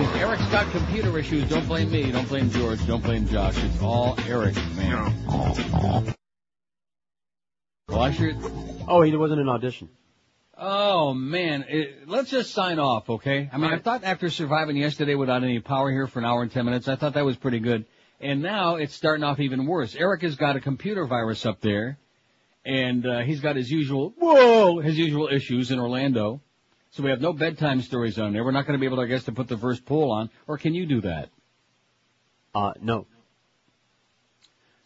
If Eric's got computer issues, don't blame me, don't blame George, don't blame Josh. It's all Eric, man. Well, I sure. Oh, he wasn't an audition. Oh man, it, let's just sign off, okay? I mean, I thought after surviving yesterday without any power here for an hour and ten minutes, I thought that was pretty good. And now it's starting off even worse. Eric has got a computer virus up there, and uh, he's got his usual whoa, his usual issues in Orlando. So we have no bedtime stories on there. We're not going to be able, to, I guess, to put the first poll on. Or can you do that? Uh, no.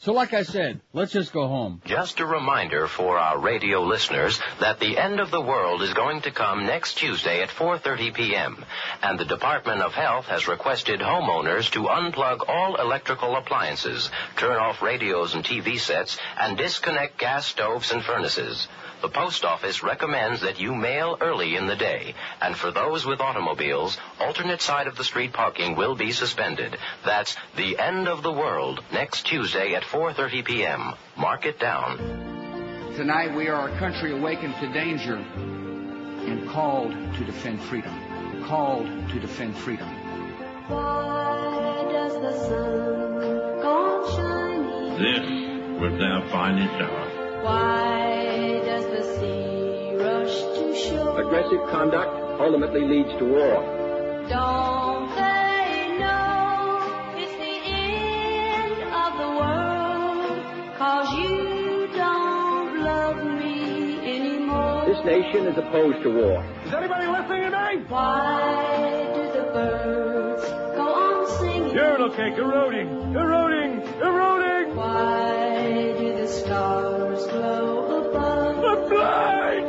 So like I said, let's just go home. Just a reminder for our radio listeners that the end of the world is going to come next Tuesday at 4:30 p.m. and the Department of Health has requested homeowners to unplug all electrical appliances, turn off radios and TV sets, and disconnect gas stoves and furnaces. The post office recommends that you mail early in the day, and for those with automobiles, alternate side of the street parking will be suspended. That's the end of the world next Tuesday at 4:30 p.m. Mark it down. Tonight we are a country awakened to danger and called to defend freedom. Called to defend freedom. Why does the sun go on shining? This was their finest hour. Why does the sea rush to shore? Aggressive conduct ultimately leads to war. Don't they know it's the end of the world? Cause you don't love me anymore. This nation is opposed to war. Is anybody listening to me? Why do the birds go on singing? Urinal cake eroding, eroding, eroding. Why do the stars glow above? I'm blind.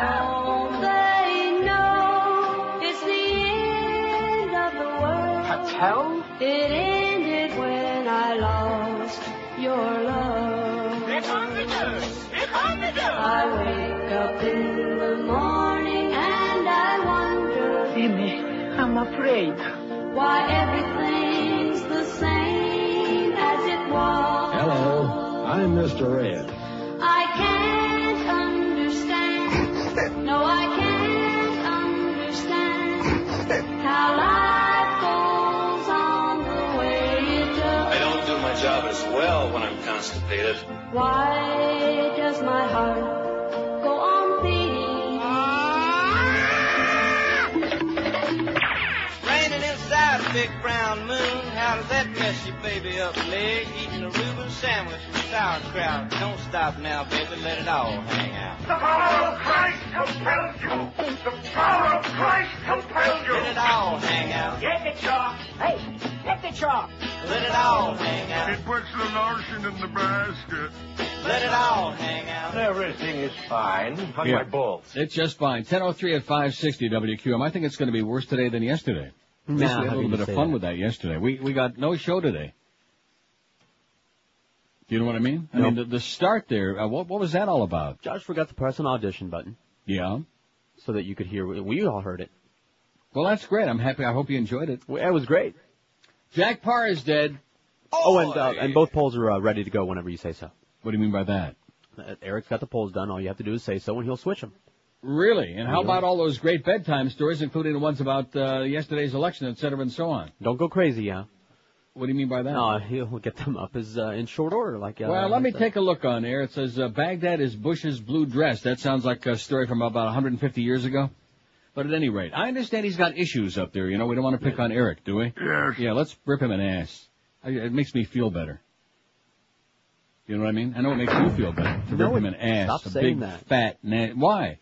Don't they know it's the end of the world? Patel? It ended when I lost your love. Here come the nurse. Here come the nurse. I wake up in the morning and I wonder Jimmy, I'm afraid. why everything's the same as it was. Hello, I'm Mr. Red. I can't understand. No, I can't understand how life goes on the way it does. I don't do my job as well when I'm constipated. Why does my heart big brown moon. How does that mess your baby up, leg? Eating a Reuben sandwich with sauerkraut. Don't stop now, baby. Let it all hang out. The power of Christ compels you. The power of Christ compels you. Let it all hang out. Get the chalk. Hey, get the chalk. Let it all hang out. It puts the lotion in the basket. Let it all hang out. Everything is fine. Hung Yeah. my balls. It's just fine. 10:03 at 560 WQM. I think it's going to be worse today than yesterday. At least Nah, we had a little bit of fun that? with that yesterday. We we got no show today. Do you know what I mean? I mean the, the start there. Uh, what what was that all about? Josh forgot to press an audition button Yeah. so that you could hear. We all heard it. Well, that's great. I'm happy. I hope you enjoyed it. Well, It was great. Jack Paar is dead. Oh, and uh, and both polls are uh, ready to go whenever you say so. What do you mean by that? Uh, Eric's got the polls done. All you have to do is say so, and he'll switch them. Really? And how Yeah. about all those great bedtime stories, including the ones about uh, yesterday's election, et cetera, and so on? Don't go crazy, yeah. What do you mean by that? No, he'll get them up as uh, in short order, like. Uh, well, let me uh, take a look on there. It says uh, Baghdad is Bush's blue dress. That sounds like a story from about 150 years ago. But at any rate, I understand he's got issues up there. You know, we don't want to pick on Eric, do we? Yes. Yeah, let's rip him an ass. I, it makes me feel better. You know what I mean? I know it makes you feel better to No, rip him an ass. stop a saying big, that. fat, na- Why?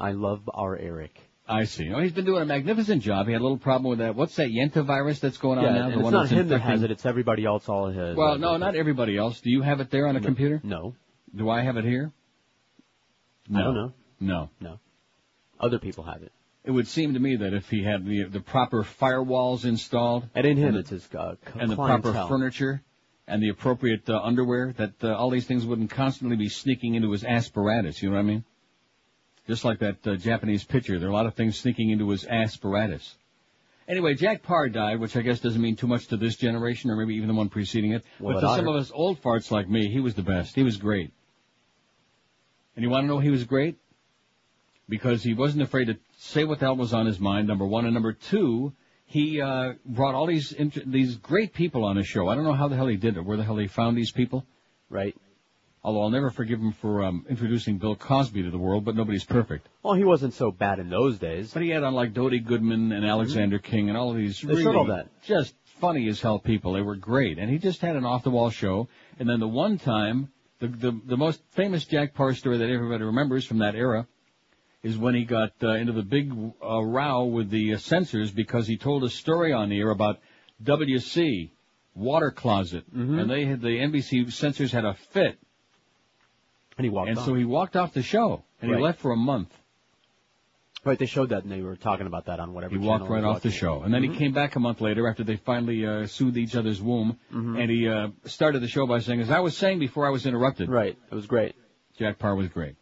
I love our Eric. I see. Oh, he's been doing a magnificent job. He had a little problem with that. What's that Yenta virus that's going on yeah, now? the it's one not him that has it. It's everybody else. All his. Well, no, not everybody else. Do you have it there on a No. computer? No, Do I have it here? I don't know. No. No, other people have it. It would seem to me that if he had the the proper firewalls installed And in him, and, it's his uh, c- and the proper furniture and the appropriate uh, underwear, that uh, all these things wouldn't constantly be sneaking into his asparatus. You know what I mean? Just like that uh, Japanese pitcher, there are a lot of things sneaking into his asparatus. Anyway, Jack Paar died, which I guess doesn't mean too much to this generation, or maybe even the one preceding it. Well, but to some of us old farts like me, he was the best. He was great. And you want to know he was great? because he wasn't afraid to say what the hell was on his mind. Number one, and number two, he uh, brought all these int- these great people on his show. I don't know how the hell he did it, where the hell he found these people. Right. Although I'll never forgive him for um, introducing Bill Cosby to the world, but nobody's perfect. Well, he wasn't so bad in those days. But he had on like Dody Goodman and Alexander King and all of these They really all that. just funny as hell people. They were great, and he just had an off the wall show. And then the one time, the the, the most famous Jack Paar story that everybody remembers from that era is when he got uh, into the big uh, row with the uh, censors because he told a story on the air about WC water closet, Mm-hmm. and they had the NBC censors had a fit, And he walked and off. so he walked off the show and Right. he left for a month. Right, they showed that and they were talking about that on whatever He walked right off the show, and then Mhm. he came back a month later after they finally uh, soothed each other's womb, Mhm. and he uh, started the show by saying, "As I was saying before, I was interrupted." Right, it was great. Jack Paar was great.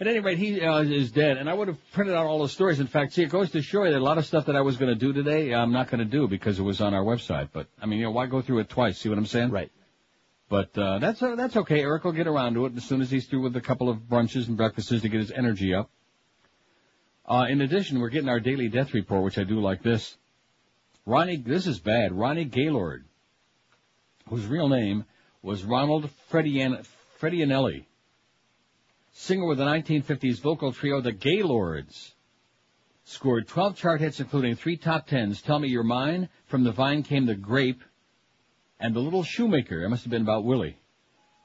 At any rate, he uh, is dead, and I would have printed out all the stories. In fact, see, it goes to show you that a lot of stuff that I was going to do today, I'm not going to do because it was on our website. But I mean, you know, why go through it twice? See what I'm saying? Right. But uh, that's uh, that's okay. Eric will get around to it as soon as he's through with a couple of brunches and breakfasts to get his energy up. Uh, in addition, we're getting our daily death report, which I do like this. Ronnie, this is bad. Ronnie Gaylord, whose real name was Ronald Fredian, Fredianelli, singer with the 1950s vocal trio The Gaylords, scored 12 chart hits, including three top tens. Tell Me You're Mine, From the Vine Came the Grape, and The Little Shoemaker. It must have been about Willie,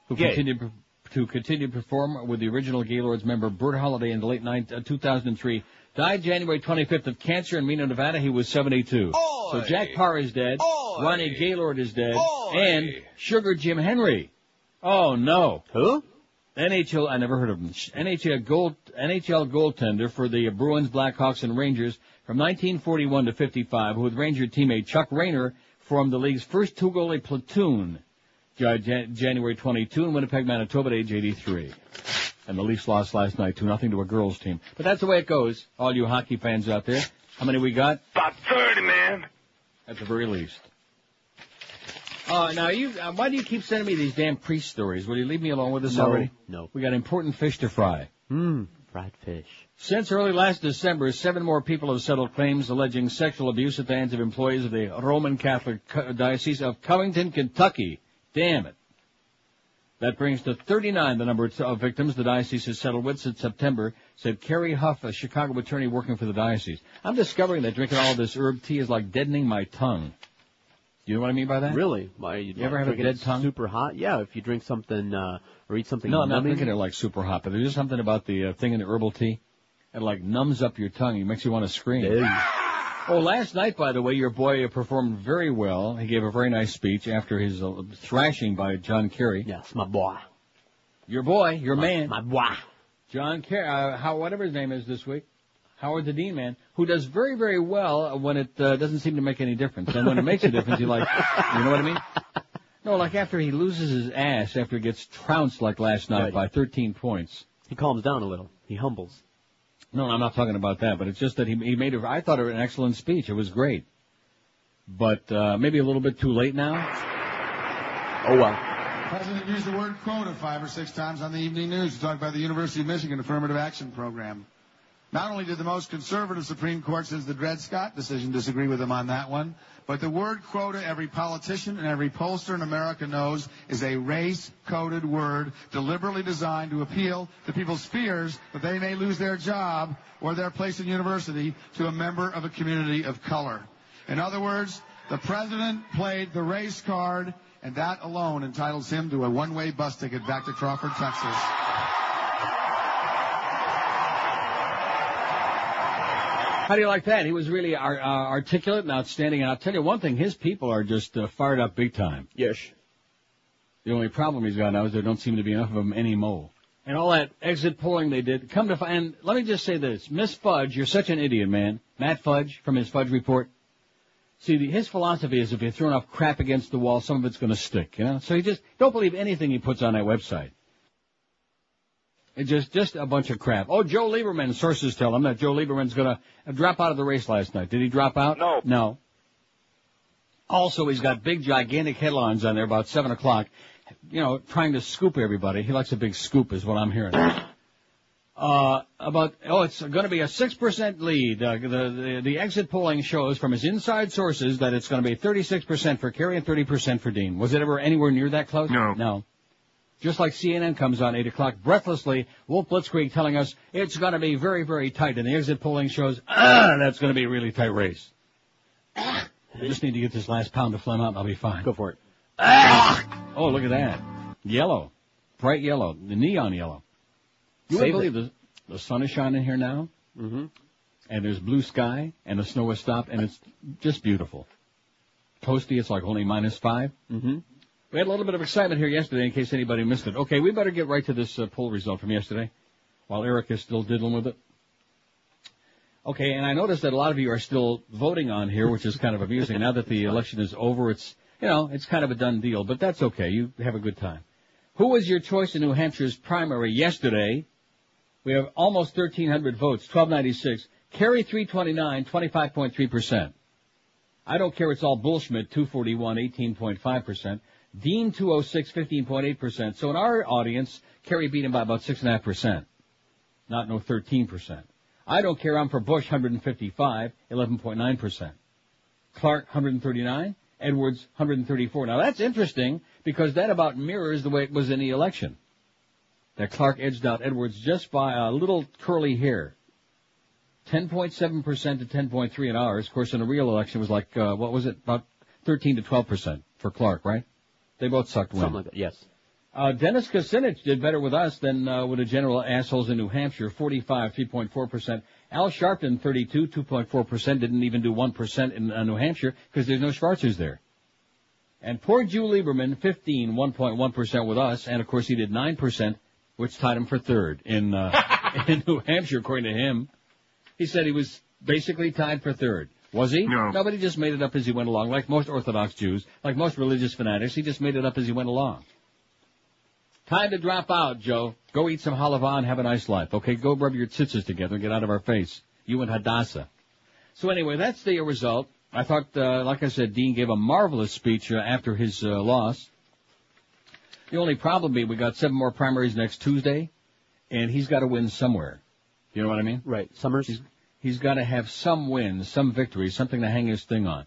who Gay. continued to continue to perform with the original Gaylords member Burt Holiday in the late nine, uh, 2003. Died January 25th of cancer in Reno, Nevada. He was 72. So Jack Paar is dead. Ronnie Gaylord is dead. And Sugar Jim Henry. Oh no. Who? NHL, I never heard of him. NHL gold, NHL goaltender for the Bruins, Blackhawks, and Rangers from 1941 to 55, with Ranger teammate Chuck Rayner formed the league's first two-goalie platoon. Jan- Jan- January 22 in Winnipeg, Manitoba at age 83. And the Leafs lost last night 2-0 to a girls team. But that's the way it goes, all you hockey fans out there. How many we got? About 30, man. At the very least. Uh, now you, uh, why do you keep sending me these damn priest stories? Will you leave me alone with this No, already? no. We got important fish to fry. Hmm, fried fish. Since early last December, seven more people have settled claims alleging sexual abuse at the hands of employees of the Roman Catholic Diocese of Covington, Kentucky. Damn it. That brings to 39 the number of victims the diocese has settled with since September, said Kerry Huff, a Chicago attorney working for the diocese. I'm discovering that drinking all this herb tea is like deadening my tongue. Do you know what I mean by that? Really? Why, you, ever have a dead tongue? Super hot? Yeah, if you drink something, uh, or eat something No, I'm not numbing. drinking it like super hot, but there's just something about the uh, thing in the herbal tea. It like numbs up your tongue. It makes you want to scream. Oh, last night, by the way, your boy performed very well. He gave a very nice speech after his uh, thrashing by John Kerry. Yes, my boy. Your boy, your man, My boy. John Kerry, uh, how whatever his name is this week, Howard the Dean man, who does very very well when it uh, doesn't seem to make any difference, and when it makes a difference, you like, you know what I mean? No, like after he loses his ass after he gets trounced like last night Right. by 13 points. He calms down a little. He humbles. No, I'm not talking about that, but it's just that he, he made a, I thought it was an excellent speech. It was great. But, uh, maybe a little bit too late now. Oh well. President used the word quota five or six times on the evening news to talk about the University of Michigan affirmative action program. Not only did the most conservative Supreme Court since the Dred Scott decision disagree with him on that one, but the word quota every politician and every pollster in America knows is a race-coded word deliberately designed to appeal to people's fears that they may lose their job or their place in university to a member of a community of color. In other words, the president played the race card, and that alone entitles him to a one-way bus ticket back to Crawford, Texas. How do you like that? He was really ar- uh, articulate and outstanding. And I'll tell you one thing, his people are just uh, fired up big time. Yes. The only problem he's got now is there don't seem to be enough of them anymore. And all that exit polling they did, come to find, and let me just say this, Miss Fudge, you're such an idiot, man. Matt Fudge from his Fudge report. See, the, his philosophy is if you throw enough crap against the wall, some of it's going to stick, you know? So he just, don't believe anything he puts on that website. It's just, just a bunch of crap. Oh, Joe Lieberman, sources tell him that Joe Lieberman's going to drop out of the race last night. Did he drop out? No. No. Also, he's got big, gigantic headlines on there about 7 o'clock, you know, trying to scoop everybody. He likes a big scoop is what I'm hearing. Uh, about oh, it's going to be a six percent lead. Uh, the, the the exit polling shows from his inside sources that it's going to be thirty six percent for Kerry and thirty percent for Dean. Was it ever anywhere near that close? No. No. Just like CNN comes on eight o'clock breathlessly, Wolf Blitzkrieg telling us it's going to be very very tight, and the exit polling shows ah, that's going to be a really tight race. I just need to get this last pound of phlegm out, and I'll be fine. Go for it. Oh, look at that. Yellow. Bright yellow. The neon yellow. You wouldn't believe the, the sun is shining here now, Mm-hmm. and there's blue sky, and the snow has stopped, and it's just beautiful. Toasty, it's like only minus five. Mm-hmm. We had a little bit of excitement here yesterday in case anybody missed it. Okay, we better get right to this uh, poll result from yesterday while Eric is still diddling with it. Okay, and I noticed that a lot of you are still voting on here, which is kind of amusing. now that the election is over, it's, you know, it's kind of a done deal, but that's okay. You have a good time. Who was your choice in New Hampshire's primary yesterday? We have almost 1,300 votes, 1296. Kerry 329, 25.3%. I don't care, it's all Bullschmidt, 241, 18.5%. Dean 206, 15.8%. So in our audience, Kerry beat him by about 6.5%. Not no 13%. I don't care, I'm for Bush, 155, 11.9%. Clark, 139. Edwards, 134. Now that's interesting because that about mirrors the way it was in the election. That Clark edged out Edwards just by a little curly hair. 10.7% to 10.3 in ours. Of course, in a real election was like, uh, what was it? About 13 to 12% for Clark, right? They both sucked wind. Something like that. Yes. Uh, Dennis Kucinich did better with us than uh, with the general assholes in New Hampshire. 45, 3.4%. Al Sharpton, 32, 2.4%. Didn't even do 1% in uh, New Hampshire because there's no Schwarzers there. And poor Jew Lieberman, 15, 1.1% with us. And of course he did 9%, which tied him for third in, uh, in New Hampshire, according to him. He said he was basically tied for third. Was he? No. No, but he just made it up as he went along, like most Orthodox Jews, like most religious fanatics. He just made it up as he went along. Time to drop out, Joe. Go eat some halava and have a nice life. Okay, go rub your tzitzis together and get out of our face. You and Hadassah. So anyway, that's the result. I thought, uh, like I said, Dean gave a marvelous speech uh, after his uh, loss. The only problem being we got seven more primaries next Tuesday, and he's got to win somewhere. You know what I mean? Right. Summers. He's, he's got to have some wins, some victories, something to hang his thing on.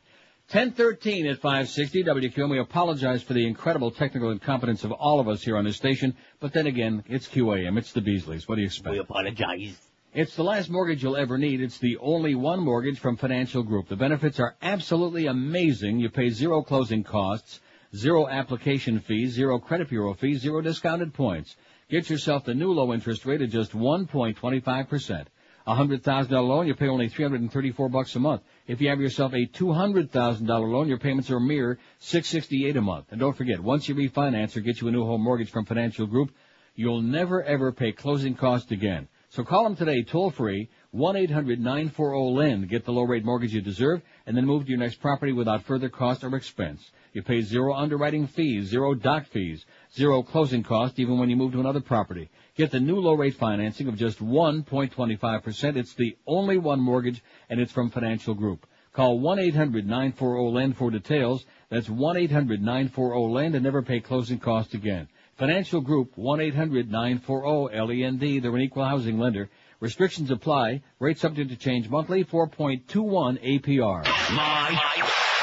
1013 at 560 WQM. We apologize for the incredible technical incompetence of all of us here on this station, but then again, it's QAM. It's the Beasleys. What do you expect? We apologize. It's the last mortgage you'll ever need. It's the only one mortgage from Financial Group. The benefits are absolutely amazing. You pay zero closing costs, zero application fees, zero credit bureau fees, zero discounted points. Get yourself the new low interest rate at just 1.25%. A hundred thousand dollar loan, you pay only 334 bucks a month. If you have yourself a $200,000 loan, your payments are a mere 668 a month. And don't forget, once you refinance or get you a new home mortgage from Financial Group, you'll never ever pay closing costs again. So call them today, toll free, 1-800-940-LEND. Get the low rate mortgage you deserve, and then move to your next property without further cost or expense. You pay zero underwriting fees, zero doc fees, zero closing costs even when you move to another property. Get the new low rate financing of just 1.25%. It's the only one mortgage, and it's from Financial Group. Call 1-800-940-LEND for details. That's 1-800-940-LEND and never pay closing costs again. Financial Group, 1-800-940-LEND. They're an equal housing lender. Restrictions apply. Rates subject to change monthly, 4.21 APR. Live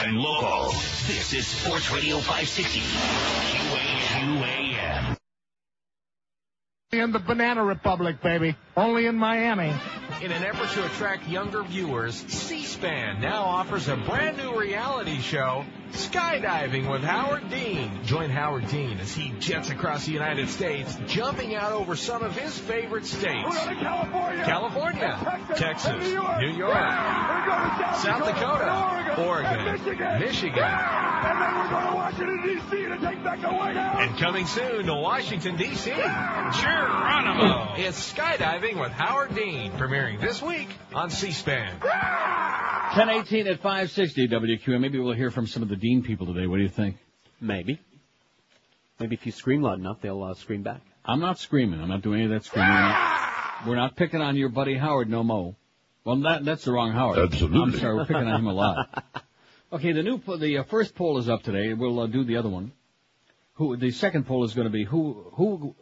and local. This is Sports Radio 560. QAM. In the Banana Republic, baby. Only in Miami. In an effort to attract younger viewers, C-SPAN now offers a brand new reality show, Skydiving with Howard Dean. Join Howard Dean as he jets across the United States, jumping out over some of his favorite states. California, California, Texas, New York, New York, South, South Dakota, Oregon, Michigan, Michigan. and then we're going to Washington D.C. to take back the White House. And coming soon to Washington, D.C. Geronimo. It's Skydiving with Howard Dean, premiering this week on C-SPAN. 1018 at 560 WQM. Maybe we'll hear from some of the Dean people today. What do you think? Maybe. Maybe if you scream loud enough, they'll uh, scream back. I'm not screaming. I'm not doing any of that screaming. We're not picking on your buddy Howard no mo. Well, that, that's the wrong Howard. Absolutely. I'm sorry. We're picking on him a lot. Okay, the new the uh, first poll is up today. We'll uh, do the other one. Who the second poll is going to be who who?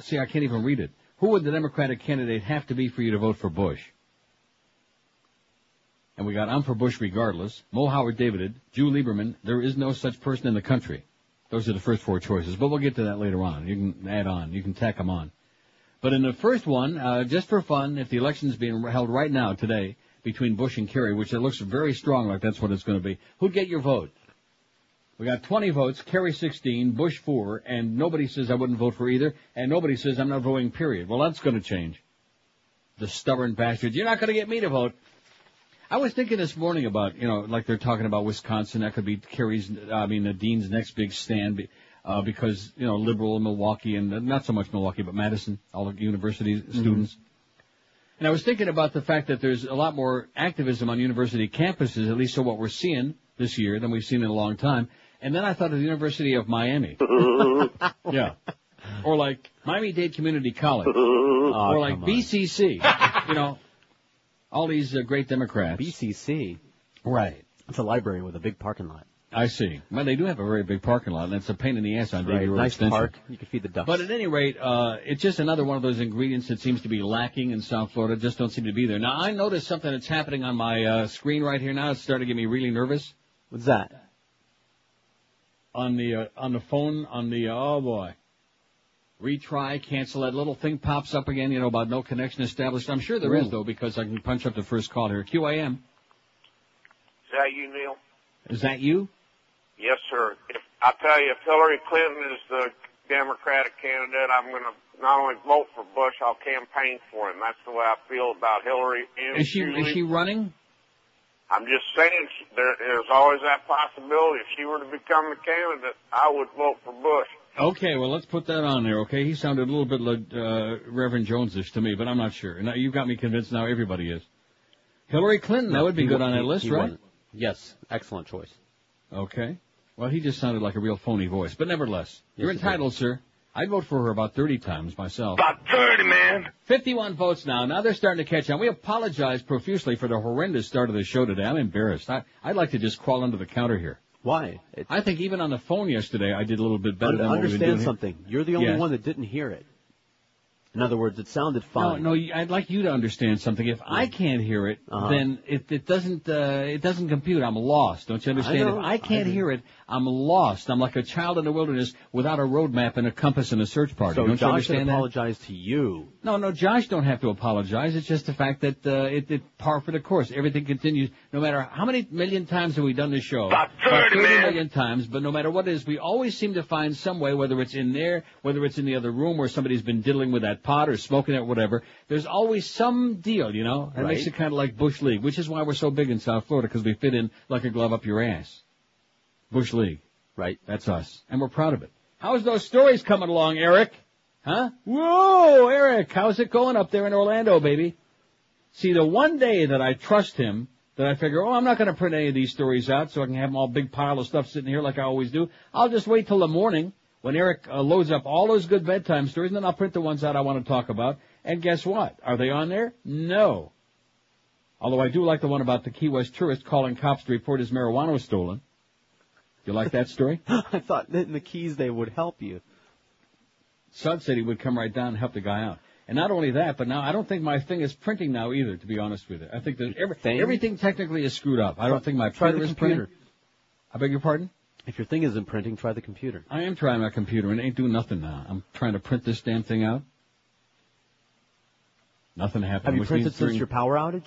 See, I can't even read it. Who would the Democratic candidate have to be for you to vote for Bush? And we got I'm for Bush regardless. Mo Howard David, Jew Lieberman. There is no such person in the country. Those are the first four choices, but we'll get to that later on. You can add on. You can tack them on. But in the first one, uh, just for fun, if the election's being held right now today between Bush and Kerry, which it looks very strong like that's what it's going to be, who'd get your vote? We got 20 votes, Kerry 16, Bush 4, and nobody says I wouldn't vote for either, and nobody says I'm not voting, period. Well, that's going to change. The stubborn bastards. You're not going to get me to vote. I was thinking this morning about, you know, like they're talking about Wisconsin. That could be Kerry's, I mean, the Dean's next big stand, uh, because, you know, liberal in Milwaukee and not so much Milwaukee, but Madison, all the university Mm-hmm. students. And I was thinking about the fact that there's a lot more activism on university campuses, at least so what we're seeing this year than we've seen in a long time. And then I thought of the University of Miami. yeah. Or like Miami-Dade Community College. or like. BCC. you know, all these uh, great Democrats. BCC. Right. It's a library with a big parking lot. I see. Well, they do have a very big parking lot, and it's a pain in the ass on Davie Right. Road Nice Extension. park. You can feed the ducks. But at any rate, uh, it's just another one of those ingredients that seems to be lacking in South Florida. Just don't seem to be there. Now, I noticed something that's happening on my uh, screen right here now. It's starting to get me really nervous. What's that? On the uh, on the phone, on the uh, oh boy, retry, cancel. That little thing pops up again. You know about no connection established. I'm sure there is Ooh. though because I can punch up the first call here. QAM. Is that you, Neil? Is that you? Yes, sir. If, I tell you, if Hillary Clinton is the Democratic candidate, I'm going to not only vote for Bush, I'll campaign for him. That's the way I feel about Hillary and Is she Julie. is she running? I'm just saying, she- there's always that possibility. If she were to become the candidate, I would vote for Bush. Okay, well let's put that on there. Okay, he sounded a little bit like uh, Reverend Jones-ish to me, but I'm not sure. Now you've got me convinced. Now everybody is. Hillary Clinton, that would be he good wa- on that list, right? wouldn't. Yes. Excellent choice. Okay. Well, he just sounded like a real phony voice, but nevertheless, you're entitled, sir. I'd vote for her about 30 times myself. About 30, man. 51 votes now. Now they're starting to catch on. We apologize profusely for the horrendous start of the show today. I'm embarrassed. I, I'd like to just crawl under the counter here. Why? It, I think even on the phone yesterday, I did a little bit better un- than what we've been doing understand here. something. You're the only Yes. one that didn't hear it. In other words, it sounded fine. No, no, I'd like you to understand something. If I can't hear it, Uh-huh. then it, it doesn't uh, it doesn't compute. I'm lost. Don't you understand? know. if I can't I hear it, I'm lost. I'm like a child in the wilderness without a road map and a compass and a search party. So don't you Josh should understand that? apologize to you. No, no, Josh don't have to apologize. It's just the fact that uh, it, it par for the course. Everything continues. No matter how many million times have we done this show? About 30, man. million times. But no matter what it is, we always seem to find some way, whether it's in there, whether it's in the other room where somebody's been diddling with that pot or smoking it, whatever. There's always some deal, you know. It makes it kind of like Bush League, which is why we're so big in South Florida because we fit in like a glove up your ass. Bush League. Right. That's us. And we're proud of it. How's those stories coming along, Eric? Huh? Whoa, Eric, how's it going up there in Orlando, baby? See, the one day that I trust him, that I figure, oh, I'm not going to print any of these stories out so I can have them all big pile of stuff sitting here like I always do. I'll just wait till the morning when Eric uh, loads up all those good bedtime stories and then I'll print the ones out I want to talk about. And guess what? Are they on there? No. Although I do like the one about the Key West tourist calling cops to report his marijuana was stolen. You like that story? I thought that in the keys they would help you. Sud said he would come right down and help the guy out. And not only that, but now I don't think my thing is printing now either, to be honest with you. I think that everything everything technically is screwed up. I don't think my printer is printing. I beg your pardon? If your thing isn't printing, try the computer. I am trying my computer and it ain't doing nothing now. I'm trying to print this damn thing out. Nothing happened. Have you which printed means since during- your power outage?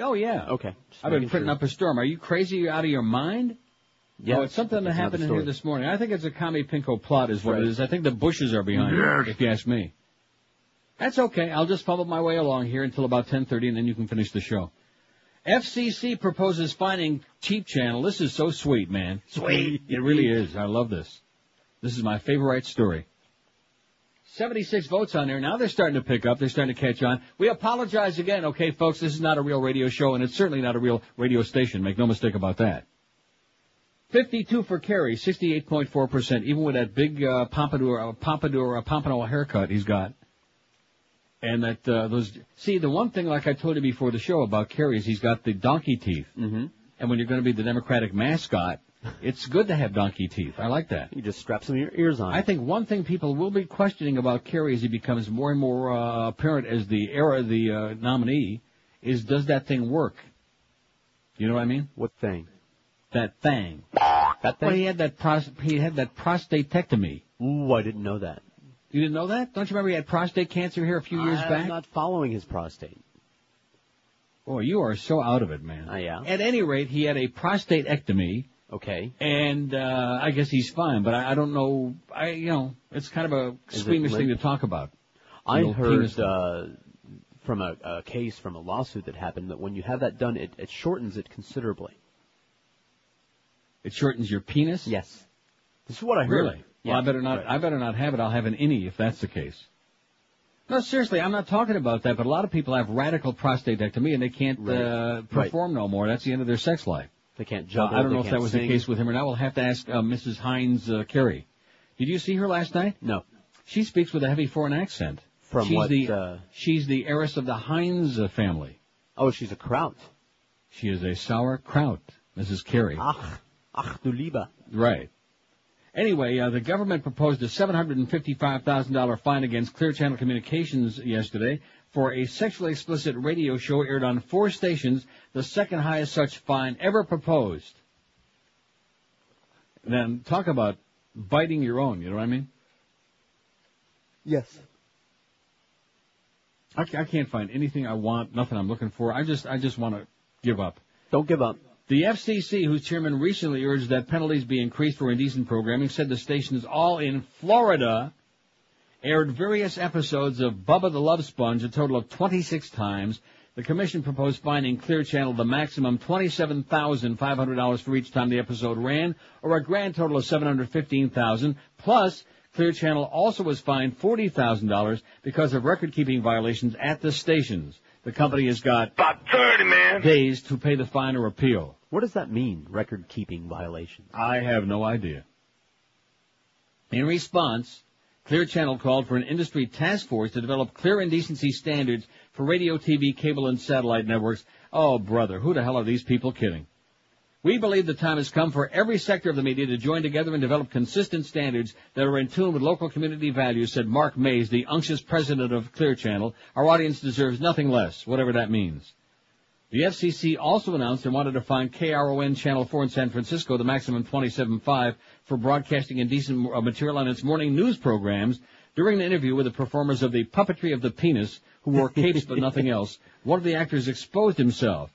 Oh yeah. Okay. just I've been making printing sure. up a storm. Are you crazy? You're out of your mind? Yeah, Oh, it's something that that's another happened in here story. this morning. I think it's a commie pinko plot is what it is. I think the bushes are behind it, if you ask me. That's okay. I'll just fumble my way along here until about 10.30 and then you can finish the show. FCC proposes finding Cheap Channel. This is so sweet, man. Sweet. It really is. I love this. This is my favorite story. 76 votes on there. Now they're starting to pick up. They're starting to catch on. We apologize again, okay, folks? This is not a real radio show, and it's certainly not a real radio station. Make no mistake about that. 52 for Kerry, 68.4%, even with that big uh, pompadour, uh, pompadour, uh, pompano haircut he's got. And that, uh, those, see, the one thing, like I told you before the show about Kerry is he's got the donkey teeth. Mm-hmm. And when you're going to be the Democratic mascot, It's good to have donkey teeth. I like that. You just strap some of your ears on. I think one thing people will be questioning about Kerry as he becomes more and more uh, apparent as the era, the uh, nominee, is does that thing work? You know what I mean? What thing? That thing. That thing? Well, he had that pros- he had that prostatectomy. Ooh, I didn't know that. You didn't know that? Don't you remember he had prostate cancer here a few years back? I'm not following his prostate. Boy, you are so out of it, man. Uh, yeah. At any rate, he had a prostatectomy. Okay. And uh, I guess he's fine, but I, I don't know. I you know, it's kind of a Is squeamish thing to talk about. I heard uh, from a, a case from a lawsuit that happened that when you have that done, it, it shortens it considerably. It shortens your penis. Yes. This is what I heard. Really? Well, I better not. right. I better not have it. I'll have an innie if that's the case. No, seriously, I'm not talking about that. But a lot of people have radical prostatectomy and they can't Right. uh, Right. perform no more. That's the end of their sex life. They can't Uh, juggle. I don't know if that was sing. the case with him or not. We'll have to ask uh, Mrs. Heinz uh, Kerry. Did you see her last night? No. She speaks with a heavy foreign accent. From she's what, The, uh, She's the heiress of the Heinz uh, family. Oh, she's a kraut. She is a sauerkraut, Mrs. Kerry. Ach, ach du lieber. Right. Anyway, uh, the government proposed a $755,000 fine against Clear Channel Communications yesterday for a sexually explicit radio show aired on four stations, the second highest such fine ever proposed. Then talk about biting your own, you know what I mean? Yes. I, I can't find anything I want, nothing I'm looking for. I just, I just want to give up. Don't give up. The FCC, whose chairman recently urged that penalties be increased for indecent programming, said the stations all in Florida aired various episodes of Bubba the Love Sponge a total of 26 times. The commission proposed fining Clear Channel the maximum $27,500 for each time the episode ran, or a grand total of 715,000. Plus, Clear Channel also was fined $40,000 because of record-keeping violations at the stations. The company has got About 30, man. days to pay the fine or appeal. What does that mean? Record keeping violations. I have no idea. In response, Clear Channel called for an industry task force to develop clear indecency standards for radio, TV, cable, and satellite networks. Oh, brother, who the hell are these people kidding? We believe the time has come for every sector of the media to join together and develop consistent standards that are in tune with local community values, said Mark Mays, the unctuous president of Clear Channel. Our audience deserves nothing less, whatever that means. The FCC also announced it wanted to fine KRON Channel 4 in San Francisco the maximum 27.5 for broadcasting indecent uh, material on its morning news programs. During an interview with the performers of the Puppetry of the Penis, who wore capes but nothing else, one of the actors exposed himself.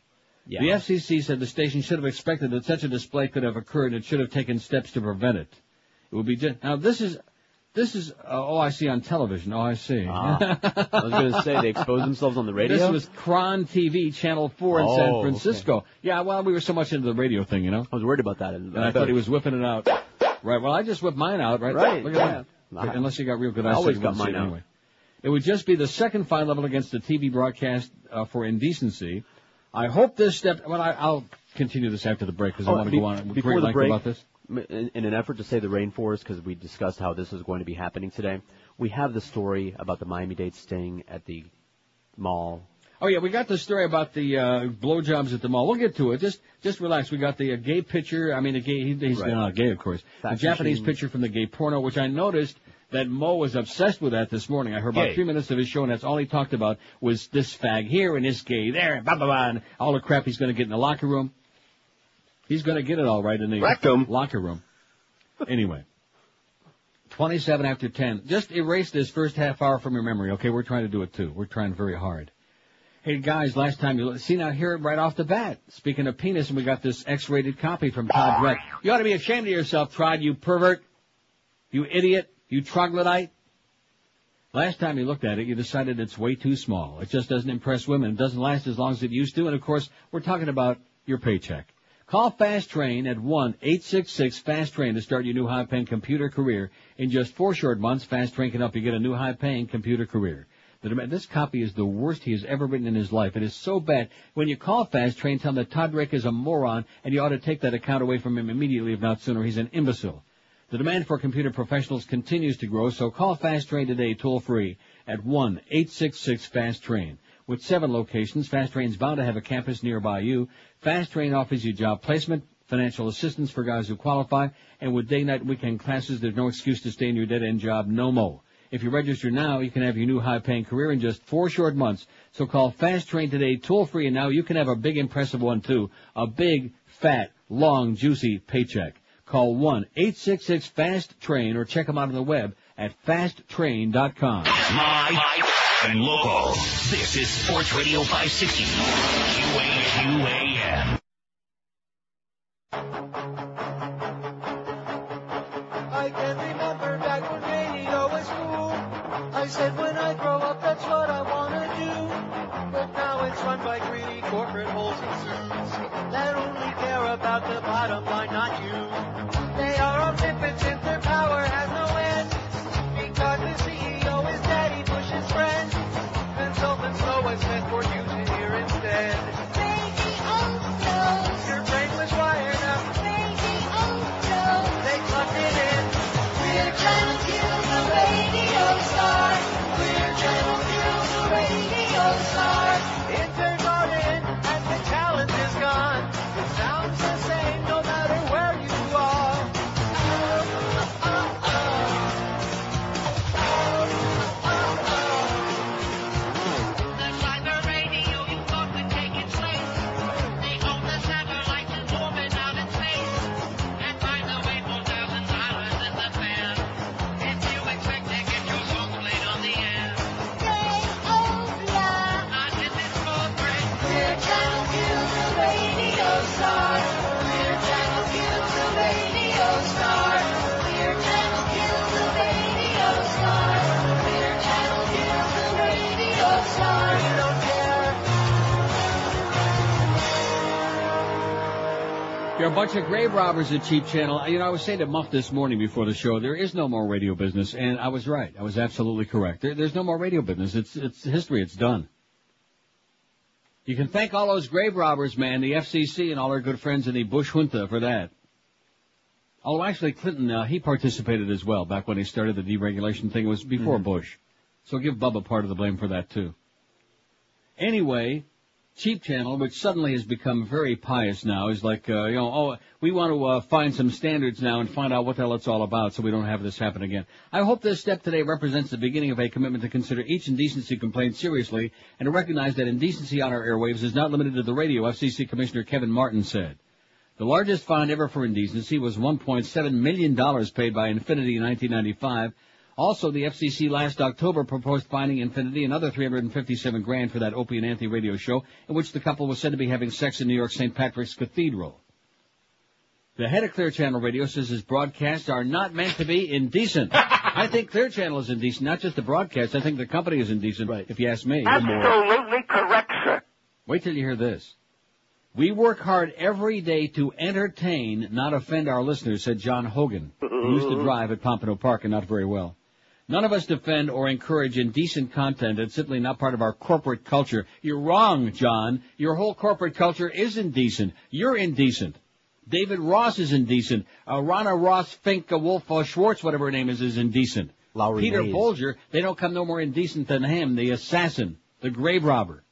Yeah. The FCC said the station should have expected that such a display could have occurred and it should have taken steps to prevent it. It would be just, now this is, this is, uh, oh I see on television, oh I see. Ah. I was going to say they exposed themselves on the radio. This was KRON TV, Channel 4 in Oh, San okay. Francisco. Yeah, well, we were so much into the radio thing, you know. I was worried about that. And I thought he was whipping it out. Right, well, I just whipped mine out, right? Right, Look yeah. at that. Unless you got real good I eyesight. always you got mine out. Anyway. It would just be the second fine level against the TV broadcast uh, for indecency. I hope this step, well, I, I'll continue this after the break because I Oh, want to be- go on before great the break, about this. In, in an effort to save the rainforest, because we discussed how this is going to be happening today, we have the story about the Miami-Dade sting at the mall. Oh yeah, we got the story about the uh, blowjobs at the mall. We'll get to it. Just just relax. We got the uh, gay picture. I mean, the gay. He, he's Right. not gay, of course. Fact the Japanese machine. picture from the gay porno, which I noticed that Mo was obsessed with that this morning. I heard about Gay. three minutes of his show, and that's all he talked about was this fag here and this gay there, and blah blah blah, and all the crap he's going to get in the locker room. He's going to get it all right in the Rectum. locker room. Anyway. 27 after 10. Just erase this first half hour from your memory, okay? We're trying to do it too. We're trying very hard. Hey guys, last time you see now here right off the bat. Speaking of penis, and we got this X-rated copy from Todd Dreck. You ought to be ashamed of yourself, Todd. You pervert, you idiot, you troglodyte. Last time you looked at it, you decided it's way too small. It just doesn't impress women. It doesn't last as long as it used to. And of course, we're talking about your paycheck. Call Fast Train at 1-866-FAST-TRAIN to start your new high-paying computer career. In just four short months, Fast Train can help you get a new high-paying computer career. This copy is the worst he has ever written in his life. It is so bad. When you call Fast Train, tell him that Todd Rick is a moron, and you ought to take that account away from him immediately, if not sooner. He's an imbecile. The demand for computer professionals continues to grow, so call Fast Train today toll free at 1-866-FAST-TRAIN. With seven locations, Fast Train's bound to have a campus nearby you. Fast Train offers you job placement, financial assistance for guys who qualify, and with day, night, weekend classes, there's no excuse to stay in your dead-end job no more. If you register now, you can have your new high-paying career in just four short months. So call Fast Train today, toll-free, and now you can have a big, impressive one too. A big, fat, long, juicy paycheck. Call 1-866-FAST-TRAIN or check them out on the web at fasttrain.com. Live and local. This is Sports Radio 560. QAQAM. I can remember back when radio was cool. I said when I grow up, that's what I wanna do. But now it's run by greedy corporate holes and suits that only care about the bottom line, not you. They are omnipotent, their power has no end. Bunch of grave robbers at Cheap Channel. You know, I was saying to Muff this morning before the show, there is no more radio business, and I was right. I was absolutely correct. There, there's no more radio business. It's it's history. It's done. You can thank all those grave robbers, man, the FCC and all our good friends in the Bush junta for that. Oh, actually, Clinton, uh, he participated as well back when he started the deregulation thing. It was before Bush. So give Bubba part of the blame for that too. Anyway, Cheap Channel, which suddenly has become very pious now, is like, uh, you know, oh, we want to uh, find some standards now and find out what the hell it's all about so we don't have this happen again. I hope this step today represents the beginning of a commitment to consider each indecency complaint seriously and to recognize that indecency on our airwaves is not limited to the radio, FCC Commissioner Kevin Martin said. The largest fine ever for indecency was $1.7 million paid by Infinity in 1995. Also, the FCC last October proposed fining Infinity another 357 grand for that Opie and Anthony radio show in which the couple was said to be having sex in New York St. Patrick's Cathedral. The head of Clear Channel Radio says his broadcasts are not meant to be indecent. I think Clear Channel is indecent, not just the broadcast. I think the company is indecent, right. if you ask me. Absolutely correct, sir. Wait till you hear this. We work hard every day to entertain, not offend our listeners, said John Hogan, who used to drive at Pompano Park and not very well. None of us defend or encourage indecent content. It's simply not part of our corporate culture. You're wrong, John. Your whole corporate culture is indecent. You're indecent. David Ross is indecent. Uh, Rana Ross, Fink, uh, Wolf, uh, Schwartz, whatever her name is, is indecent. Lowry Peter Mays. Bolger, they don't come no more indecent than him, the assassin, the grave robber.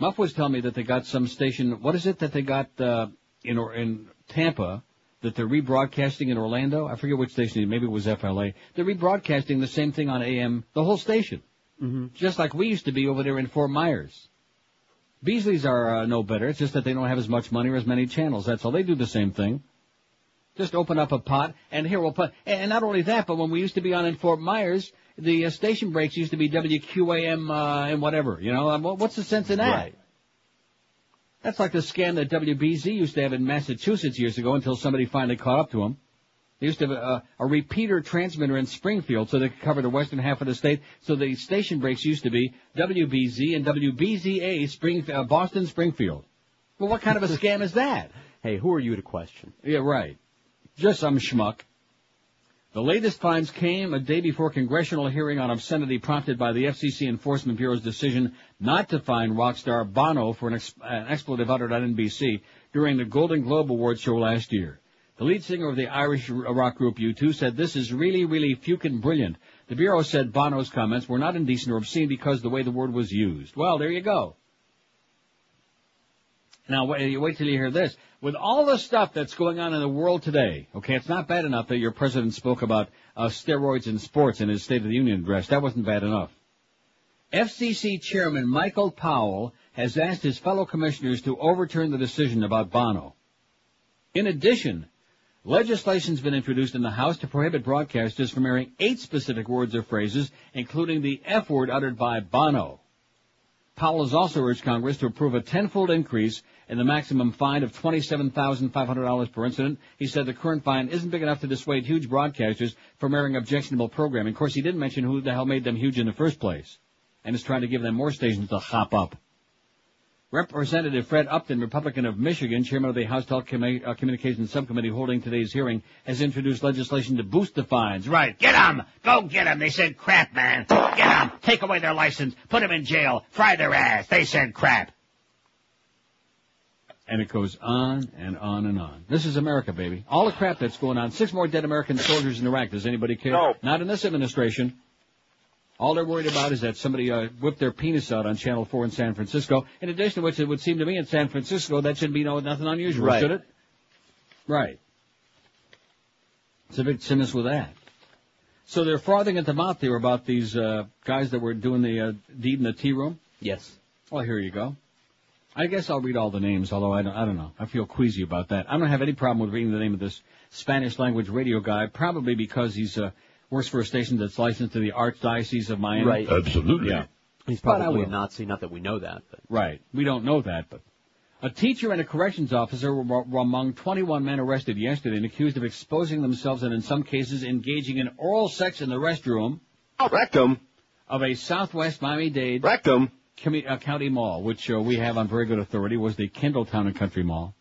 Muff was telling me that they got some station, what is it that they got, uh, in, or, in Tampa, that they're rebroadcasting in Orlando? I forget which station, maybe it was FLA. They're rebroadcasting the same thing on AM, the whole station. Mm-hmm. Just like we used to be over there in Fort Myers. Beasley's are uh, no better. It's just that they don't have as much money or as many channels. That's all. They do the same thing. Just open up a pot, and here we'll put. And not only that, but when we used to be on in Fort Myers, the uh, station breaks used to be WQAM uh, and whatever. You know, um, what's the sense in that? Right. That's like the scam that WBZ used to have in Massachusetts years ago until somebody finally caught up to them. They used to have a, a repeater transmitter in Springfield so they could cover the western half of the state. So the station breaks used to be WBZ and WBZA Spring, uh, Boston Springfield. Well, what kind of a scam is that? Hey, who are you to question? Yeah, right. Just some schmuck. The latest fines came a day before congressional hearing on obscenity prompted by the FCC Enforcement Bureau's decision not to fine rock star Bono for an, ex- an expletive uttered on NBC during the Golden Globe Awards show last year. The lead singer of the Irish uh, rock group U2 said this is really, really fucking brilliant. The Bureau said Bono's comments were not indecent or obscene because the way the word was used. Well, there you go. Now, wait, wait till you hear this. With all the stuff that's going on in the world today, okay, it's not bad enough that your president spoke about uh, steroids in sports in his State of the Union address. That wasn't bad enough. FCC Chairman Michael Powell has asked his fellow commissioners to overturn the decision about Bono. In addition, legislation's been introduced in the House to prohibit broadcasters from airing eight specific words or phrases, including the F word uttered by Bono. Powell has also urged Congress to approve a tenfold increase in the maximum fine of $27,500 per incident. He said the current fine isn't big enough to dissuade huge broadcasters from airing objectionable programming. Of course, he didn't mention who the hell made them huge in the first place, and is trying to give them more stations to hop up. Representative Fred Upton, Republican of Michigan, chairman of the House Telecommunications uh, Subcommittee holding today's hearing, has introduced legislation to boost the fines. Right. Get 'em! Go get 'em! They said crap, man. Get 'em! Take away their license. Put 'em in jail. Fry their ass. They said crap. And it goes on and on and on. This is America, baby. All the crap that's going on. Six more dead American soldiers in Iraq. Does anybody care? No. Not in this administration. All they're worried about is that somebody uh, whipped their penis out on Channel 4 in San Francisco. In addition to which, it would seem to me in San Francisco that shouldn't be no nothing unusual, Right. should it? Right. It's a big sinners with that. So they're frothing at the mouth here about these uh, guys that were doing the uh, deed in the tea room. Yes. Well, here you go. I guess I'll read all the names, although I don't, I don't know. I feel queasy about that. I don't have any problem with reading the name of this Spanish language radio guy, probably because he's uh, works for a station that's licensed to the Archdiocese of Miami. Right. Absolutely. Yeah. He's probably a. Nazi, not that we know that, but Right. We don't know that, but a teacher and a corrections officer were, were among 21 men arrested yesterday and accused of exposing themselves and in some cases engaging in oral sex in the restroom Rectum. of a Southwest Miami-Dade Rectum. Uh, county mall, which uh, we have on very good authority, was the Kendall Town and Country Mall.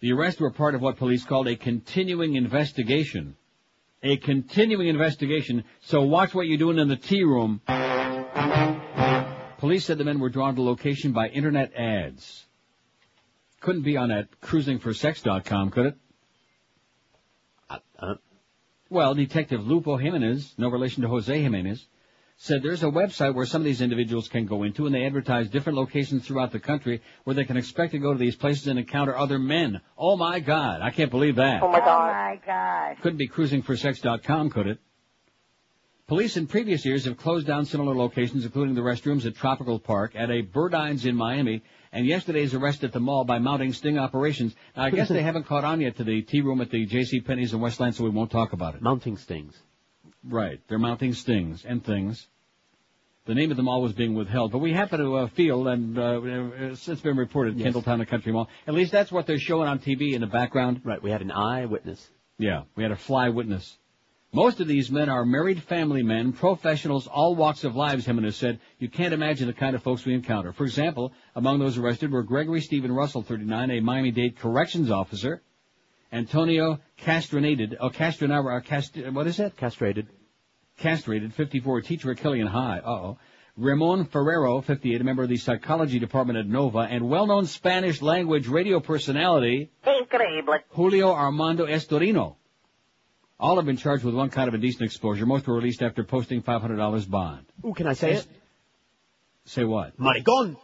The arrests were part of what police called a continuing investigation. A continuing investigation. So watch what you're doing in the tea room. Police said the men were drawn to location by internet ads. Couldn't be on that cruisingforsex.com, could it? uh, Well, Detective Lupo Jimenez, no relation to Jose Jimenez, said there's a website where some of these individuals can go into and they advertise different locations throughout the country where they can expect to go to these places and encounter other men. Oh my God, I can't believe that. Oh my god. Oh my god. Couldn't be cruisingforsex.com, could it? Police in previous years have closed down similar locations, including the restrooms at Tropical Park, at a Burdines in Miami, and yesterday's arrest at the mall by mounting sting operations. Now, I guess they haven't caught on yet to the tea room at the J.C. Penney's in Westland, so we won't talk about it. mounting stings. Right. They're mounting stings and things. The name of the mall was being withheld, but we happen to uh, feel, and uh, it's it's been reported, Yes. Kendalltown and Country Mall. At least that's what they're showing on TV in the background. Right. We had an eyewitness. Yeah, we had a fly witness. Most of these men are married family men, professionals, all walks of lives, Jimenez said. You can't imagine the kind of folks we encounter. For example, among those arrested were Gregory Stephen Russell, 39, a Miami-Dade corrections officer, Antonio Castrinated, oh, Castronara, uh, Cast, what is it? Castrated. Castrated, 54, teacher at Killian High, uh-oh. Ramon Ferrero, 58, a member of the psychology department at Nova, and well-known Spanish language radio personality, Increíble. Julio Armando Estorino. All have been charged with one kind of indecent exposure. Most were released after posting $500 bond. Ooh, can I say it? Say what? Maricon.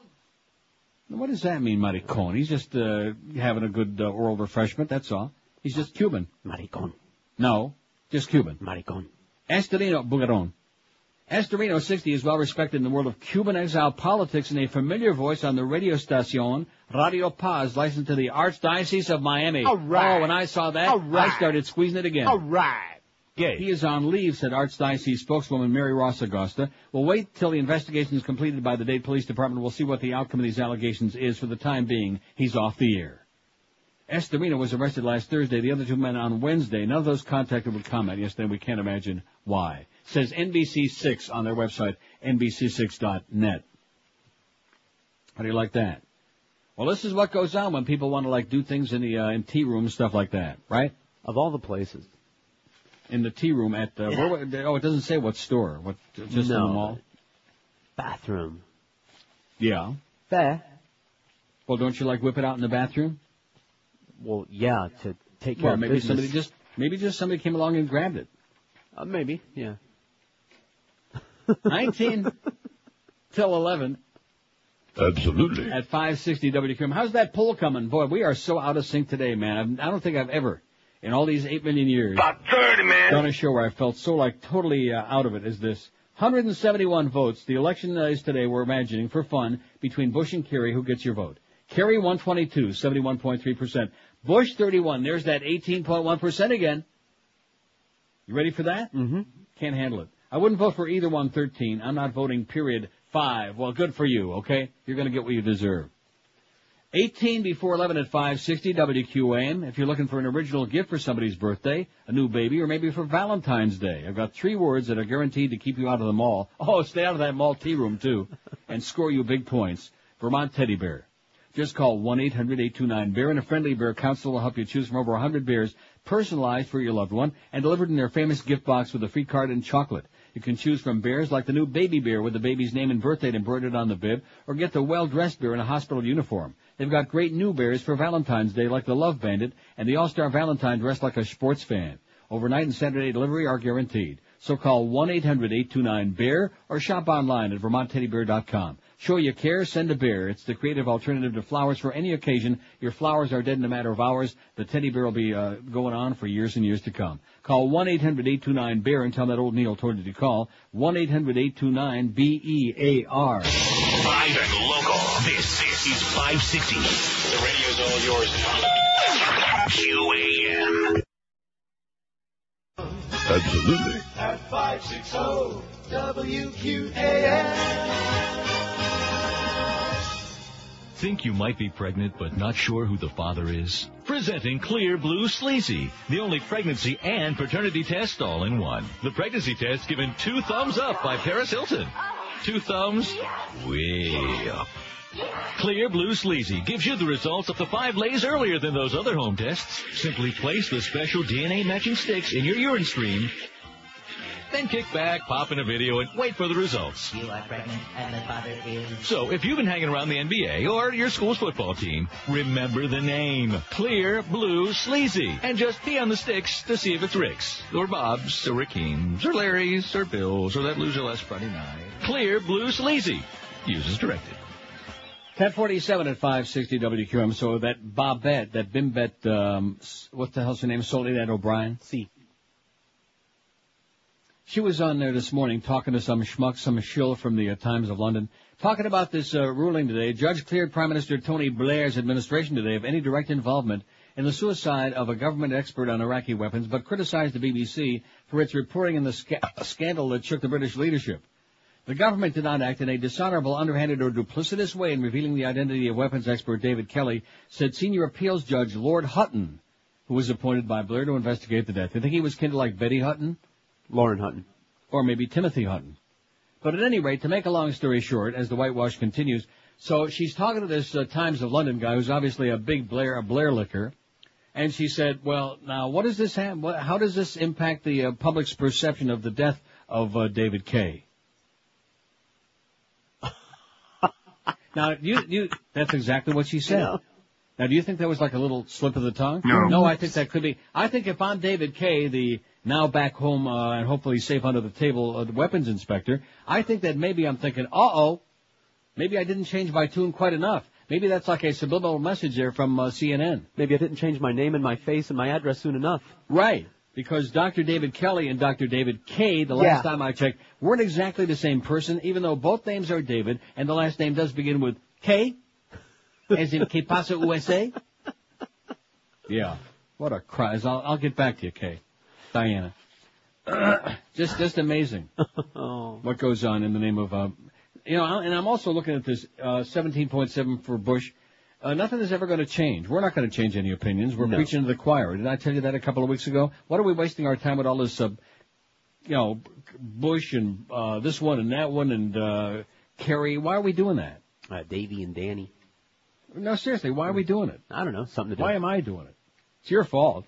What does that mean, maricon? He's just uh, having a good uh, oral refreshment, that's all. He's just Cuban. Maricon. No, just Cuban. Maricon. Estorino Bugaron. Estorino, 60, is well respected in the world of Cuban exile politics and a familiar voice on the radio station Radio Paz, licensed to the Archdiocese of Miami. All right. Oh, when I saw that, right. I started squeezing it again. All right. Gay. He is on leave, said Archdiocese spokeswoman Mary Ross Agosta. We'll wait till the investigation is completed by the Dade Police Department. We'll see what the outcome of these allegations is. For the time being, he's off the air. Estorino was arrested last Thursday. The other two men on Wednesday. None of those contacted would comment Yes, then We can't imagine why. Says NBC6 on their website, NBC6.net. How do you like that? Well, this is what goes on when people want to like do things in the uh, in tea rooms, stuff like that, right? Of all the places. In the tea room at uh, where, where- oh, it doesn't say what store. What just in the mall? Bathroom. Yeah. Fair. Well, don't you like whip it out in the bathroom? Well, yeah, to take care Well, of maybe business. somebody just maybe just somebody came along and grabbed it. Uh, maybe, yeah. 19 till 11. Absolutely. At 560 WQAM. How's that poll coming? Boy, we are so out of sync today, man. I don't think I've ever, in all these 8 million years, About 30, man. done a show where I felt so like totally uh, out of it is this. 171 votes. The election is today, we're imagining, for fun, between Bush and Kerry. Who gets your vote? Kerry 122, 71.3%. Bush 31. There's that 18.1% again. You ready for that? Mm-hmm. Can't handle it. I wouldn't vote for either one 13. I'm not voting period five. Well, good for you, okay? You're gonna get what you deserve. 18 before 11 at 560 WQAM. If you're looking for an original gift for somebody's birthday, a new baby, or maybe for Valentine's Day, I've got three words that are guaranteed to keep you out of the mall. Oh, stay out of that mall tea room too, and score you big points. Vermont Teddy Bear. Just call 1-800-829-BEAR and a friendly bear counselor will help you choose from over 100 bears personalized for your loved one and delivered in their famous gift box with a free card and chocolate. You can choose from bears like the new baby bear with the baby's name and birth date embroidered on the bib or get the well-dressed bear in a hospital uniform. They've got great new bears for Valentine's Day like the Love Bandit and the All-Star Valentine dressed like a sports fan. Overnight and Saturday delivery are guaranteed. So call 1-800-829-BEAR or shop online at vermontteddybear.com. Show you care, send a bear. It's the creative alternative to flowers for any occasion. Your flowers are dead in a matter of hours. The teddy bear will be uh, going on for years and years to come. Call 1-800-829-BEAR and tell that old Neil told you to call. 1-800-829-B-E-A-R. Live and local. This, this is 560. The radio's all yours QAM. Absolutely. At 560 WQAM. Think you might be pregnant but not sure who the father is? Presenting Clear Blue Sleazy, the only pregnancy and paternity test all in one. The pregnancy test given two thumbs up by Paris Hilton. Oh, Two thumbs way up. Clear Blue Sleazy gives you the results up to five lays earlier than those other home tests. Simply place the special DNA matching sticks in your urine stream. Then kick back, pop in a video, and wait for the results. You are pregnant and the father is. So if you've been hanging around the NBA or your school's football team, remember the name. Clear Blue Sleazy. And just pee on the sticks to see if it's Rick's, or Bob's, or Rakeem's, or Larry's, or Bill's, or that loser last Friday night. Clear Blue Sleazy. Use as directed. 1047 at 560 WQAM. So that Bobette, that Bimbette, um, what the hell's her name? Soledad O'Brien? C. She was on there this morning talking to some schmuck, some shill from the uh, Times of London, talking about this uh, ruling today. Judge cleared Prime Minister Tony Blair's administration today of any direct involvement in the suicide of a government expert on Iraqi weapons, but criticized the BBC for its reporting in the sca- scandal that shook the British leadership. The government did not act in a dishonorable, underhanded, or duplicitous way in revealing the identity of weapons expert David Kelly, said senior appeals judge Lord Hutton, who was appointed by Blair to investigate the death. You think he was kind of like Betty Hutton? Lauren Hutton. Or maybe Timothy Hutton. But at any rate, to make a long story short, as the whitewash continues, so she's talking to this uh, Times of London guy who's obviously a big Blair, a Blair licker, and she said, well, now what does this have, what, how does this impact the uh, public's perception of the death of uh, David Kay? now, you, you, that's exactly what she said. Yeah. Now, do you think that was like a little slip of the tongue? No. No, I think that could be. I think if I'm David Kay, the now back home uh, and hopefully safe under the table uh, the weapons inspector, I think that maybe I'm thinking, uh-oh, maybe I didn't change my tune quite enough. Maybe that's like a subliminal message there from uh, CNN. Maybe I didn't change my name and my face and my address soon enough. Right. Because Dr. David Kelly and Dr. David Kay, the last Yeah. time I checked, weren't exactly the same person, even though both names are David, and the last name does begin with K, as in Que Pasa USA. Yeah. What a cry. I'll, I'll get back to you, Kay. Diana. just, just amazing oh. what goes on in the name of, uh, you know, and I'm also looking at this, uh, 17.7 for Bush. Uh, nothing is ever going to change. We're not going to change any opinions. We're No. preaching to the choir. Did I tell you that a couple of weeks ago? What are we wasting our time with all this, uh, you know, Bush and, uh, this one and that one and, uh, Kerry? Why are we doing that? Uh, Davy and Danny. No, seriously, why are we doing it? I don't know. Something to do. Why am I doing it? It's your fault.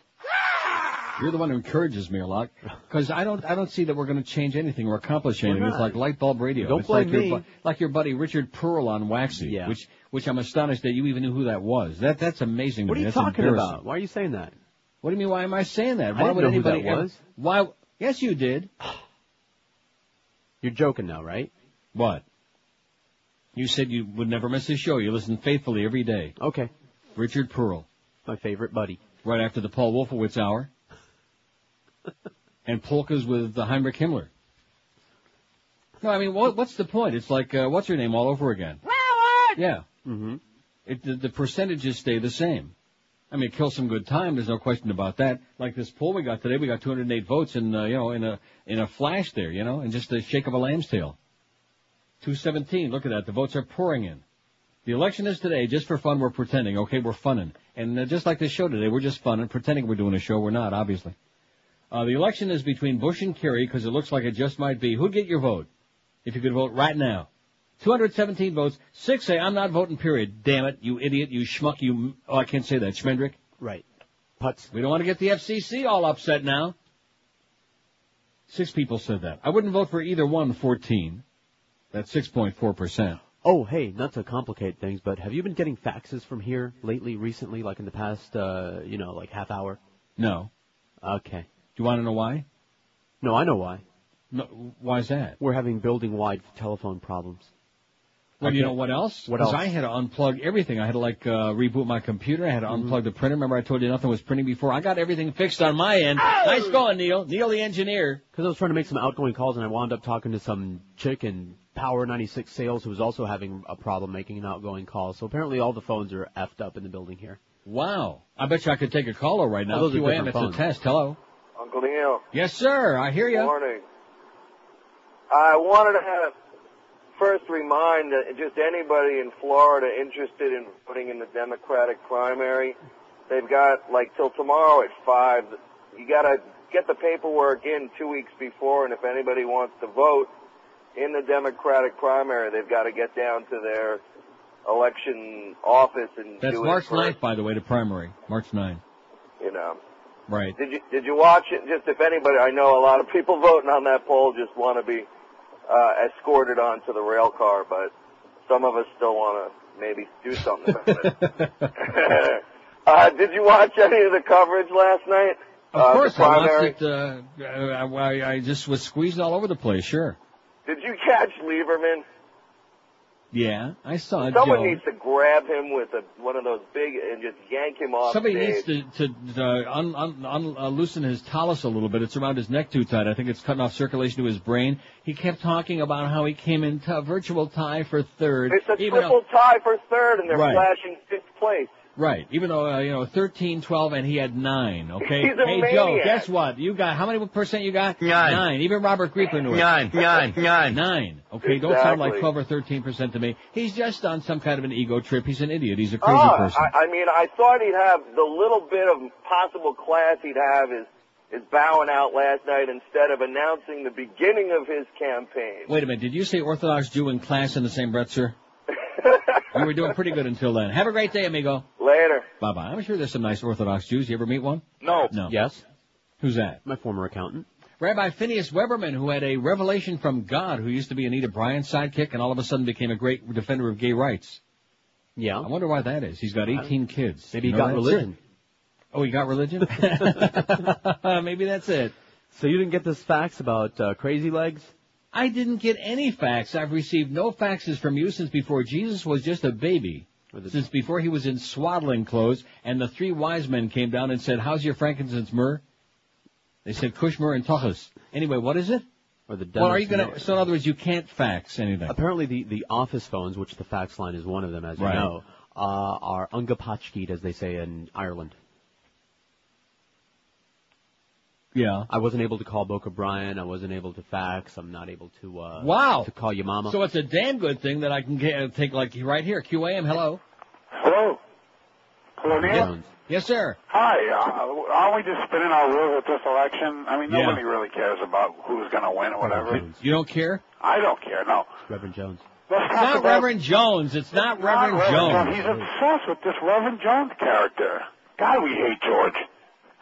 You're the one who encourages me a lot because I don't I don't see that we're going to change anything or accomplish anything. It's like light bulb radio. Don't it's like blame your me. bu- like your buddy Richard Perle on Waxy, Yeah. which which I'm astonished that you even knew who that was. That that's amazing. What are you That's talking about? Why are you saying that? What do you mean? Why am I saying that? I Why would know who that anybody ever- was. Why? Yes, you did. You're joking now, right? What? You said you would never miss a show. You listen faithfully every day. Okay. Richard Perle. My favorite buddy. Right after the Paul Wolfowitz hour. and polkas with the Heinrich Himmler. No, I mean, what, what's the point? It's like, uh, what's your name all over again? Yeah. Mm-hmm. It, the, the percentages stay the same. I mean, it kills some good time. There's no question about that. Like this poll we got today, we got 208 votes in, uh, you know, in a in a flash there, you know, in just a shake of a lamb's tail. 217. Look at that. The votes are pouring in. The election is today. Just for fun, we're pretending. Okay, we're funning. And uh, just like this show today, we're just funning, pretending we're doing a show. We're not, obviously. Uh, the election is between Bush and Kerry because it looks like it just might be. Who'd get your vote? If you could vote right now. 217 votes. Six say, I'm not voting, period. Damn it, you idiot, you schmuck, you, oh, I can't say that, Schmendrick. Right. Putz. We don't want to get the FCC all upset now. Six people said that. I wouldn't vote for either one, 14. That's 6.4%. Oh, hey, not to complicate things, but have you been getting faxes from here lately, recently, like in the past, uh, you know, like half hour? No. Okay. Do you want to know why? No, I know why. No, why's that? We're having building-wide telephone problems. Well, you know what else? What else? I had to unplug everything. I had to like uh, reboot my computer. I had to Mm-hmm. unplug the printer. Remember I told you nothing was printing before? I got everything fixed on my end. Nice going, Neil. Neil the engineer. Because I was trying to make some outgoing calls, and I wound up talking to some chick in Power 96 sales who was also having a problem making an outgoing call. So apparently all the phones are effed up in the building here. Wow. I bet you I could take a caller right now. Oh, those are QAM, different it's phones. a test. Hello. Uncle Neil. Yes, sir. I hear you. Morning. I wanted to have first remind just anybody in Florida interested in voting in the Democratic primary, they've got like till tomorrow at five. You got to get the paperwork in two weeks before, and if anybody wants to vote in the Democratic primary, they've got to get down to their election office and That's do March it first. 9th, by the way, the primary. March 9th. You know. Right. Did you did you watch it? Just if anybody, I know a lot of people voting on that poll just want to be uh, escorted onto the rail car, but some of us still want to maybe do something about it. uh, did you watch any of the coverage last night? Of uh, course, I watched it. Uh, I, I just was squeezed all over the place. Sure. Did you catch Lieberman? Yeah, I saw it. Someone Joe. needs to grab him with a, one of those big and just yank him off Somebody stage. needs to, to uh, un, un, un, uh, loosen his tallis a little bit. It's around his neck too tight. I think it's cutting off circulation to his brain. He kept talking about how he came in t- virtual tie for third. It's a triple tie for third, and they're Right. flashing fifth place. Right. Even though, uh, you know, 13, 12, and he had nine, okay? He's a hey, Joe, guess what? You got, how many percent you got? Nine. Nine. Even Robert Grieper knew it. Nine, nine, nine. Nine. Okay, don't sound like 12 or 13 percent to me. He's just on some kind of an ego trip. He's an idiot. He's a crazy Oh, person. I, I mean, I thought he'd have the little bit of possible class he'd have is is bowing out last night instead of announcing the beginning of his campaign. Wait a minute. Did you say Orthodox Jew and class in the same breath, sir? You were doing pretty good until then. Have a great day, amigo. Later. Bye bye. I'm sure there's some nice Orthodox Jews. You ever meet one? No. No. Yes. Who's that? My former accountant. Rabbi Phineas Weberman, who had a revelation from God, who used to be Anita Bryant's sidekick and all of a sudden became a great defender of gay rights. Yeah. I wonder why that is. He's got 18 kids. Maybe he You know got religion. sir? Oh, he got religion? Maybe that's it. So you didn't get this fax about uh, Crazy Legs? I didn't get any fax. I've received no faxes from you since before Jesus was just a baby. Since before he was in swaddling clothes and the three wise men came down and said, how's your frankincense myrrh? They said, kush, myrrh, and tuchus. Anyway, what is it? Or the Well, are you gonna, so in other words, you can't fax anything. Apparently, the, the office phones, which the fax line is one of them, as you Right. know, uh, are ungapachkied, as they say in Ireland. Yeah. I wasn't able to call Boca Brian. I wasn't able to fax. I'm not able to. Uh, Wow. To call your mama. So it's a damn good thing that I can get, uh, take like right here, QAM, hello. Hello. Hello, Neil. Yes, sir. Hi. Uh, aren't we just spinning our wheels at this election? I mean, Yeah. nobody really cares about who's going to win or whatever. You don't care? I don't care. No. Reverend Jones. Let's It's not about Reverend Jones. It's not not Reverend Jones. He's obsessed with this Reverend Jones character. God, we hate George.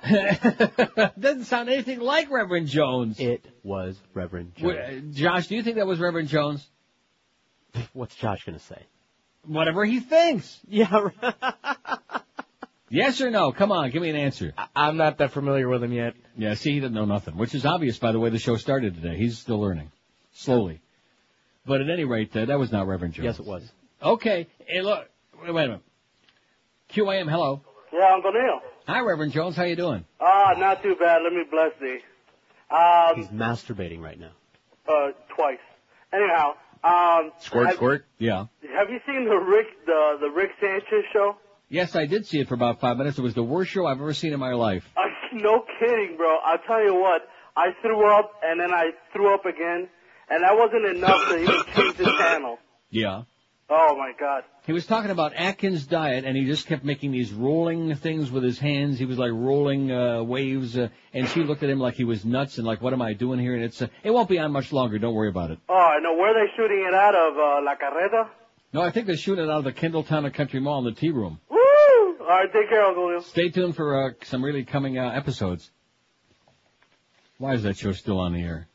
Doesn't sound anything like Reverend Jones. It was Reverend Jones. W- uh, Josh, do you think that was Reverend Jones? What's Josh going to say? Whatever he thinks. Yeah. Yes or no? Come on, give me an answer. I'm not that familiar with him yet. Yeah, see, he doesn't know nothing, which is obvious by the way the show started today. He's still learning. Slowly. But at any rate, uh, that was not Reverend Jones. Yes, it was. Okay. Hey, look. Wait, wait a minute. QAM, hello. Yeah, Uncle Neil. Hi, Reverend Jones. How you doing? Ah, not too bad. Let me bless thee. Um, He's masturbating right now. uh, twice. Anyhow, um, Squirt, have, squirt. Yeah. have you seen the Rick, the the Rick Sanchez show? Yes, I did see it for about five minutes. It was the worst show I've ever seen in my life. Uh, no kidding, bro. I'll tell you what. I threw up and then I threw up again, and that wasn't enough to even change the channel. Yeah. Oh my God. He was talking about Atkins diet, and he just kept making these rolling things with his hands. He was like rolling uh, waves, uh, and she looked at him like he was nuts and like, "What am I doing here?" And it's uh, it won't be on much longer. Don't worry about it. Oh, I know. Where are they shooting it out of? Uh, La Carreta? No, I think they're shooting it out of the Kendalltown and Country Mall in the tea room. Woo! All right, take care, Uncle Neil. Stay tuned for uh, some really coming uh, episodes. Why is that show still on the air?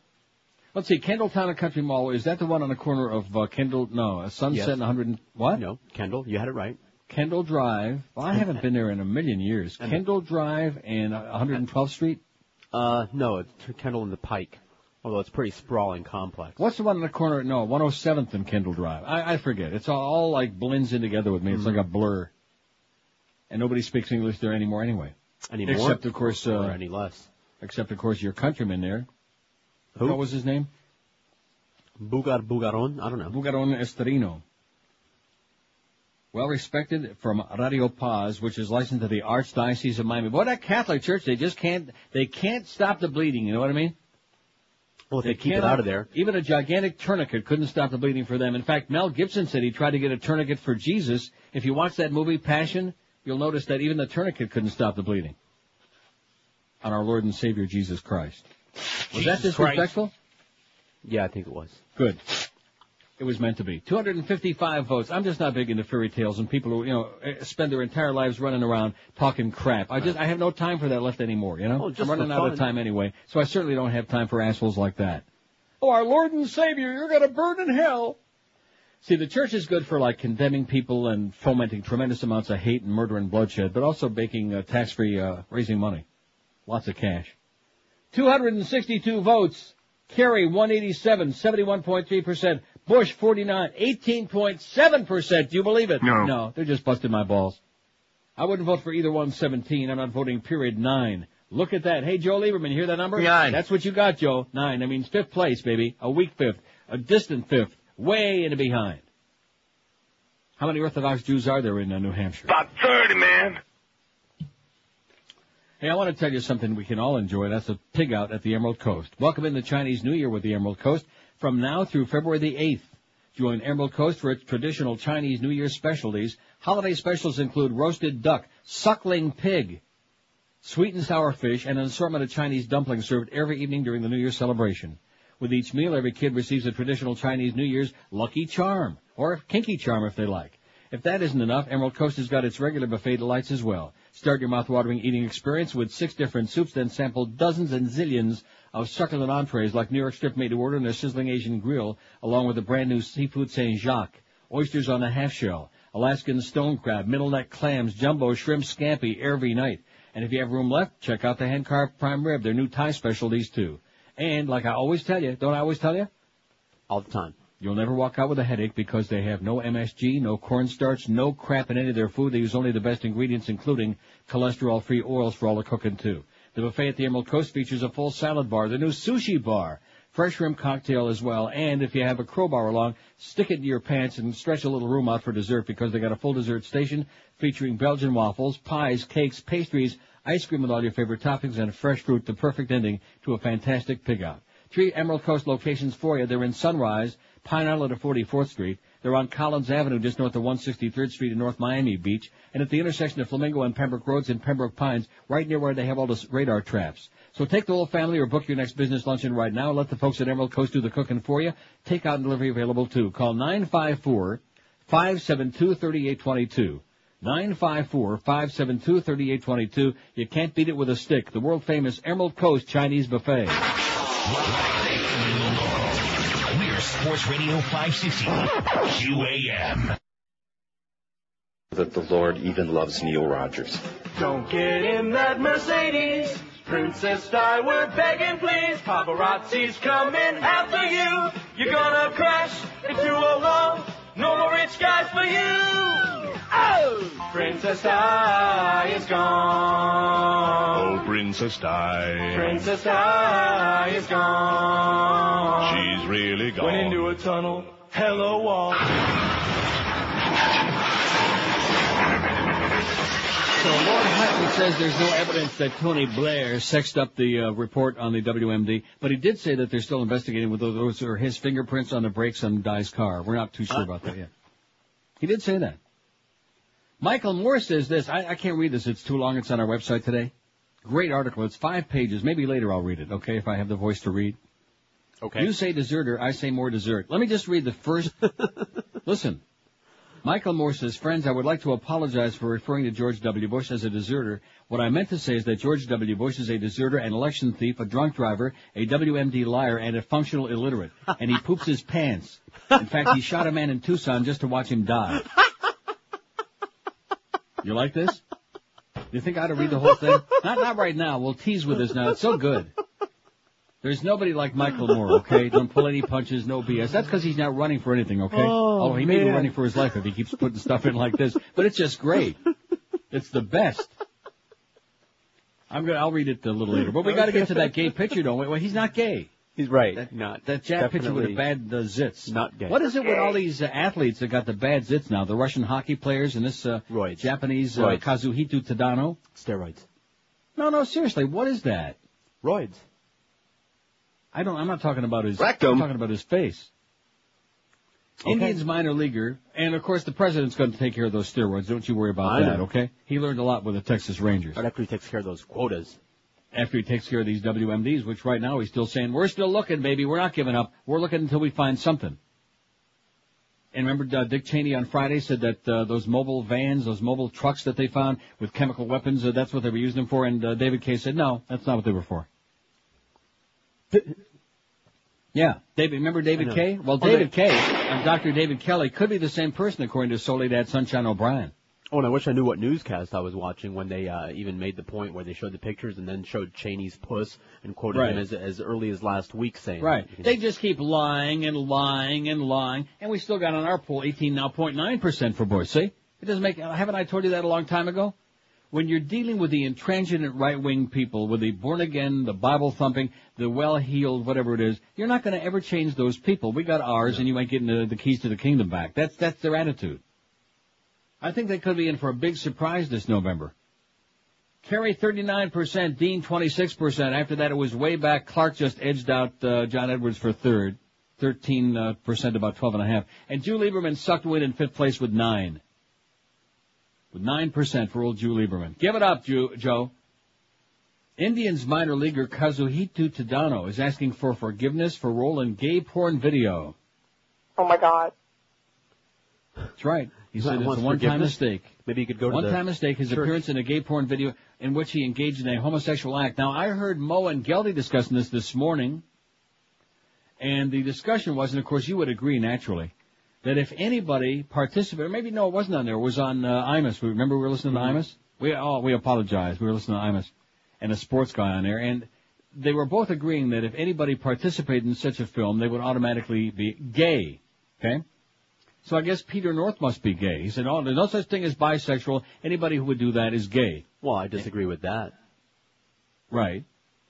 Let's see, Kendalltown and Country Mall, is that the one on the corner of uh, Kendall, no, uh, Sunset Yes. and 100, and- what? No, Kendall, you had it right. Kendall Drive. Well, I haven't been there in a million years. Kendall Drive and uh, 112th Street. Uh, no, it's Kendall and the Pike. Although it's pretty sprawling complex. What's the one in the corner? No, 107th and Kendall Drive. I, I forget. It's all, all like blends in together with me. It's like a blur. And nobody speaks English there anymore anyway. Anymore? Except of course, uh, or any less. except of course your countryman there. Who? What was his name? Bugar Bugaron? I don't know. Bugaron Estrino. Well respected from Radio Paz, which is licensed to the Archdiocese of Miami. Boy, that Catholic Church, they just can't, they can't stop the bleeding, you know what I mean? Well, if they keep it out of there. Even a gigantic tourniquet couldn't stop the bleeding for them. In fact, Mel Gibson said he tried to get a tourniquet for Jesus. If you watch that movie, Passion, you'll notice that even the tourniquet couldn't stop the bleeding. On our Lord and Savior Jesus Christ. Was that Jesus Christ. disrespectful? Yeah, I think it was. Good. It was meant to be. 255 votes. I'm just not big into fairy tales and people who, you know, eh, spend their entire lives running around talking crap. I just, I have no time for that left anymore, you know? Oh, just I'm running out of time anyway, so I certainly don't have time for assholes like that. Oh, our Lord and Savior, you're gonna burn in hell. See, the church is good for like condemning people and fomenting tremendous amounts of hate and murder and bloodshed, but also making uh, tax-free, uh, raising money. Lots of cash. 262 votes. Kerry 187, 71.3%. Bush 49, 18.7%. Do you believe it? No. No, they're just busting my balls. I wouldn't vote for either one 17. I'm not voting period nine. Look at that. Hey, Joe Lieberman, hear that number? Nine. That's what you got, Joe. Nine. That means fifth place, baby. A weak fifth. A distant fifth. Way in the behind. How many Orthodox Jews are there in uh, New Hampshire? About 30, man. Hey, I want to tell you something we can all enjoy. That's a pig out at the Emerald Coast. Welcome in the Chinese New Year with the Emerald Coast from now through February the 8th. Join Emerald Coast for its traditional Chinese New Year specialties. Holiday specials include roasted duck, suckling pig, sweet and sour fish, and an assortment of Chinese dumplings served every evening during the New Year celebration. With each meal, every kid receives a traditional Chinese New Year's lucky charm, or kinky charm if they like. If that isn't enough, Emerald Coast has got its regular buffet delights as well. Start your mouth-watering eating experience with six different soups, then sample dozens and zillions of succulent entrees like New York strip made to order in a sizzling Asian grill, along with the brand new seafood Saint Jacques, oysters on a half shell, Alaskan stone crab, middle neck clams, jumbo shrimp scampi every night. And if you have room left, check out the hand-carved prime rib, their new Thai specialties too. And like I always tell you, don't I always tell you? All the time. You'll never walk out with a headache because they have no MSG, no cornstarch, no crap in any of their food. They use only the best ingredients, including cholesterol-free oils for all the cooking too. The buffet at the Emerald Coast features a full salad bar, the new sushi bar, fresh shrimp cocktail as well, and if you have a crowbar along, stick it into your pants and stretch a little room out for dessert because they got a full dessert station featuring Belgian waffles, pies, cakes, pastries, ice cream with all your favorite toppings, and fresh fruit, the perfect ending to a fantastic pig out. Three Emerald Coast locations for you. They're in Sunrise, Pine Island at 44th Street. They're on Collins Avenue, just north of 163rd Street in North Miami Beach, and at the intersection of Flamingo and Pembroke Roads in Pembroke Pines, right near where they have all the radar traps. So take the whole family or book your next business luncheon right now. Let the folks at Emerald Coast do the cooking for you. Takeout and delivery available too. Call 954 572 3822. 954-572-3822. You can't beat it with a stick. The world famous Emerald Coast Chinese Buffet. We're Sports Radio 560 QAM. that the Lord even loves Neil Rogers. Don't get in that Mercedes. Princess Di, we're begging please. Paparazzi's coming after you. You're gonna crash into a wall. No more rich guys for you. Oh! Princess Di is gone. Oh, Princess Di. Princess Di is gone. She's really gone. Went into a tunnel. Hello, wall. So Lord Hutton says there's no evidence that Tony Blair sexed up the uh, report on the WMD, but he did say that they're still investigating whether those are his fingerprints on the brakes on Di's car. We're not too sure about that yet. He did say that. Michael Moore says this. I, I can't read this. It's too long. It's on our website today. Great article. It's five pages. Maybe later I'll read it. Okay, if I have the voice to read. Okay. You say deserter. I say more dessert. Let me just read the first. Listen. Michael Moore says, friends, I would like to apologize for referring to George W. Bush as a deserter. What I meant to say is that George W. Bush is a deserter, an election thief, a drunk driver, a WMD liar, and a functional illiterate. And he poops his pants. In fact, he shot a man in Tucson just to watch him die. You like this? You think I ought to read the whole thing? Not, not right now. We'll tease with this now. It's so good. There's nobody like Michael Moore, okay? Don't pull any punches, no BS. That's because he's not running for anything, okay? Oh, Although he may be running for his life if he keeps putting stuff in like this. But it's just great. It's the best. I'm gonna, I'll read it a little later. But we gotta get to that gay picture, don't we? Well, he's not gay. He's right. That, not that Jap picture with the bad uh, zits. Not gay. What is it with all these uh, athletes that got the bad zits now? The Russian hockey players and this uh, Japanese uh, Roids. Kazuhito Tadano? Steroids. No, no, seriously, what is that? Roids. I don't. I'm not talking about his. Rectum. I'm talking about his face. Okay. Indians minor leaguer, and of course the president's going to take care of those steroids. Don't you worry about I that, know. okay? He learned a lot with the Texas Rangers. But after he takes care of those quotas. After he takes care of these WMDs, which right now he's still saying, we're still looking, baby. We're not giving up. We're looking until we find something. And remember, uh, Dick Cheney on Friday said that uh, those mobile vans, those mobile trucks that they found with chemical weapons, uh, that's what they were using them for. And uh, David Kay said, no, that's not what they were for. Yeah, David. Remember David. Kay? Well, Oh, David Kay and Dr. David Kelly could be the same person, according to Soledad Sunshine O'Brien. Oh, and I wish I knew what newscast I was watching when they uh, even made the point where they showed the pictures and then showed Cheney's puss and quoted Right. him as, as early as last week saying. Right. They just keep lying and lying and lying, and we still got on our poll 18 now 0.9 percent for Bush. See, it doesn't make. Haven't I told you that a long time ago? When you're dealing with the intransigent right-wing people, with the born-again, the Bible-thumping, the well-heeled, whatever it is, you're not going to ever change those people. We got ours, and you might get the, the keys to the kingdom back. That's that's their attitude. I think they could be in for a big surprise this November. Kerry 39%, Dean 26%. After that, it was way back. Clark just edged out uh, John Edwards for third, 13 uh, percent, about 12 and a half. And Jew Lieberman sucked wind in fifth place with nine. With 9% for old Jew Lieberman. Give it up, Jew, Joe. Indians minor leaguer Kazuhito Tadano is asking for forgiveness for role in gay porn video. Oh my god. That's right. He said it's a one-time mistake. Maybe he could go to One-time mistake, his church. appearance in a gay porn video in which he engaged in a homosexual act. Now, I heard Mo and Geldy discussing this this morning, and the discussion was, and of course you would agree naturally, that if anybody participated, maybe no, it wasn't on there, it was on uh, Imus. We remember we were listening to Imus? We, oh, we apologize. We were listening to Imus and a sports guy on there, and they were both agreeing that if anybody participated in such a film, they would automatically be gay. Okay? So I guess Peter North must be gay. He said, "Oh, there's no such thing as bisexual. Anybody who would do that is gay." Well, I disagree with that. Right.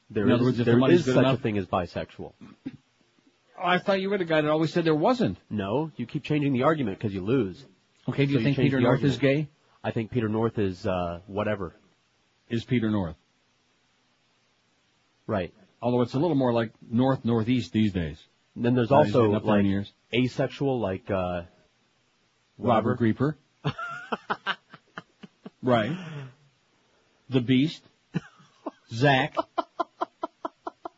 There In is, other words, if the there is such enough- a thing as bisexual. I thought you were the guy that always said there wasn't. No, you keep changing the argument because you lose. Okay, do you think change Peter North is gay? I think Peter North is uh, whatever. Is Peter North? Right. Although it's a little more like north northeast these days. And then there's also getting up there in like years. asexual, like uh, Robert Grieper. right. The Beast. Zach.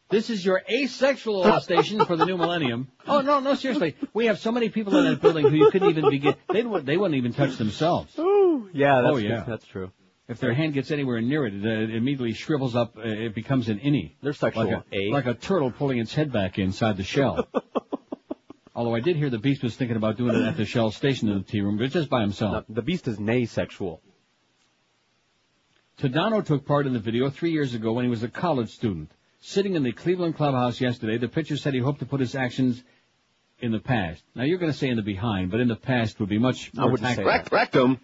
This is your asexual station for the new millennium. Oh no, no, seriously. We have so many people in that building who you couldn't even begin. They wouldn't. They wouldn't even touch themselves. Ooh, yeah, that's oh yeah, that's true. If their hand gets anywhere near it, it, it immediately shrivels up. uh, It becomes an innie. They're sexual. Like a, A. like a turtle pulling its head back inside the shell. Although I did hear the beast was thinking about doing it at the shell station in the tea room, but just by himself. The beast is nay sexual. Tadano took part in the video three years ago when he was a college student. Sitting in the Cleveland clubhouse yesterday, the pitcher said he hoped to put his actions in the past. Now you're going to say in the behind, but in the past would be much more I wouldn't say tactful. that.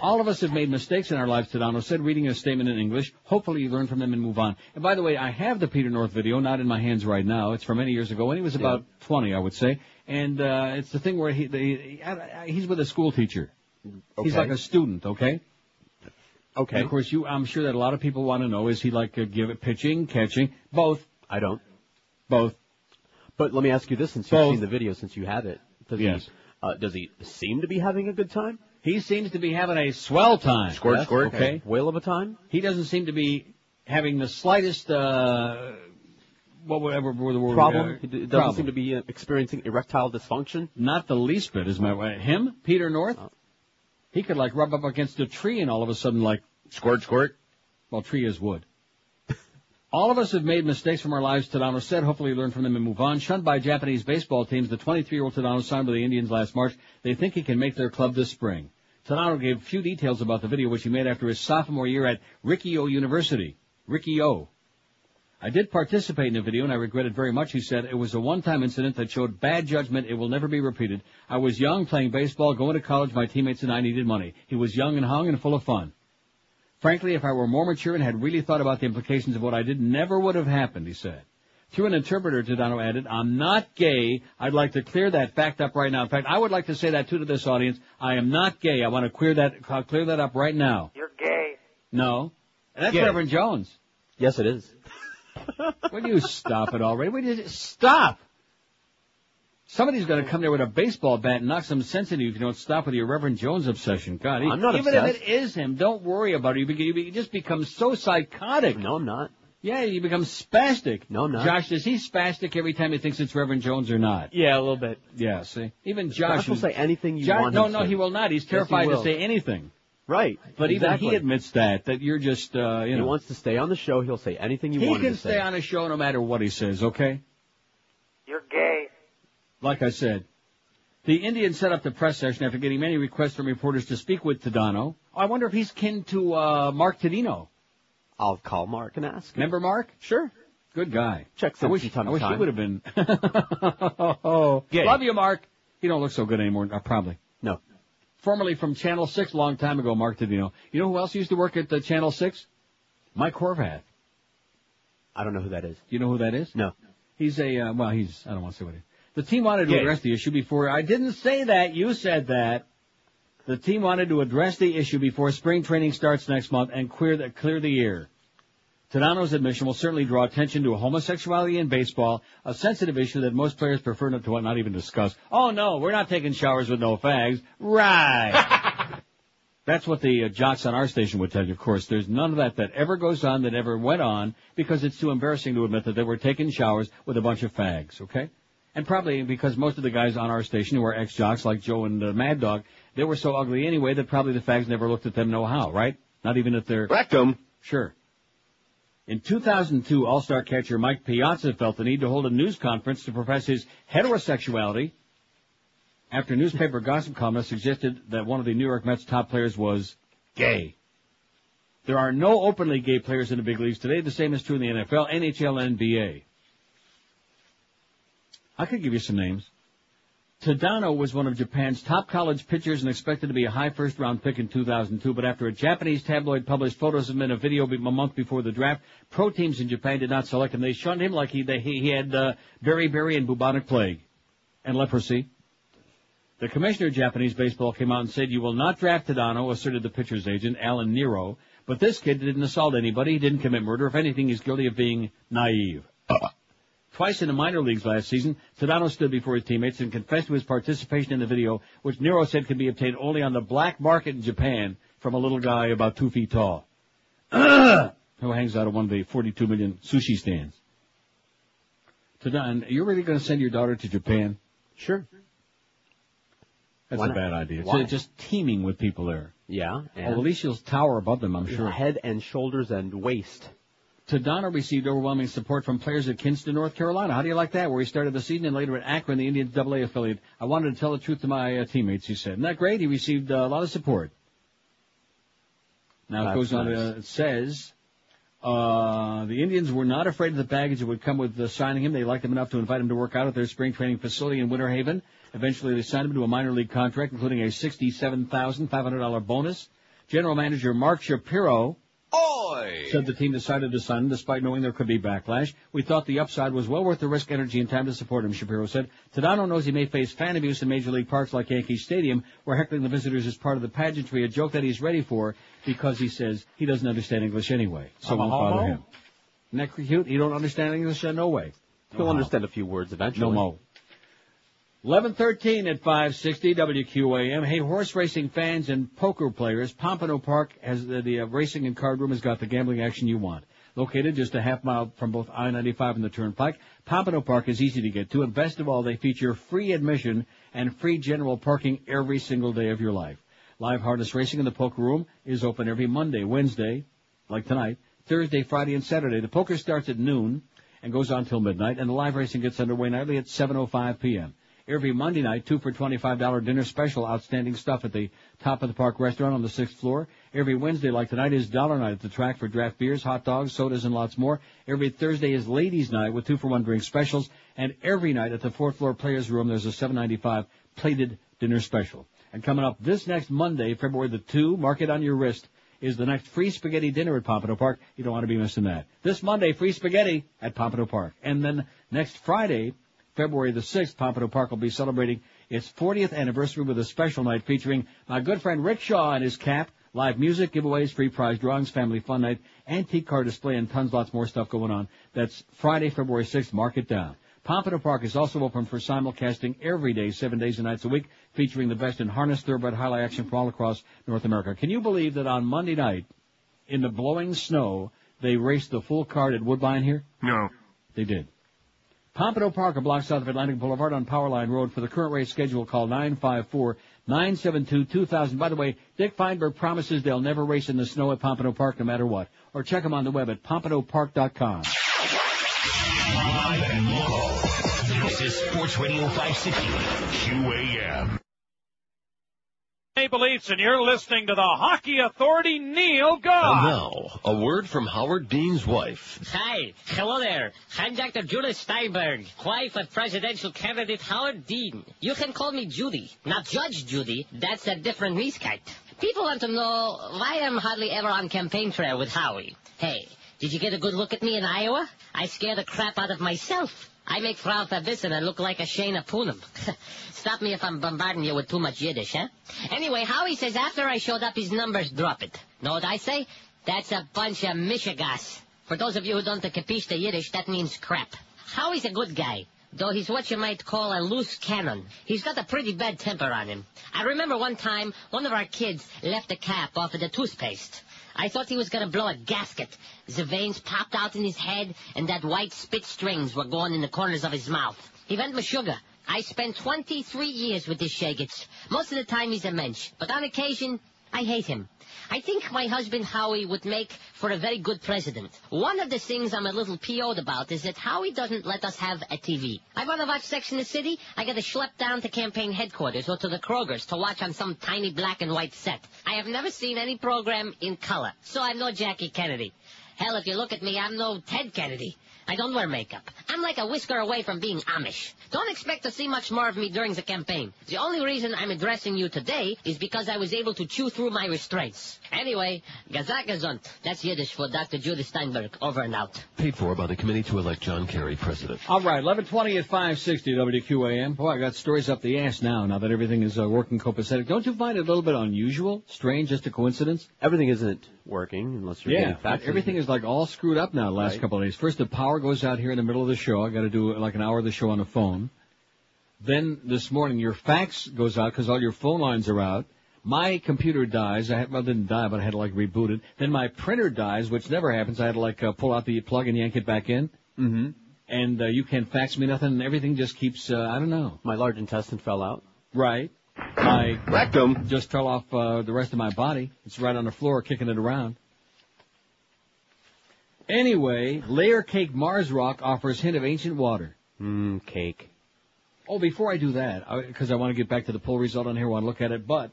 All of us have made mistakes in our lives, Tadano said, reading a statement in English. Hopefully you learn from them and move on. And by the way, I have the Peter North video, not in my hands right now. It's from many years ago when he was about 20, I would say. And, uh, it's the thing where he, he's with a school teacher. He's like a student, okay? Okay. And of course, you, I'm sure that a lot of people want to know, is he like uh, give it pitching, catching? Both. I don't. Both. But let me ask you this: since you've seen the video, since you have it, does Yes. he uh, does he seem to be having a good time? He seems to be having a swell time. Squirt, Yes, squirt. Okay. A whale of a time. He doesn't seem to be having the slightest, uh, whatever word the word Problem. uh, He d- doesn't problem. seem to be uh, experiencing erectile dysfunction. Not the least bit, is my way. Him, Peter North, Oh. he could like rub up against a tree and all of a sudden like squirt, squirt. Well, tree is wood. all of us have made mistakes from our lives, Tadano said. Hopefully learn from them and move on. Shunned by Japanese baseball teams, the 23-year-old Tadano signed with the Indians last March. They think he can make their club this spring. Tadano gave few details about the video which he made after his sophomore year at Rikkyo University. Rikkyo. I did participate in the video and I regret it very much, he said. It was a one-time incident that showed bad judgment. It will never be repeated. I was young, playing baseball, going to college. My teammates and I needed money. He was young and hung and full of fun. Frankly, if I were more mature and had really thought about the implications of what I did, never would have happened, he said. Through an interpreter, Tadano added, I'm not gay. I'd like to clear that fact up right now. In fact, I would like to say that too to this audience. I am not gay. I want to clear that, uh, clear that up right now. You're gay. No. That's Gay. Reverend Jones. Yes, it is. Will you stop it already? Will you stop? Somebody's going to come there with a baseball bat and knock some sense into you if you don't stop with your Reverend Jones obsession. God, I'm not even obsessed. if it is him, don't worry about it. You, be, you, be, you just become so psychotic. No, I'm not. Yeah, you become spastic. No, I'm not. Josh, is he spastic every time he thinks it's Reverend Jones or not? Yeah, a little bit. Yeah, see? Even Josh Josh... will say anything you Josh- want No, him no, to. he will not. He's Yes, he terrified to say anything. Right. But exactly. even he admits that, that you're just, uh, you He know... wants to stay on the show. He'll say anything you he want to say. He can stay on a show no matter what he says, okay? You're gay. Like I said, the Indian set up the press session after getting many requests from reporters to speak with Tadano. I wonder if he's kin to uh, Mark Tadino. I'll call Mark and ask. him. Remember Mark? Sure. Good guy. Checks I wish, time I to wish he would have been. oh, Gay. love you, Mark. You don't look so good anymore, uh, probably. Formerly from Channel 6, a long time ago, Mark Tadino. You know who else used to work at the Channel 6? Mike Horvath. I don't know who that is. Do you know who that is? No. He's a, uh, well, he's, I don't want to say what he is. The team wanted to address the issue before, I didn't say that, you said that. The team wanted to address the issue before spring training starts next month and clear the, clear the air. Tadano's admission will certainly draw attention to homosexuality in baseball, a sensitive issue that most players prefer not to not even discuss. Oh no, we're not taking showers with no fags. Right. That's what the uh, jocks on our station would tell you, of course. There's none of that that ever goes on, that ever went on, because it's too embarrassing to admit that they were taking showers with a bunch of fags, okay? And probably because most of the guys on our station who are ex-jocks, like Joe and uh, Mad Dog, they were so ugly anyway that probably the fags never looked at them no how, right? Not even at they're... Rectum. Sure. In 2002, All-Star catcher Mike Piazza felt the need to hold a news conference to profess his heterosexuality after newspaper gossip columnists suggested that one of the New York Mets top players was gay. There are no openly gay players in the big leagues today. The same is true in the NFL, NHL, NBA. I could give you some names. Tadano was one of Japan's top college pitchers and expected to be a high first round pick in 2002, but after a Japanese tabloid published photos of him in a video a month before the draft, pro teams in Japan did not select him. They shunned him like he, they, he, had uh, beriberi and bubonic plague and leprosy. The commissioner of Japanese baseball came out and said, you will not draft Tadano, asserted the pitcher's agent, Alan Nero. But this kid didn't assault anybody. He didn't commit murder. If anything, he's guilty of being naive. Twice in the minor leagues last season, Tadano stood before his teammates and confessed to his participation in the video, which Nero said can be obtained only on the black market in Japan from a little guy about two feet tall, who hangs out at one of the 42 million sushi stands. Tadano, you're really going to send your daughter to Japan? Sure. That's Why a not? bad idea. It's Why? just teeming with people there. Yeah. And at least she'll tower above them, I'm sure. Head and shoulders and waist. Tadano received overwhelming support from players at Kinston, North Carolina. How do you like that? Where he started the season and later at Akron, the Indians AA affiliate. I wanted to tell the truth to my uh, teammates, he said. Isn't that great? He received uh, a lot of support. Now it That's goes on. nice. Uh, it says uh, the Indians were not afraid of the baggage that would come with uh, signing him. They liked him enough to invite him to work out at their spring training facility in Winter Haven. Eventually, they signed him to a minor league contract, including a sixty-seven thousand five hundred dollar bonus. General manager Mark Shapiro said the team decided to sign him despite knowing there could be backlash. We thought the upside was well worth the risk, energy, and time to support him, Shapiro said. Tadano knows he may face fan abuse in major league parks like Yankee Stadium, where heckling the visitors is part of the pageantry, a joke that he's ready for because he says he doesn't understand English anyway. So I'm won't bother homo? him. Isn't that cute? You don't understand English? Uh, No way. He'll No how. understand a few words eventually. No mo. 1113 at 560 WQAM. Hey, horse racing fans and poker players, Pompano Park has the, the uh, racing and card room has got the gambling action you want. Located just a half mile from both I-95 and the Turnpike, Pompano Park is easy to get to, and best of all, they feature free admission and free general parking every single day of your life. Live harness racing in the poker room is open every Monday, Wednesday, like tonight, Thursday, Friday, and Saturday. The poker starts at noon and goes on till midnight, and the live racing gets underway nightly at 7.05 p.m. Every Monday night, two for $25 dinner special, outstanding stuff at the top of the park restaurant on the sixth floor. Every Wednesday, like tonight, is dollar night at the track for draft beers, hot dogs, sodas, and lots more. Every Thursday is ladies' night with two for one drink specials. And every night at the fourth floor players' room, there's a 7.95 plated dinner special. And coming up this next Monday, February the 2, mark it on your wrist, is the next free spaghetti dinner at Pompano Park. You don't want to be missing that. This Monday, free spaghetti at Pompano Park. And then next Friday, February the 6th, Pompano Park will be celebrating its 40th anniversary with a special night featuring my good friend Rick Shaw and his cap, live music, giveaways, free prize drawings, family fun night, antique car display, and tons, lots more stuff going on. That's Friday, February 6th. Mark it down. Pompano Park is also open for simulcasting every day, seven days and nights a week, featuring the best in harness, thoroughbred, highlight action from all across North America. Can you believe that on Monday night, in the blowing snow, they raced the full card at Woodbine here? No. They did. Pompano Park, a block south of Atlantic Boulevard on Powerline Road. For the current race schedule, call 954-972-2000. By the way, Dick Feinberg promises they'll never race in the snow at Pompano Park no matter what. Or check them on the web at pompanopark.com. Live and local. This is Sports Radio 560 QAM. Maple Leafs, and you're listening to the Hockey Authority, Neil And now, a word from Howard Dean's wife. Hi, hello there. I'm Dr. Judith Steinberg, wife of presidential candidate Howard Dean. You can call me Judy, not Judge Judy. That's a different miscut. People want to know why I'm hardly ever on campaign trail with Howie. Hey, did you get a good look at me in Iowa? I scare the crap out of myself. I make Frau Farbissina look like a Shayna Poonam. Stop me if I'm bombarding you with too much Yiddish, huh? Anyway, Howie says after I showed up, his numbers drop it. Know what I say? That's a bunch of mishigas. For those of you who don't capiche the Yiddish, that means crap. Howie's a good guy, though he's what you might call a loose cannon. He's got a pretty bad temper on him. I remember one time, one of our kids left a cap off of the toothpaste. I thought he was gonna blow a gasket. The veins popped out in his head, and that white spit strings were going in the corners of his mouth. He went with sugar. I spent 23 years with this Shagets. Most of the time he's a mensch, but on occasion, I hate him. I think my husband Howie would make for a very good president. One of the things I'm a little PO'd about is that Howie doesn't let us have a TV. I want to watch Sex in the City, I gotta schlep down to campaign headquarters or to the Kroger's to watch on some tiny black and white set. I have never seen any program in color, so I'm no Jackie Kennedy. Hell, if you look at me, I'm no Ted Kennedy. I don't wear makeup. I'm like a whisker away from being Amish. Don't expect to see much more of me during the campaign. The only reason I'm addressing you today is because I was able to chew through my restraints. Anyway, Gazakazont. That's Yiddish for Dr. Judith Steinberg. Over and out. Paid for by the committee to elect John Kerry president. All right, 1120 at 560 WQAM. Boy, I got stories up the ass now, now that everything is uh, working copacetic. Don't you find it a little bit unusual, strange, just a coincidence? Everything isn't working unless you're Yeah, getting faxes. everything is like all screwed up now the last Right. couple of days. First, the power goes out here in the middle of the show. I got to do like an hour of the show on the phone. Then this morning, your fax goes out because all your phone lines are out. My computer dies. I had, well, didn't die, but I had to like reboot it. Then my printer dies, which never happens. I had to like uh, pull out the plug and yank it back in. Mm-hmm. And uh, you can't fax me nothing, and everything just keeps. Uh, I don't know. My large intestine fell out. Right. My rectum just fell off uh, the rest of my body. It's right on the floor, kicking it around. Anyway, Layer Cake Mars Rock offers hint of ancient water. Mmm, cake. Oh, before I do that, because I, want to get back to the poll result on here, I want to look at it, but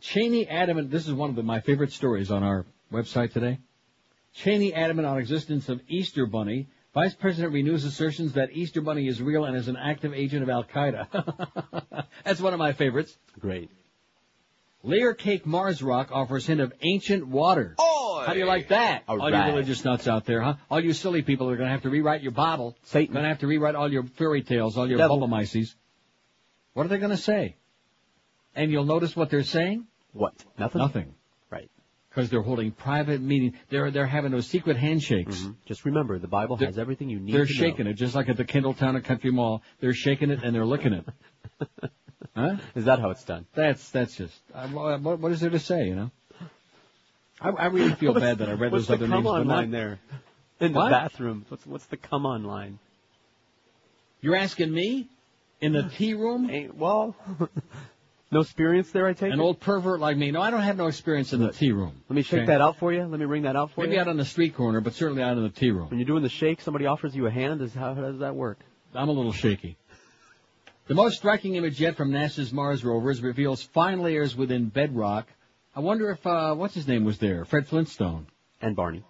Cheney adamant, this is one of the, my favorite stories on our website today. Cheney adamant on existence of Easter Bunny. Vice President renews assertions that Easter Bunny is real and is an active agent of Al Qaeda. That's one of my favorites. Great. Layer cake Mars rock offers hint of ancient water. How do you like that? All all right. you religious nuts out there, huh? All you silly people are going to have to rewrite your Bible. Satan. Going to have to rewrite all your fairy tales, all your Devil. bubble What are they going to say? And you'll notice what they're saying? What? Nothing? Nothing. Right. Because they're holding private meetings. They're, they're having those secret handshakes. Mhm. Just remember, the Bible They're- has everything you need They're to shaking know. it, just like at the Kendall Town and Country Mall. They're shaking it and they're licking it. huh? Is that how it's done? That's that's just uh, what, what is there to say? You know, I, I really feel What's- bad that I read those other come names. on but not- line there? In the What? bathroom. What's what's the come on line? You're asking me in the tea room? well, no experience there, I take An it? old pervert like me? No, I don't have no experience in the tea room. Let me shake Okay? that out for you. Let me ring that out for Maybe you. Maybe out on the street corner, but certainly out in the tea room. When you're doing the shake, somebody offers you a hand. Is how, how does that work? I'm a little shaky. The most striking image yet from NASA's Mars rovers reveals fine layers within bedrock. I wonder if uh, what's his name was there, Fred Flintstone and Barney.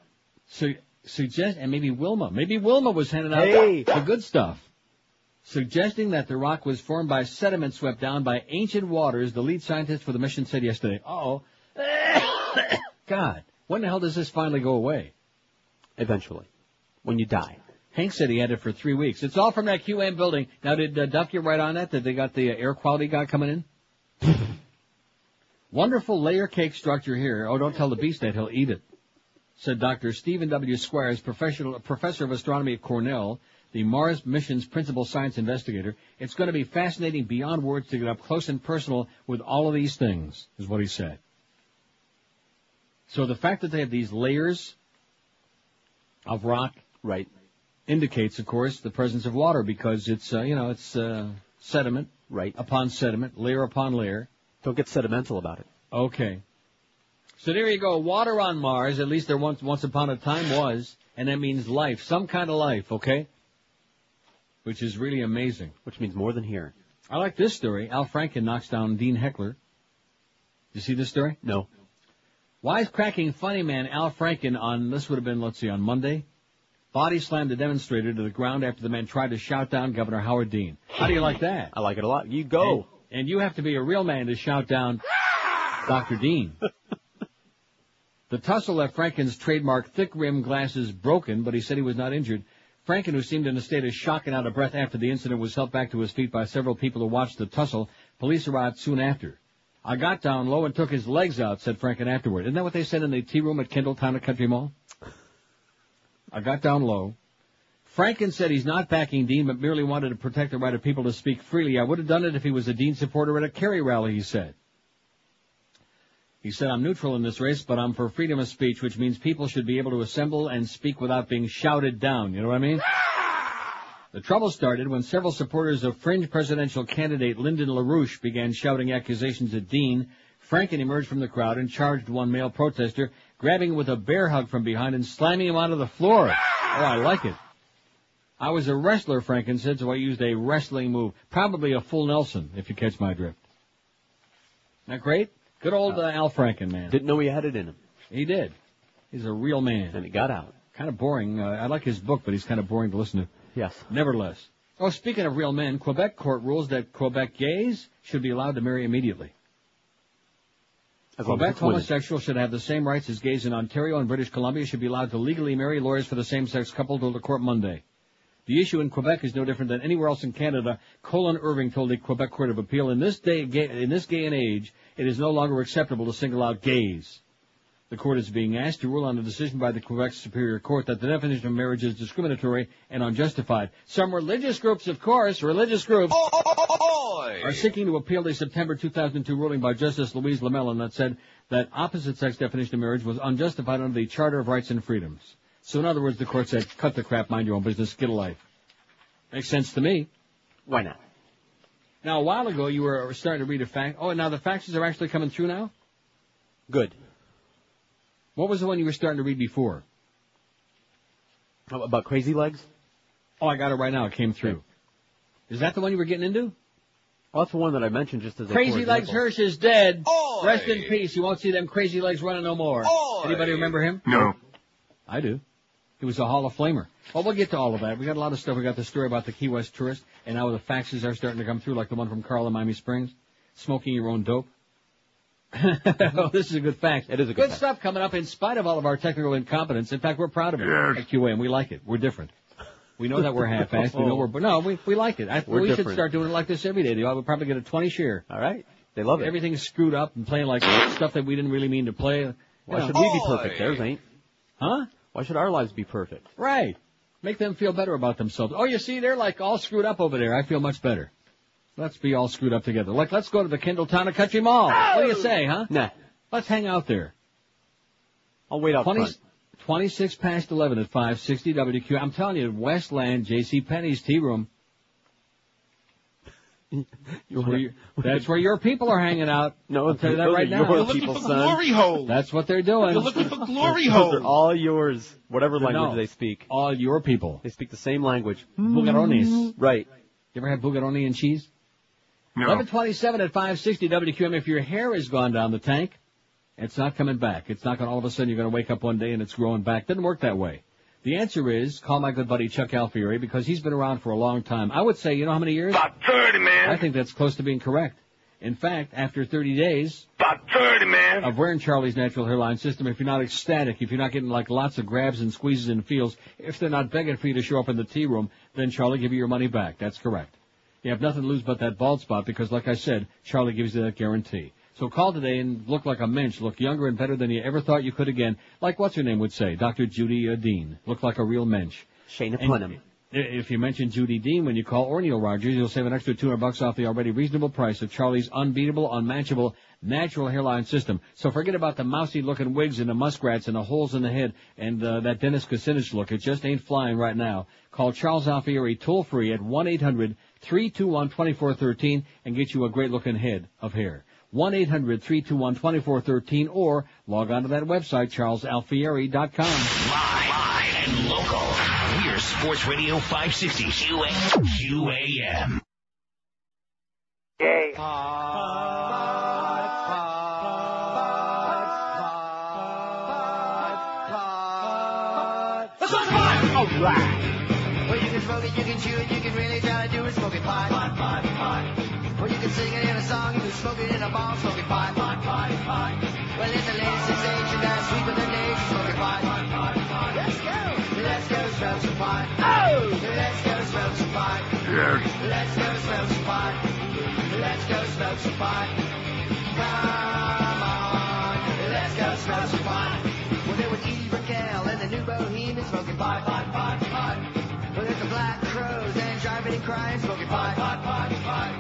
So suggest and maybe Wilma. Maybe Wilma was handing out Hey. the good stuff. Suggesting that the rock was formed by sediment swept down by ancient waters, the lead scientist for the mission said yesterday. Uh oh. God, when the hell does this finally go away? Eventually. When you die. Hank said he had it for three weeks. It's all from that QM building. Now, did uh, Duff get right on that? That they got the uh, air quality guy coming in? Wonderful layer cake structure here. Oh, don't tell the beast that he'll eat it. Said Dr. Steven W. Squyres, professional, professor of astronomy at Cornell, the Mars mission's principal science investigator. It's going to be fascinating beyond words to get up close and personal with all of these things, is what he said. So the fact that they have these layers of rock right. Indicates, of course, the presence of water because it's, uh, you know, it's uh, sediment right. upon sediment, layer upon layer. Don't get sentimental about it. Okay. So there you go. Water on Mars, at least there once, once upon a time was, and that means life, some kind of life, okay? Which is really amazing. Which means more than here. I like this story. Al Franken knocks down Dean Heckler. You see this story? No. Wisecracking funny man Al Franken on, this would have been, let's see, on Monday, body slammed the demonstrator to the ground after the man tried to shout down Governor Howard Dean. How do you like that? I like it a lot. You go. And, and you have to be a real man to shout down Dr. Dean. The tussle left Franken's trademark thick rim glasses broken, but he said he was not injured. Franken, who seemed in a state of shock and out of breath after the incident, was helped back to his feet by several people who watched the tussle. Police arrived soon after. I got down low and took his legs out, said Franken afterward. Isn't that what they said in the tea room at Kendall Town at Country Mall? I got down low. Franken said he's not backing Dean, but merely wanted to protect the right of people to speak freely. I would have done it if he was a Dean supporter at a Kerry rally, he said. He said, I'm neutral in this race, but I'm for freedom of speech, which means people should be able to assemble and speak without being shouted down. You know what I mean? The trouble started when several supporters of fringe presidential candidate Lyndon LaRouche began shouting accusations at Dean. Franken emerged from the crowd and charged one male protester, grabbing him with a bear hug from behind and slamming him onto the floor. Oh, I like it. I was a wrestler, Franken said, so I used a wrestling move. Probably a full Nelson, if you catch my drift. Isn't that great? Good old uh, Al Franken, man. Didn't know he had it in him. He did. He's a real man. And he got out. Kind of boring. Uh, I like his book, but he's kind of boring to listen to. Yes. Nevertheless. Oh, speaking of real men, Quebec court rules that Quebec gays should be allowed to marry immediately. As Quebec homosexuals should have the same rights as gays in Ontario and British Columbia should be allowed to legally marry lawyers for the same-sex couple told the court Monday. The issue in Quebec is no different than anywhere else in Canada. Colin Irving told the Quebec Court of Appeal, in this day, in this day and age, it is no longer acceptable to single out gays. The court is being asked to rule on a decision by the Quebec Superior Court that the definition of marriage is discriminatory and unjustified. Some religious groups, of course, religious groups, are seeking to appeal the September 2002 ruling by Justice Louise Lemelin that said that opposite-sex definition of marriage was unjustified under the Charter of Rights and Freedoms. So in other words, the court said, cut the crap, mind your own business, get a life. Makes sense to me. Why not? Now, a while ago, you were starting to read a fact. Oh, now the faxes are actually coming through now? Good. What was the one you were starting to read before? About Crazy Legs? Oh, I got it right now. It came through. Is that the one you were getting into? Well, that's the one that I mentioned just as a Crazy poor Legs. Hirsch is dead. Rest in peace. You won't see them crazy legs running no more. Anybody remember him? No. I do. He was a Hall of Famer. Well, we'll get to all of that. We got a lot of stuff. We got the story about the Key West tourist, and now the faxes are starting to come through, like the one from Carl in Miami Springs. Smoking your own dope. oh, this is a good fact. It is a good fact. Good stuff coming up in spite of all of our technical incompetence. In fact, we're proud of it Yes. at QA, and we like it. We're different. We know that we're half-assed. We know oh. we're, but no, we, we like it. I, We're we should start doing it like this every day. I would probably get a 20 share. All right. They love it. Everything's screwed up and playing like stuff that we didn't really mean to play. Why You should we be perfect? Theirs ain't. Huh? Why should our lives be perfect? Right. Make them feel better about themselves. Oh, you see, they're like all screwed up over there. I feel much better. Let's be all screwed up together. Like, let's go to the Kendall Town and Country Mall. What do you oh! say, huh? Nah. Let's hang out there. I'll wait out 20, front. 26 past 11 at 560 WQ. I'm telling you, Westland, J.C. Penney's tea room. That's where, you- that's where your people are hanging out. No, I'll tell you that right now. You're looking people, for son. glory holes. That's what they're doing. You're looking for glory Those holes. are all yours, whatever language No. they speak. All your people. They speak the same language. Bugarones. Right. You ever had bugaroni and cheese? No. 1127 at 560 WQM. If your hair has gone down the tank, it's not coming back. It's not going to all of a sudden you're going to wake up one day and it's growing back. Doesn't work that way. The answer is call my good buddy Chuck Alfieri because he's been around for a long time. I would say, you know how many years? About 30, man. I think that's close to being correct. In fact, after 30 days About 30, man. of wearing Charlie's natural hairline system, if you're not ecstatic, if you're not getting like lots of grabs and squeezes and feels, if they're not begging for you to show up in the tea room, then Charlie give you your money back. That's correct. You have nothing to lose but that bald spot because, like I said, Charlie gives you that guarantee. So call today and look like a mensch, look younger and better than you ever thought you could again. Like what's her name would say, Dr. Judy Dean. Look like a real mensch. Shayna And Punham. If you mention Judy Dean when you call Orneal Rogers, you'll save an extra 200 bucks off the already reasonable price of Charlie's unbeatable, unmatchable, natural hairline system. So forget about the mousy looking wigs and the muskrats and the holes in the head and uh, that Dennis Kucinich look. It just ain't flying right now. Call Charles Alfieri toll free at 1-800-321-2413 and get you a great looking head of hair. 1-800-321-2413 or log on to that website, charlesalfieri.com. Live live and local. We're Sports Radio 560 QA, QAM. Yay. This! All right. Well, you can smoke it, you can chew it, you can really try to do it, smoking pot. Pot, pot, pot. Well, you can sing it in a song, you can smoke it in a bar, smoking pot. Pot, pot, pot. Well, it's the latest sensation, that's sweet with the days, smoking pot. Pot, pot, pot. Let's go! Let's go smoke some pot. Oh! Let's go smoke some pot. Yes. Let's go smoke some pot. Let's go smoke some pot. Come on, let's go smoke some pot. Well, there was Edie Brickell and the new bohemian smoking pot, pot, pot, Crows and driving and crying smoking pot, pot, pot, pot.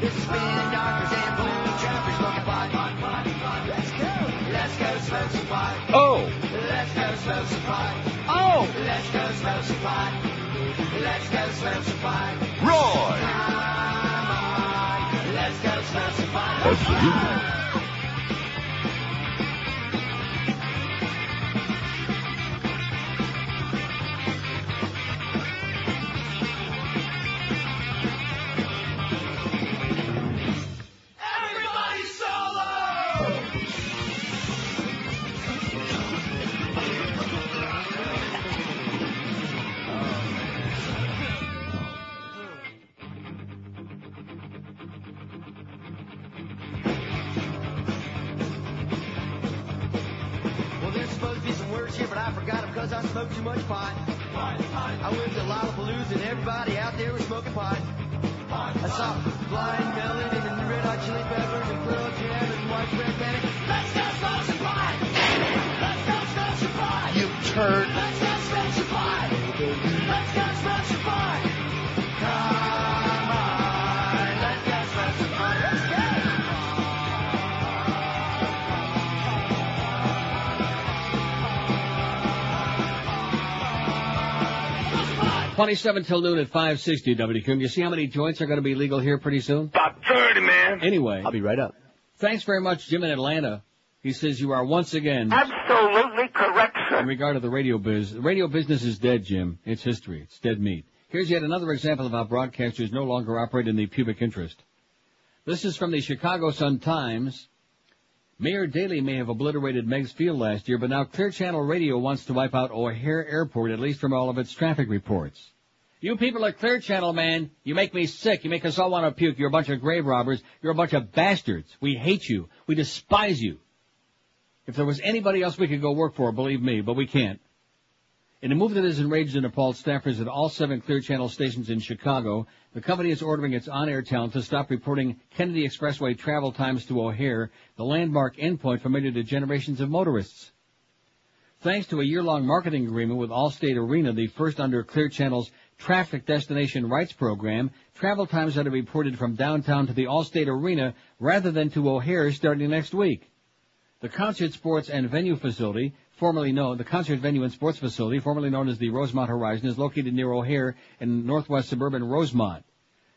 There's the spin doctors and blue trappers smoking pot, pot, pot, pot. Let's go, let's go smoke some pot. Oh. Let's go smoke some pot. Oh. Let's go smoke some pot. Let's go smoke some pot. Roy. Come on, let's go smoke some pot. Absolutely. 27 till noon at 560 WQM. You see how many joints are going to be legal here pretty soon? About 30, man. Anyway, I'll be right up. thanks very much, Jim in Atlanta. He says you are once again, Absolutely correct, sir. in regard to the radio biz, the radio business is dead, Jim. It's history. It's dead meat. Here's yet another example of how broadcasters no longer operate in the pubic interest. This is from the Chicago Sun-Times. Mayor Daley may have obliterated Meigs Field last year, but now Clear Channel Radio wants to wipe out O'Hare Airport, at least from all of its traffic reports. You people at Clear Channel, man, you make me sick. You make us all want to puke. You're a bunch of grave robbers. You're a bunch of bastards. We hate you. We despise you. If there was anybody else we could go work for, believe me, but we can't. In a move that has enraged and appalled staffers at all seven Clear Channel stations in Chicago, the company is ordering its on-air talent to stop reporting Kennedy Expressway travel times to O'Hare, the landmark endpoint familiar to generations of motorists. Thanks to a year-long marketing agreement with Allstate Arena, the first under Clear Channel's Traffic Destination Rights program, travel times that are to be reported from downtown to the Allstate Arena rather than to O'Hare starting next week. The concert sports and venue facility, formerly known, the concert venue and sports facility, formerly known as the Rosemont Horizon, is located near O'Hare in northwest suburban Rosemont.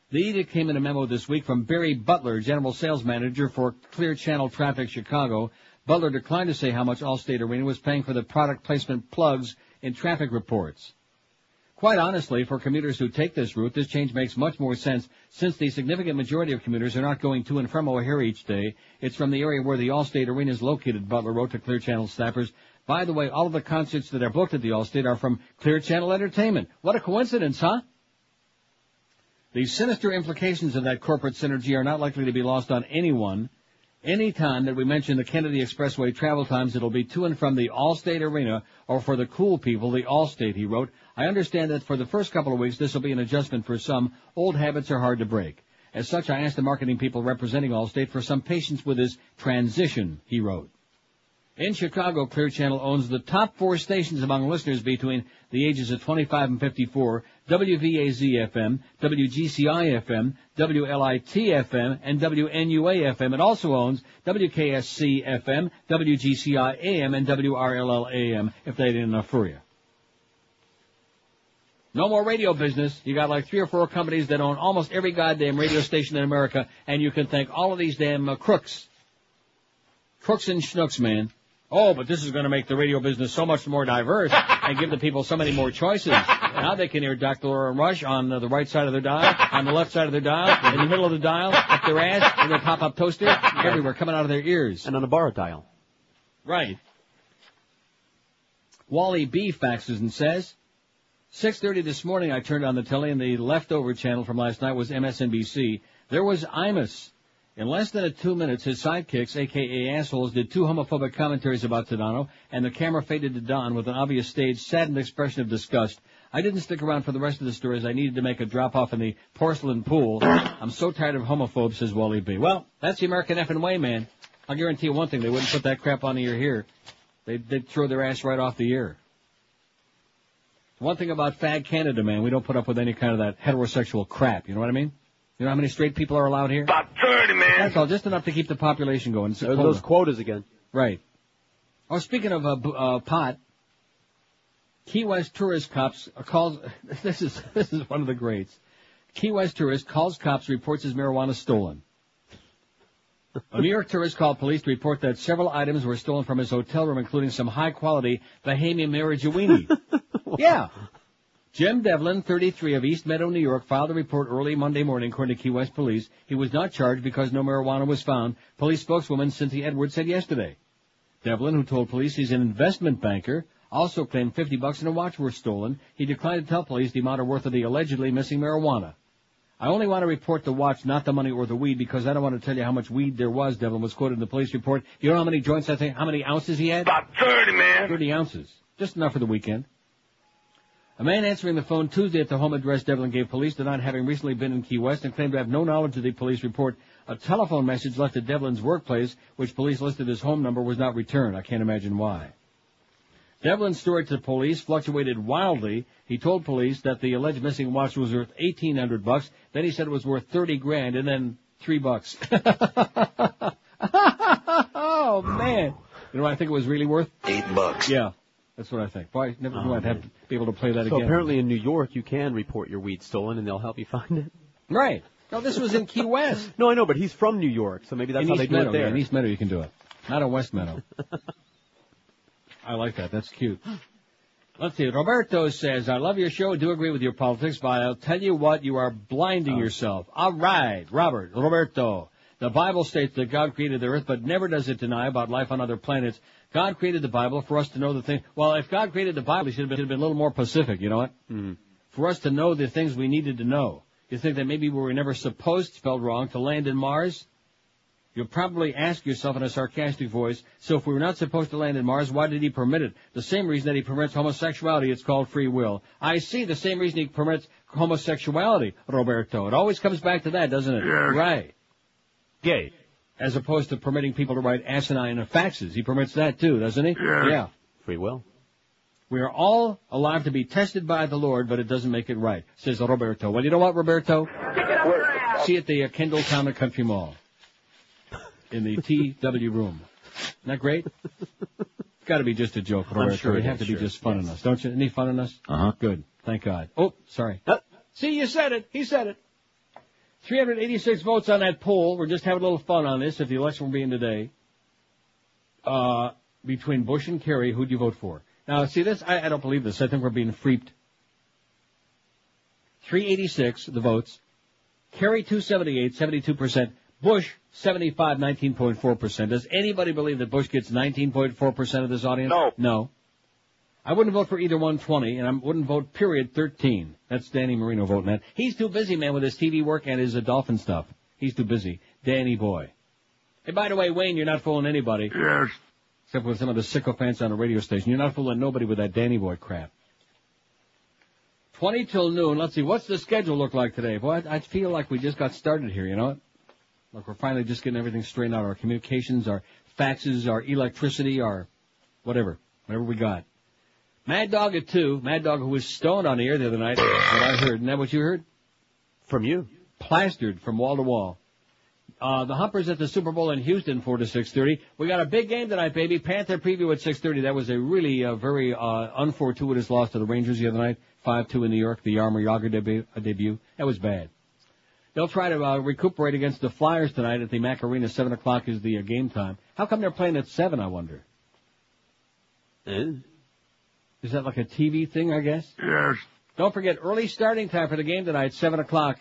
The edict came in a memo this week from Barry Butler, General Sales Manager for Clear Channel Traffic Chicago. Butler declined to say how much Allstate Arena was paying for the product placement plugs in traffic reports. Quite honestly, for commuters who take this route, this change makes much more sense since the significant majority of commuters are not going to and from O'Hare each day. It's from the area where the Allstate Arena is located, Butler wrote to Clear Channel staffers. By the way, all of the concerts that are booked at the Allstate are from Clear Channel Entertainment. What a coincidence, huh? The sinister implications of that corporate synergy are not likely to be lost on anyone. Any time that we mention the Kennedy Expressway travel times, it'll be to and from the Allstate Arena, or for the cool people, the Allstate, he wrote. I understand that for the first couple of weeks, this will be an adjustment for some. Old habits are hard to break. As such, I asked the marketing people representing Allstate for some patience with this transition, he wrote. In Chicago, Clear Channel owns the top four stations among listeners between the ages of 25 and 54, WVAZ-FM, WGCI-FM, WLIT-FM, and WNUA-FM. It also owns WKSC-FM, WGCI-AM, and WRLL-AM, if they didn't enough for you. No more radio business. You got like three or four companies that own almost every goddamn radio station in America, and you can thank all of these damn uh, crooks. Crooks and schnooks, man. Oh, but this is going to make the radio business so much more diverse and give the people so many more choices. now they can hear Dr. Laura Rush on uh, the right side of their dial, on the left side of their dial, in the middle of the dial, up their ass, in their pop-up toaster, everywhere, coming out of their ears. And on the bar dial. Right. Wally B faxes and says, 6.30 this morning I turned on the telly and the leftover channel from last night was MSNBC. There was Imus. In less than a two minutes, his sidekicks, aka assholes, did two homophobic commentaries about Tadano, and the camera faded to Don with an obvious stage, saddened expression of disgust. I didn't stick around for the rest of the story as I needed to make a drop off in the porcelain pool. I'm so tired of homophobes, says Wally B. Well, that's the American effing way, man. I'll guarantee you one thing, they wouldn't put that crap on the air here. They'd, they'd throw their ass right off the air. One thing about Fag Canada, man, we don't put up with any kind of that heterosexual crap, you know what I mean? You know how many straight people are allowed here? About 30, man. That's all, just enough to keep the population going. It's a Those- quota. Those quotas again. Right. Oh, speaking of uh, uh, pot, Key West tourist cops uh, calls. This is this is one of the greats. Key West tourist calls cops, reports his marijuana stolen. A New York tourist called police to report that several items were stolen from his hotel room, including some high-quality Bahamian marijuana. yeah. Jim Devlin, 33 of East Meadow, New York, filed a report early Monday morning, according to Key West Police. He was not charged because no marijuana was found. Police spokeswoman Cynthia Edwards said yesterday. Devlin, who told police he's an investment banker, also claimed 50 bucks and a watch were stolen. He declined to tell police the amount or worth of the allegedly missing marijuana. I only want to report the watch, not the money or the weed, because I don't want to tell you how much weed there was, Devlin was quoted in the police report. You know how many joints I think, how many ounces he had? About 30, man. 30 ounces. Just enough for the weekend. A man answering the phone Tuesday at the home address Devlin gave police denied having recently been in Key West and claimed to have no knowledge of the police report. A telephone message left at Devlin's workplace, which police listed as home number, was not returned. I can't imagine why. Devlin's story to the police fluctuated wildly. He told police that the alleged missing watch was worth eighteen hundred bucks. Then he said it was worth thirty grand, and then three bucks. oh man! You know what I think it was really worth? Eight bucks. Yeah, that's what I think. Boy, never knew Oh, I'd have to be able to play that So again. apparently in New York you can report your weed stolen and they'll help you find it. Right. No, this was in Key West. No, I know, but he's from New York, so maybe that's in how East they do Meadow, it there. Yeah, in East Meadow you can do it. Not in West Meadow. I like that. That's cute. Let's see. Roberto says, I love your show, do agree with your politics, but I'll tell you what, you are blinding yourself. All right, Robert, Roberto. The Bible states that God created the earth, but never does it deny about life on other planets. God created the Bible for us to know the thing. Well, if God created the Bible, He should have been, should have been a little more pacific, You know what? Mm-hmm. For us to know the things we needed to know. You think that maybe we were never supposed, spelled wrong, to land in Mars? You'll probably ask yourself in a sarcastic voice, so if we were not supposed to land in Mars, why did he permit it? The same reason that he permits homosexuality, it's called free will. I see the same reason he permits homosexuality, Roberto. It always comes back to that, doesn't it? Yes. Right. Gay. As opposed to permitting people to write asinine and faxes. He permits that too, doesn't he? Yes. Yeah. Free will. We are all alive to be tested by the Lord, but it doesn't make it right, says Roberto. Well, you know what, Roberto? See at the uh, Kendall Town and Country Mall. In the TW room. Isn't that great? It's got to be just a joke, I'm sure you it have to be sure. just fun on us, don't you? Any fun on us? Uh-huh. Good. Thank God. Oh, sorry. See, you said it. He said it. 386 votes on that poll. We're just having a little fun on this if the election were being today. Uh, between Bush and Kerry, who'd you vote for? Now, see this? I, I don't believe this. I think we're being freaked. 386, the votes. Kerry 278, 72%. Bush 75, 19.4%. Does anybody believe that Bush gets 19.4% of this audience? No. No. I wouldn't vote for either 120, and I wouldn't vote period 13. That's Danny Marino voting that. He's too busy, man, with his TV work and his uh, dolphin stuff. He's too busy. Danny boy. Hey, by the way, Wayne, you're not fooling anybody. Yes. Except with some of the sycophants on the radio station. You're not fooling nobody with that Danny boy crap. 20 till noon. Let's see, what's the schedule look like today? Boy, I, I feel like we just got started here, you know what? Like we're finally just getting everything straightened out. Our communications, our faxes, our electricity, our whatever. Whatever we got. Mad Dog at 2. Mad Dog who was stoned on the air the other night. what I heard. Isn't that what you heard? From you. Plastered from wall to wall. Uh, the Humpers at the Super Bowl in Houston, 4 to 6.30. We got a big game tonight, baby. Panther preview at 6.30. That was a really, uh, very, uh, unfortuitous loss to the Rangers the other night. 5-2 in New York, the Jaromir Jagr debut, uh, debut. That was bad. They'll try to, uh, recuperate against the Flyers tonight at the Mac Arena. 7 o'clock is the uh, game time. How come they're playing at 7, I wonder? Is that like a TV thing, I guess? Yes. Don't forget, early starting time for the game tonight, 7 o'clock.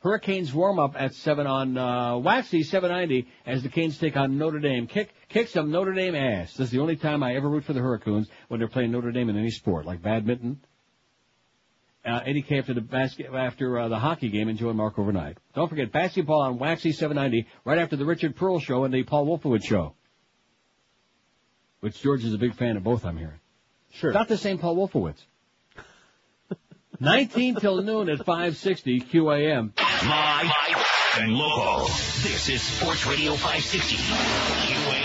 Hurricanes warm up at 7 on uh, Waxy 790 as the Canes take on Notre Dame. Kick kick some Notre Dame ass. This is the only time I ever root for the Hurricanes when they're playing Notre Dame in any sport, like badminton. Uh, 80K after the basket, after uh, the hockey game, and enjoy Mark overnight. Don't forget, basketball on Waxy 790 right after the Richard Perle show and the Paul Wolfowitz show. Which George is a big fan of both, I'm hearing. Sure. Not the same Paul Wolfowitz. 19 till noon at 560 QAM. Live and local. This is Sports Radio 560. QAM.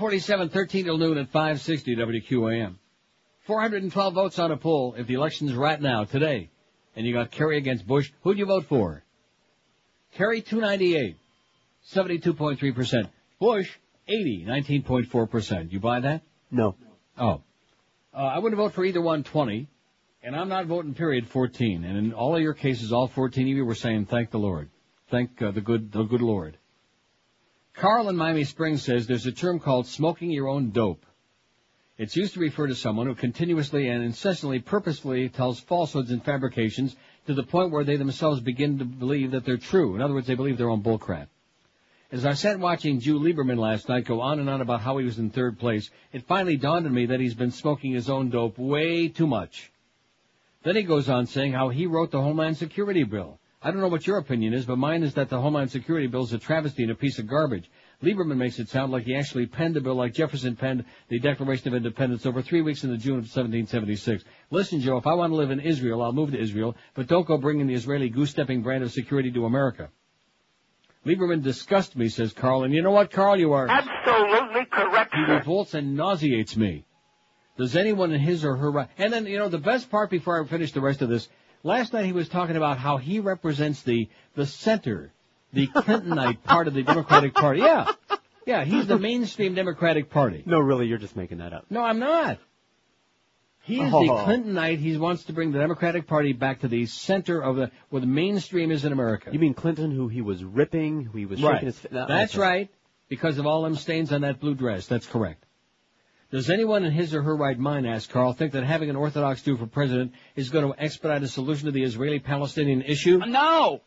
47, 13 till noon at 560 WQAM. 412 votes on a poll if the election's right now, today. And you got Kerry against Bush. Who'd you vote for? Kerry, 298, 72.3%. Bush, 80, 19.4%. You buy that? No. Oh. Uh, I wouldn't vote for either one, 20. And I'm not voting, period, 14. And in all of your cases, all 14 of you were saying, thank the Lord. Thank uh, the good, the good Lord. Carl in Miami Springs says there's a term called smoking your own dope. It's used to refer to someone who continuously and incessantly purposefully tells falsehoods and fabrications to the point where they themselves begin to believe that they're true. In other words, they believe their own bullcrap. As I sat watching Jew Lieberman last night go on and on about how he was in third place, it finally dawned on me that he's been smoking his own dope way too much. Then he goes on saying how he wrote the Homeland Security Bill. I don't know what your opinion is, but mine is that the Homeland Security Bill is a travesty and a piece of garbage. Lieberman makes it sound like he actually penned the bill like Jefferson penned the Declaration of Independence over three weeks in the June of 1776. Listen, Joe, if I want to live in Israel, I'll move to Israel, but don't go bringing the Israeli goose-stepping brand of security to America. Lieberman disgusts me, says Carl, and you know what, Carl, you are... Absolutely correct, He revolts and nauseates me. Does anyone in his or her right? And then, you know, the best part before I finish the rest of this, last night he was talking about how he represents the, the center, the Clintonite part of the Democratic Party. Yeah. Yeah, he's the mainstream Democratic Party. No, really, you're just making that up. No, I'm not. He is Oh. the Clintonite. He wants to bring the Democratic Party back to the center of the, where the mainstream is in America. You mean Clinton, who he was ripping, who he was Right. shaking his... no, That's okay. right. Because of all them stains on that blue dress. That's correct. Does anyone in his or her right mind, asked Carl, think that having an Orthodox Jew for president is going to expedite a solution to the Israeli-Palestinian issue? Uh, no.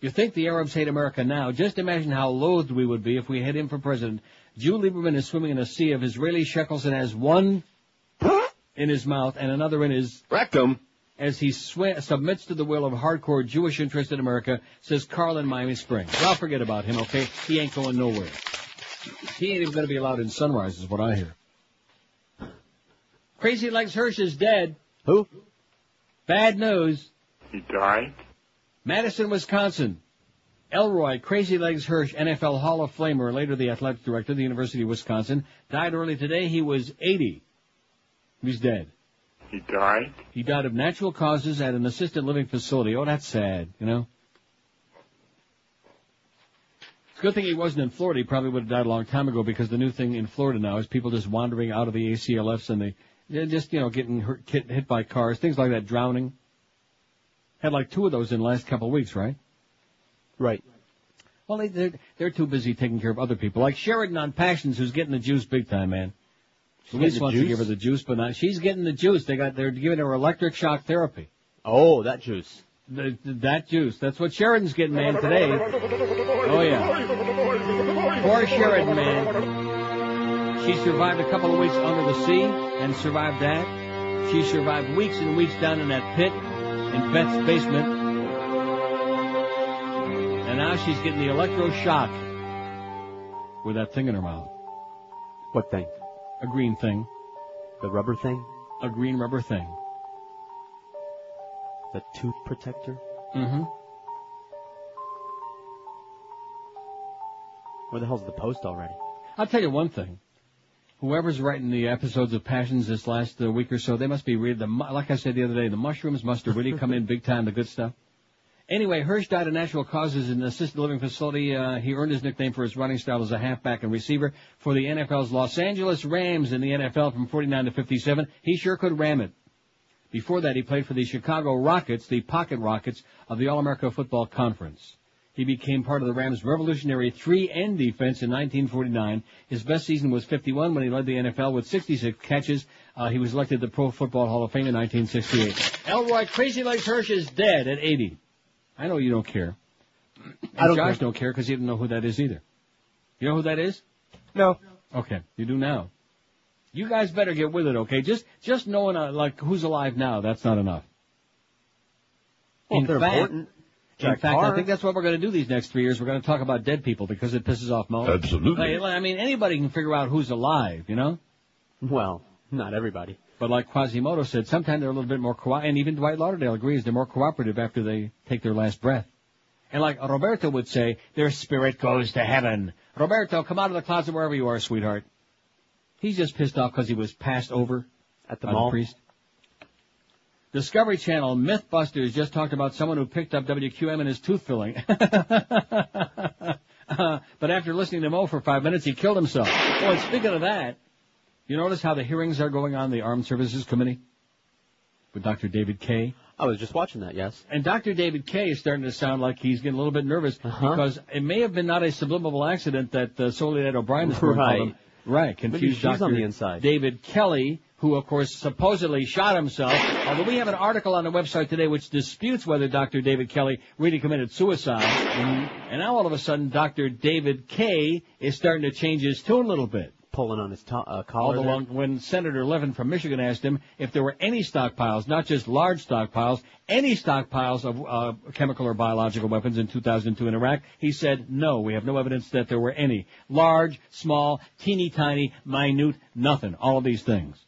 You think the Arabs hate America now? Just imagine how loathed we would be if we had him for president. Jew Lieberman is swimming in a sea of Israeli shekels and has one in his mouth and another in his rectum as he swe- submits to the will of hardcore Jewish interest in America, says Carl in Miami Springs. Well, forget about him, okay? He ain't going nowhere. He ain't even going to be allowed in Sunrise, is what I hear. Crazy Legs Hirsch is dead. Who? Bad news. He died? Madison, Wisconsin. Elroy Crazy Legs Hirsch, NFL Hall of Famer, later the athletic director of the University of Wisconsin, died early today. He was 80. He's dead. He died? He died of natural causes at an assisted living facility. Oh, that's sad, you know? It's a good thing he wasn't in Florida. He probably would have died a long time ago because the new thing in Florida now is people just wandering out of the ACLFs and they, they're just, you know, getting hurt, hit, hit by cars, things like that, drowning. Had like two of those in the last couple of weeks, right? Right. Well, they, they're, they're too busy taking care of other people. Like Sheridan on Passions, who's getting the juice big time, man. Luis getting the wants to give her the juice, but not, she's getting the juice. They got, they're giving her electric shock therapy. Oh, that juice. The, the- that juice. That's what Sheridan's getting, man, today. Oh, yeah. Poor Sheridan, man. She survived a couple of weeks under the sea and survived that. She survived weeks and weeks down in that pit in Beth's basement. And now she's getting the electroshock with that thing in her mouth. What thing? A green thing. The rubber thing? A green rubber thing. The tooth protector? Mm-hmm. Where the hell's the post already? I'll tell you one thing. Whoever's writing the episodes of Passions this last uh, week or so, they must be read the like I said the other day. The mushrooms must have really come in big time. The good stuff. Anyway, Hirsch died of natural causes in an assisted living facility. Uh, he earned his nickname for his running style as a halfback and receiver for the NFL's Los Angeles Rams in the NFL from 49 to 57. He sure could ram it. Before that, he played for the Chicago Rockets, the Pocket Rockets of the All-America Football Conference. He became part of the Rams' revolutionary 3N defense in 1949. His best season was 51 when he led the NFL with 66 catches. Uh, he was elected to the Pro Football Hall of Fame in 1968. Elroy Crazy Legs Hirsch is dead at 80. I know you don't care. And I don't Josh care. don't care because he didn't know who that is either. You know who that is? No. Okay, you do now. You guys better get with it, okay? Just just knowing uh, like who's alive now, that's not enough. Well, in they're fact, important. In Jack fact, I think that's what we're going to do these next three years. We're going to talk about dead people because it pisses off Mo. Absolutely. Like, I mean, anybody can figure out who's alive, you know. Well, not everybody. But like Quasimodo said, sometimes they're a little bit more co- and even Dwight Lauderdale agrees they're more cooperative after they take their last breath. And like Roberto would say, their spirit goes to heaven. Roberto, come out of the closet wherever you are, sweetheart. He's just pissed off because he was passed over At the by mall? priest. Discovery Channel Mythbusters just talked about someone who picked up WQM in his tooth filling. Uh, but after listening to Mo for five minutes, he killed himself. Oh, and speaking of that, you notice how the hearings are going on the Armed Services Committee with Dr. David Kay? I was just watching that, yes. And Dr. David Kay is starting to sound like he's getting a little bit nervous Uh-huh. because it may have been not a subliminal accident that uh, Soledad O'Brien is Right. Right, Maybe confused she's Dr. on the inside. David Kelly, who of course supposedly shot himself. Although we have an article on the website today which disputes whether Dr. David Kelly really committed suicide. And now all of a sudden Dr. David Kay is starting to change his tune a little bit. Pulling on his to- uh, collar. There. when, when Senator Levin from Michigan asked him if there were any stockpiles, not just large stockpiles, any stockpiles of uh, chemical or biological weapons in 2002 in Iraq, he said, no, we have no evidence that there were any. Large, small, teeny tiny, minute, nothing. All of these things.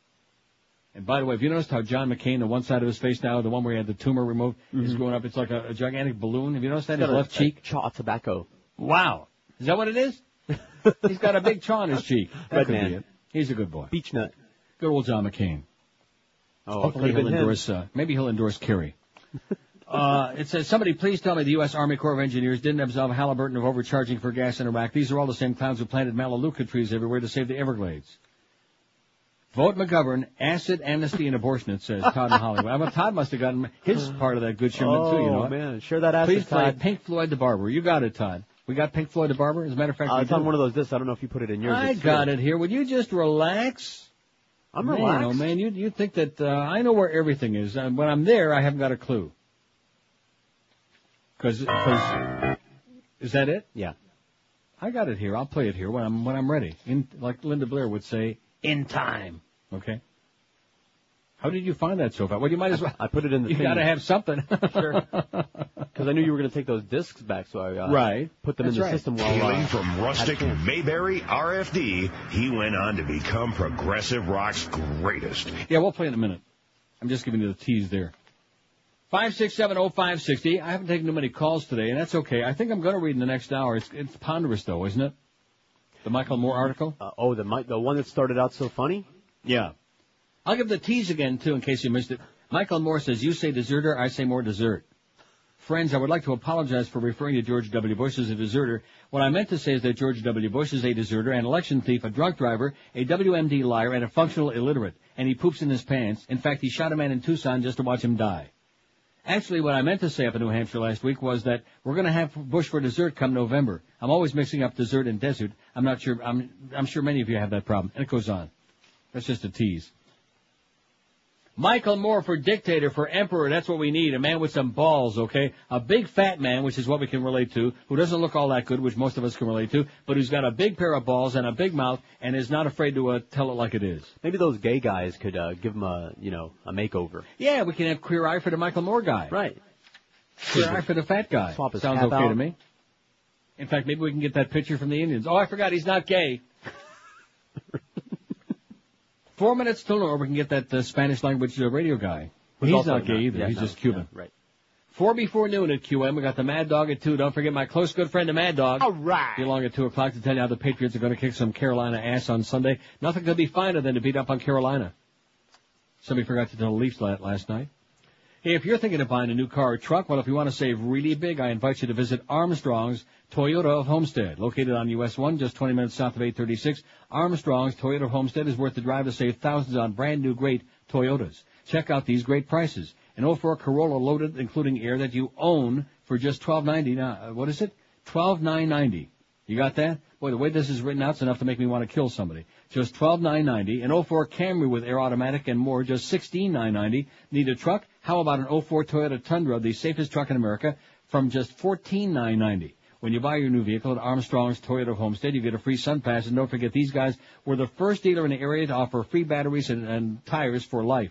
And by the way, have you noticed how John McCain, the one side of his face now, the one where he had the tumor removed, is Mhm. going up? It's like a, a gigantic balloon. Have you noticed that? His got a- left cheek? a chaw tobacco. Wow. Is that what it is? He's got a big chaw on his cheek. That Red could man. be it. He's a good boy. Beech-Nut. Good old John McCain. Oh, Hopefully he'll endorse, uh, maybe he'll endorse Kerry. uh, it says, somebody please tell me the U.S. Army Corps of Engineers didn't absolve Halliburton of overcharging for gas in Iraq. These are all the same clowns who planted Melaleuca trees everywhere to save the Everglades. Vote McGovern, acid, amnesty, and abortion, it says, Todd in Hollywood. I mean, Todd must have gotten his part of that good shipment too, you know. Oh, man. Share that acid, Please play Todd. Pink Floyd the Barber. You got it, Todd. We got Pink Floyd the Barber? As a matter of fact, Uh, it's on one of those discs. I don't know if you put it in yours. I It's got here. it here. Would you just relax? I'm man, relaxed. Oh man, you you think that uh, I know where everything is. Uh, when I'm there, I haven't got a clue. Because is that it? Yeah. I got it here. I'll play it here when I'm when I'm ready. In like Linda Blair would say, in time. Okay. How did you find that so far? Well, you might as well. I put it in the You thing. got to have something. Sure. Because I knew you were going to take those discs back, so I uh, Right. put them That's in the right. system while Hailing uh, from rustic had a chance. Mayberry RFD, he went on to become progressive rock's greatest. Yeah, we'll play in a minute. I'm just giving you the tease there. Five six seven oh five sixty. I haven't taken too many calls today, and that's okay. I think I'm going to read in the next hour. It's, it's ponderous, though, isn't it? The Michael Moore article. Uh, oh, the the one that started out so funny. Yeah. I'll give the tease again too, in case you missed it. Michael Moore says, "You say deserter, I say more dessert." Friends, I would like to apologize for referring to George W. Bush as a deserter. What I meant to say is that George W. Bush is a deserter, an election thief, a drunk driver, a WMD liar, and a functional illiterate. And he poops in his pants. In fact, he shot a man in Tucson just to watch him die. Actually, what I meant to say up in New Hampshire last week was that we're going to have Bush for dessert come November. I'm always mixing up dessert and desert. I'm not sure. I'm I'm sure many of you have that problem, and it goes on. That's just a tease. Michael Moore for dictator, for emperor, that's what we need. A man with some balls, okay? A big fat man, which is what we can relate to, who doesn't look all that good, which most of us can relate to, but who's got a big pair of balls and a big mouth and is not afraid to uh, tell it like it is. Maybe those gay guys could uh, give him a you know a makeover. Yeah, we can have queer eye for the Michael Moore guy. Right. Queer eye for the fat guy. Swap his Sounds okay out. to me. In fact, maybe we can get that picture from the Indians. Oh, I forgot, he's not gay. Four minutes till or we can get that uh, Spanish language uh, radio guy. Who's he's not gay not- either. yeah, he's no, just Cuban. yeah, right. Four before noon at QM. We got the Mad Dog at two. Don't forget my close good friend, the Mad Dog. All right. Be along at two o'clock to tell you how the Patriots are going to kick some Carolina ass on Sunday. Nothing could be finer than to beat up on Carolina. Somebody forgot to tell the Leafs last night. Hey, if you're thinking of buying a new car or truck, well, if you want to save really big, I invite you to visit Armstrong's Toyota of Homestead, located on US 1, just 20 minutes south of 836. Armstrong's Toyota of Homestead is worth the drive to save thousands on brand new great Toyotas. Check out these great prices. An 04 Corolla loaded, including air, that you own for just 12.90. Now, uh, what is it? 12.990. You got that? Boy, the way this is written out is enough to make me want to kill somebody. Just 12.990. An 04 Camry with air automatic and more, just 16.990. Need a truck? How about an 04 Toyota Tundra, the safest truck in America, from just 14.990? When you buy your new vehicle at Armstrong's Toyota Homestead, you get a free SunPass, and don't forget these guys were the first dealer in the area to offer free batteries and, and tires for life.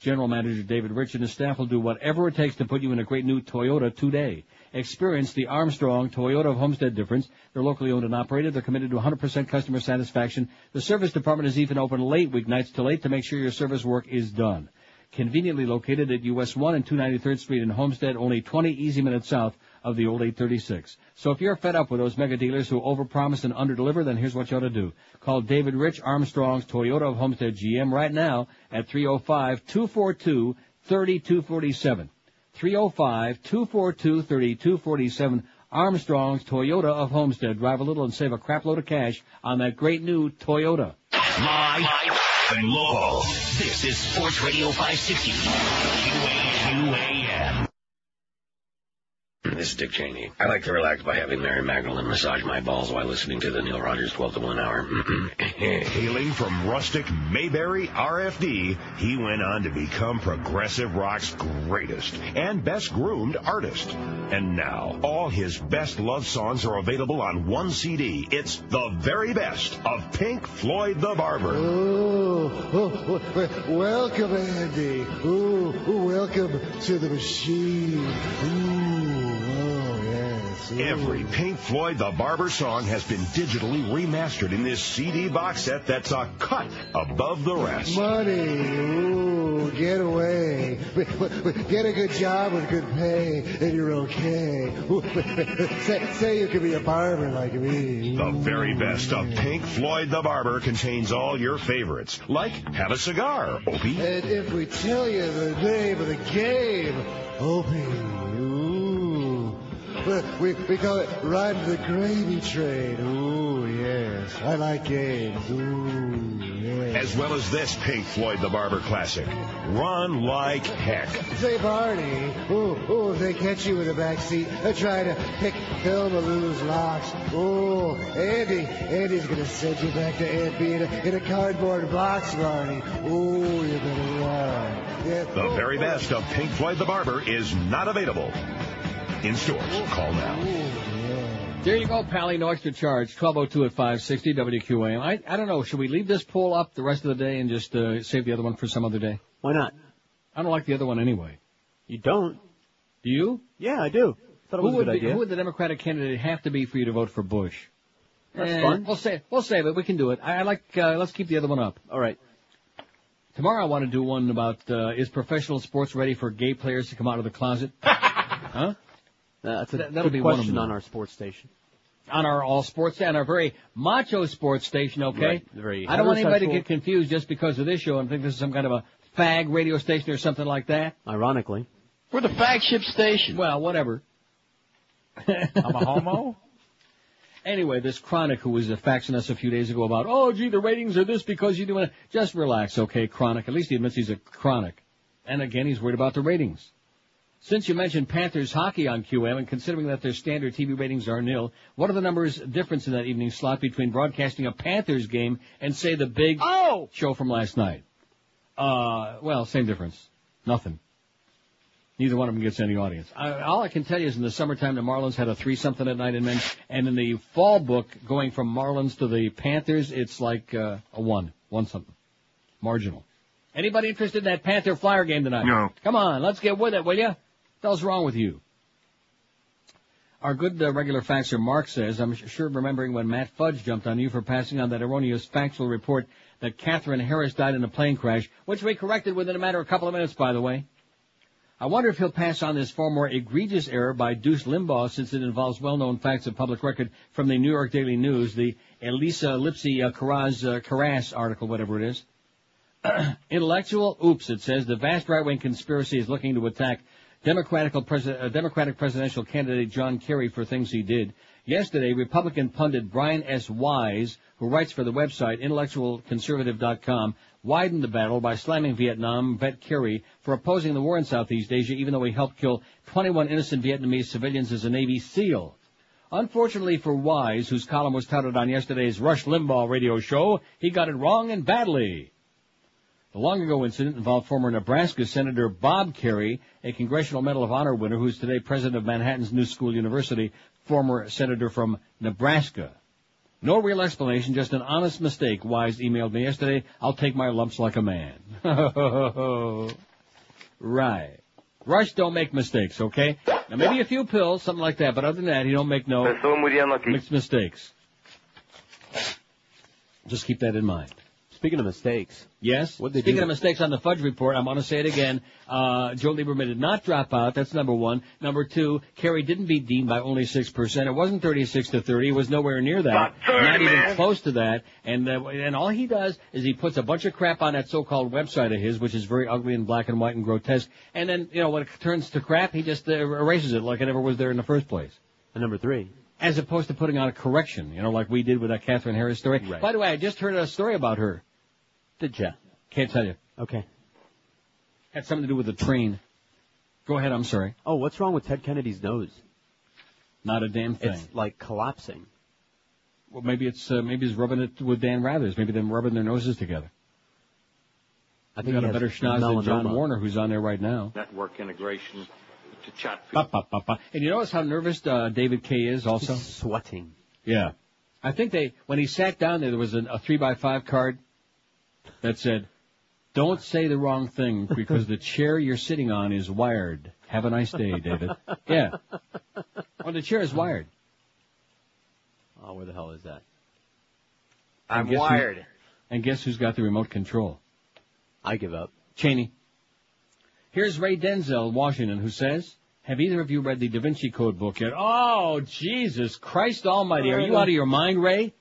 General Manager David Rich and his staff will do whatever it takes to put you in a great new Toyota today. Experience the Armstrong Toyota of Homestead difference. They're locally owned and operated. They're committed to 100% customer satisfaction. The service department is even open late weeknights till 8 to make sure your service work is done. conveniently located at US 1 and 293rd Street in Homestead, only 20 easy minutes south of the old 836. So if you're fed up with those mega dealers who overpromise and underdeliver, then here's what you ought to do. Call David Rich Armstrong's Toyota of Homestead GM right now at 305-242-3247. 305-242-3247. Armstrong's Toyota of Homestead. Drive a little and save a crapload of cash on that great new Toyota. Live and local. This is Sports Radio 560. QAM. This is Dick Cheney. I like to relax by having Mary Magdalene massage my balls while listening to the Neil Rogers 12 to 1 hour. Hailing from rustic Mayberry RFD, he went on to become progressive rock's greatest and best groomed artist. And now, all his best love songs are available on one CD. It's the very best of Pink Floyd the Barber. Oh, oh, oh, welcome, Andy. Oh, oh, welcome to the machine. Ooh, oh, yes. Ooh. Every Pink Floyd the Barber song has been digitally remastered in this CD box set that's a cut above the rest. Money. Ooh, get away. Get a good job with good pay, and you're okay. Say, say you could be a barber like me. The very best of Pink Floyd the Barber contains all your favorites, like Have a Cigar, Opie. And if we tell you the name of the game, Opie, Uh, we, we call it Ride the Gravy Train. Ooh, yes. I like games. Ooh, yes. As well as this Pink Floyd the Barber classic, Run Like Heck. Say, Barney, ooh, ooh, if they catch you in the back seat, uh, they're trying to pick Thelma Lulu's locks. Ooh, Andy, Andy's gonna send you back to Aunt Bee in a, in a cardboard box, Barney. Ooh, you better run. Yeah. The very best of Pink Floyd the Barber is not available in stores. Call now. There you go, Pally. No extra charge. 1202 at 560 WQAM. I, I don't know. Should we leave this poll up the rest of the day and just uh, save the other one for some other day? Why not? I don't like the other one anyway. You don't? Do you? Yeah, I do. Thought it was who a would good be, idea. Who would the Democratic candidate have to be for you to vote for Bush? That's Eh, fun. We'll save. We'll save it. We can do it. I, I like. Uh, let's keep the other one up. All right. Tomorrow I want to do one about uh, is professional sports ready for gay players to come out of the closet? huh? That's a That- good that'll be question them. on our sports station. On our all sports and our very macho sports station, okay? Right, very I don't want anybody to get confused just because of this show and think this is some kind of a fag radio station or something like that. Ironically. We're the flagship station. Well, whatever. I'm a homo? Anyway, this Chronic who was faxing us a few days ago about, oh, gee, the ratings are this because you do it. Just relax, okay, Chronic. At least he admits he's a Chronic. And again, he's worried about the ratings. Since you mentioned Panthers hockey on QM, and considering that their standard TV ratings are nil, what are the numbers difference in that evening slot between broadcasting a Panthers game and say the big oh! show from last night? Uh, well, same difference. Nothing. Neither one of them gets any audience. I, all I can tell you is in the summertime, the Marlins had a three something at night in men, and in the fall book, going from Marlins to the Panthers, it's like uh, a one, one something, marginal. Anybody interested in that Panther Flyer game tonight? No. Come on, let's get with it, will you? The hell's wrong with you? Our good uh, regular faxer Mark says, I'm sure remembering when Matt Fudge jumped on you for passing on that erroneous factual report that Katherine Harris died in a plane crash, which we corrected within a matter of a couple of minutes, by the way. I wonder if he'll pass on this far more egregious error by Deuce Limbaugh since it involves well-known facts of public record from the New York Daily News, the Elisa Lipsy uh, uh, article, whatever it is. Intellectual, oops, it says, the vast right-wing conspiracy is looking to attack Democratic, pres- uh, Democratic presidential candidate John Kerry for things he did. Yesterday, Republican pundit Brian S. Wise, who writes for the website intellectualconservative.com, widened the battle by slamming Vietnam vet Kerry for opposing the war in Southeast Asia, even though he helped kill 21 innocent Vietnamese civilians as a Navy SEAL. Unfortunately for Wise, whose column was touted on yesterday's Rush Limbaugh radio show, he got it wrong and badly. The long ago incident involved former Nebraska Senator Bob Kerrey, a Congressional Medal of Honor winner who's today president of Manhattan's New School University, former senator from Nebraska. No real explanation, just an honest mistake. Wise emailed me yesterday. I'll take my lumps like a man. right. Rush don't make mistakes, okay? Now maybe a few pills, something like that, but other than that, he don't make no mixed mistakes. Just keep that in mind. Speaking of mistakes. Yes. What'd they Speaking do? of mistakes on the fudge report, I'm going to say it again. Uh, Joe Lieberman did not drop out. That's number one. Number two, Kerry didn't beat Dean by only six percent. It wasn't 36 to 30. It was nowhere near that. Not not even man. close to that. And uh, and all he does is he puts a bunch of crap on that so-called website of his, which is very ugly and black and white and grotesque. And then you know when it turns to crap, he just uh, erases it like it never was there in the first place. And number three. As opposed to putting on a correction, you know, like we did with that Katherine Harris story. Right. By the way, I just heard a story about her. Did ya? Can't tell you. Okay. Had something to do with the train. Go ahead, I'm sorry. Oh, what's wrong with Ted Kennedy's nose? Not a damn thing. It's like collapsing. Well, maybe it's uh, maybe he's rubbing it with Dan Rathers. Maybe they're rubbing their noses together. I He's think got a better schnoz than John. Warner, who's on there right now. Network integration to chat. Ba, ba, ba, ba. And you notice how nervous uh, David Kay is also? He's sweating. Yeah. I think they, when he sat down there, there was an, a three by five card that said, don't say the wrong thing because the chair you're sitting on is wired. Have a nice day, David. Yeah. Well, the chair is wired. Oh, where the hell is that? I'm guess who- wired. and guess who's got the remote control? I give up. Cheney. Here's Ray Denzel, Washington, who says, have either of you read the Da Vinci Code book yet? Oh, Jesus Christ almighty. Are you out of your mind, Ray?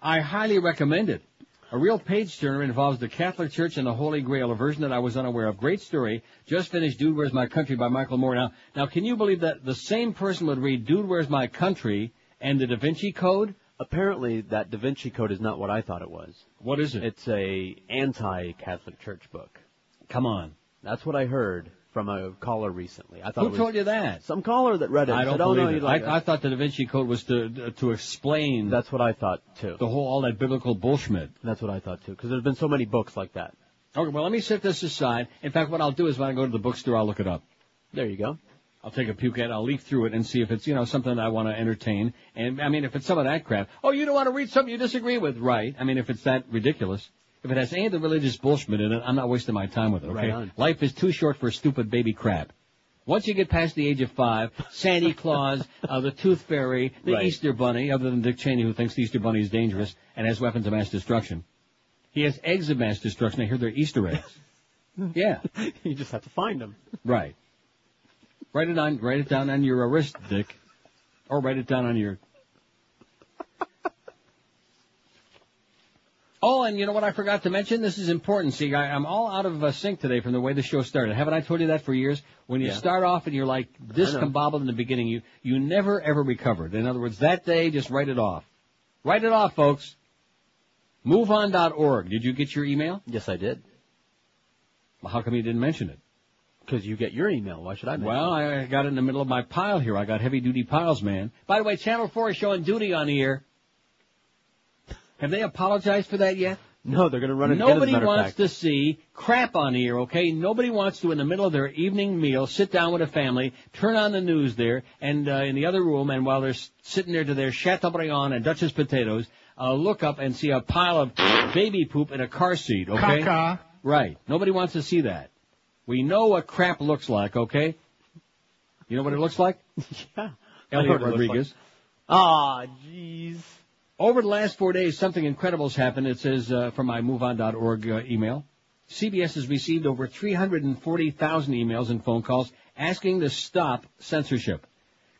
I highly recommend it. A real page turner involves the Catholic Church and the Holy Grail, a version that I was unaware of. Great story. Just finished Dude, Where's My Country by Michael Moore. Now, now can you believe that the same person would read Dude, Where's My Country and the Da Vinci Code? Apparently, that Da Vinci Code is not what I thought it was. What is it? It's a anti-Catholic Church book. Come on. That's what I heard from a caller recently. I thought Who told you that? Some caller that read it. I don't said, oh, no, believe it. like I, I thought the Da Vinci Code was to to explain That's what I thought too. the whole all that biblical bullshit. That's what I thought too. Because there's been so many books like that. Okay, well let me set this aside. In fact, what I'll do is when I go to the bookstore, I'll look it up. There you go. I'll take a puke at, it, I'll leaf through it and see if it's you know something I want to entertain. And I mean, if it's some of that crap, oh, you don't want to read something you disagree with, right? I mean, if it's that ridiculous. If it has any of the religious bullshit in it, I'm not wasting my time with it, okay? Right. Life is too short for stupid baby crap. Once you get past the age of five, Santa Claus, uh, the Tooth Fairy, the Right. Easter Bunny, other than Dick Cheney who thinks the Easter Bunny is dangerous and has weapons of mass destruction. He has eggs of mass destruction. I hear they're Easter eggs. yeah, you just have to find them. right. Write it on, write it down on your wrist, Dick. Or write it down on your... Oh, and you know what I forgot to mention? This is important. See, I, I'm all out of uh, sync today from the way the show started. Haven't I told you that for years? When you Yeah. start off and you're like I discombobbled in the beginning, you you never ever recovered. In other words, that day, just write it off. Write it off, folks. MoveOn.org. Did you get your email? Yes, I did. Well, how come you didn't mention it? Because you get your email. Why should I? mention Well, it? I got it in the middle of my pile here. I got heavy duty piles, man. By the way, Channel 4 is showing duty on the air. Have they apologized for that yet? no, they're going to run it again, a Nobody matter wants fact. to see crap on the air, okay? Nobody wants to, in the middle of their evening meal, sit down with a family, turn on the news there, and uh, in the other room, and while they're s- sitting there to their Chateaubriand and Duchess potatoes, uh, look up and see a pile of baby poop in a car seat, okay? Caca. Right. Nobody wants to see that. We know what crap looks like, okay? You know what it looks like? yeah. I Elliot what it looks Rodriguez. Ah, jeez. Over the last four days, something incredible has happened. It says uh, from my MoveOn.org uh, email. CBS has received over 340,000 emails and phone calls asking to stop censorship.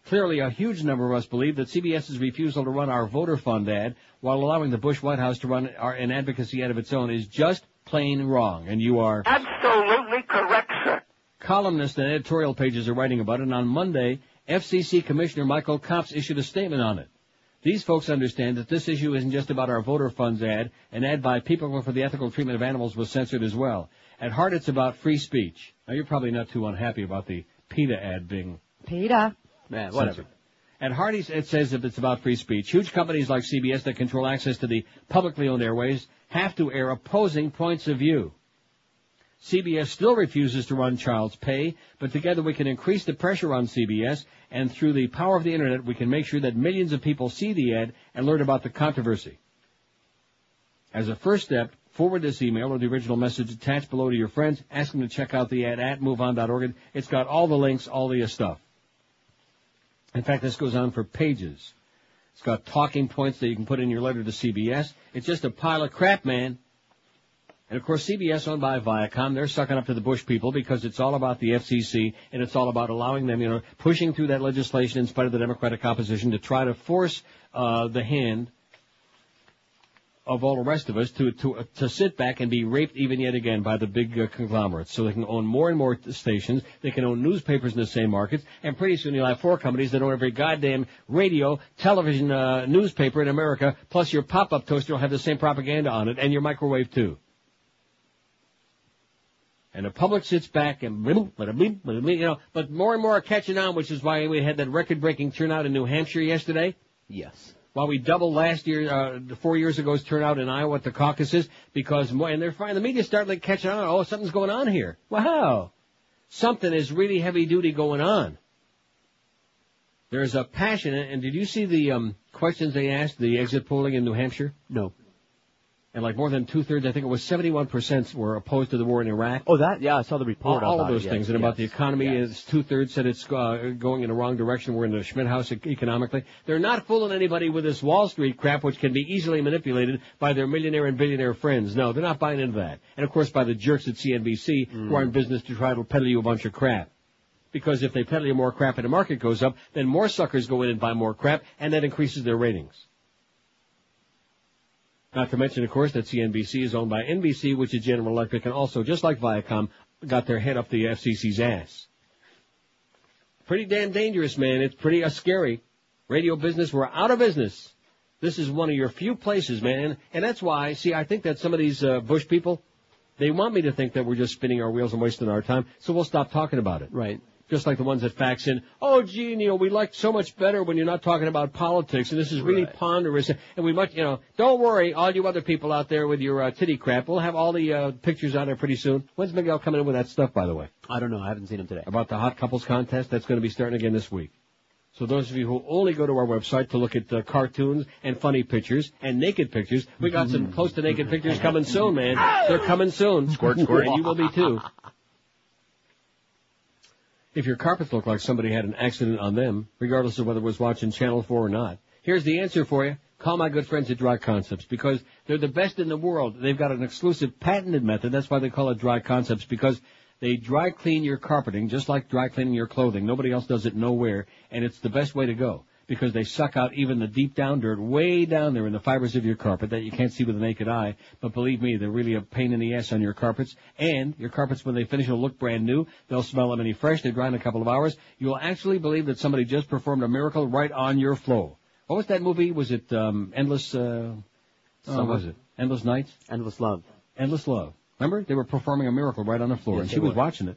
Clearly, a huge number of us believe that CBS's refusal to run our voter fund ad while allowing the Bush White House to run our, an advocacy ad of its own is just plain wrong. And you are Absolutely correct, sir. columnists and editorial pages are writing about it. And on Monday, FCC Commissioner Michael Copps issued a statement on it. These folks understand that this issue isn't just about our voter funds ad. An ad by People for the Ethical Treatment of Animals was censored as well. At heart, it's about free speech. Now, you're probably not too unhappy about the PETA ad being Peter. Man, whatever. censored. At heart, it says if it's about free speech. Huge companies like CBS that control access to the publicly owned airways have to air opposing points of view. CBS still refuses to run Child's Pay, but together we can increase the pressure on CBS, and through the power of the Internet, we can make sure that millions of people see the ad and learn about the controversy. As a first step, forward this email or the original message attached below to your friends. Ask them to check out the ad at moveon.org. It's got all the links, all the stuff. In fact, this goes on for pages. It's got talking points that you can put in your letter to CBS. It's just a pile of crap, man. And of course, CBS owned by Viacom, they're sucking up to the Bush people because it's all about the FCC and it's all about allowing them, you know, pushing through that legislation in spite of the Democratic opposition to try to force uh, the hand of all the rest of us to to to sit back and be raped even yet again by the big uh, conglomerates. So they can own more and more stations. They can own newspapers in the same markets, and pretty soon you'll have four companies that own every goddamn radio, television, uh, newspaper in America. Plus your pop-up toaster will have the same propaganda on it, and your microwave too. And the public sits back and blim, bada blim, bada blim, you know, but more and more are catching on, which is why we had that record-breaking turnout in New Hampshire yesterday. Yes. While we doubled last year, uh, four years ago's turnout in Iowa at the caucuses, because more, and they're fine. The media start like catching on. Oh, something's going on here. Wow, something is really heavy duty going on. There's a passion, and did you see the um, questions they asked the exit polling in New Hampshire? No. And like more than two thirds, I think it was 71 percent were opposed to the war in Iraq. Oh, that yeah, I saw the report. All, all of those it, things, yes, and about yes. the economy is two thirds said it's uh, going in the wrong direction. We're in the Schmidt house economically. They're not fooling anybody with this Wall Street crap, which can be easily manipulated by their millionaire and billionaire friends. No, they're not buying into that. And of course, by the jerks at CNBC who are in business to try to peddle you a bunch of crap. Because if they peddle you more crap and the market goes up, then more suckers go in and buy more crap, and that increases their ratings. Not to mention, of course, that CNBC is owned by NBC, which is General Electric, and also, just like Viacom, got their head up the FCC's ass. Pretty damn dangerous, man. It's pretty uh, scary. Radio business, we're out of business. This is one of your few places, man. And that's why, see, I think that some of these uh, Bush people, they want me to think that we're just spinning our wheels and wasting our time, so we'll stop talking about it. Right. Just like the ones that fax in, oh gee, Neil, we like so much better when you're not talking about politics, and this is really ponderous, and we much, you know, don't worry, all you other people out there with your uh, titty crap, we'll have all the uh, pictures on there pretty soon. When's Miguel coming in with that stuff, by the way? I don't know. I haven't seen him today. About the hot couples contest, that's going to be starting again this week. So those of you who only go to our website to look at uh, cartoons and funny pictures and naked pictures, we got some close to naked pictures coming soon, man. They're coming soon. Squirt, squirt, and you will be too. If your carpets look like somebody had an accident on them, regardless of whether it was watching Channel 4 or not, here's the answer for you. Call my good friends at Dry Concepts because they're the best in the world. They've got an exclusive patented method. That's why they call it Dry Concepts because they dry clean your carpeting just like dry cleaning your clothing. Nobody else does it nowhere, and it's the best way to go because they suck out even the deep down dirt way down there in the fibers of your carpet that you can't see with the naked eye. But believe me, they're really a pain in the ass on your carpets. And your carpets, when they finish, will look brand new. They'll smell lemony fresh. They dry in a couple of hours. You'll actually believe that somebody just performed a miracle right on your floor. What was that movie? Was it um, Endless? Uh, oh, what was it Endless Nights? Endless Love. Endless Love. Remember? They were performing a miracle right on the floor, Yes, and she was watching it.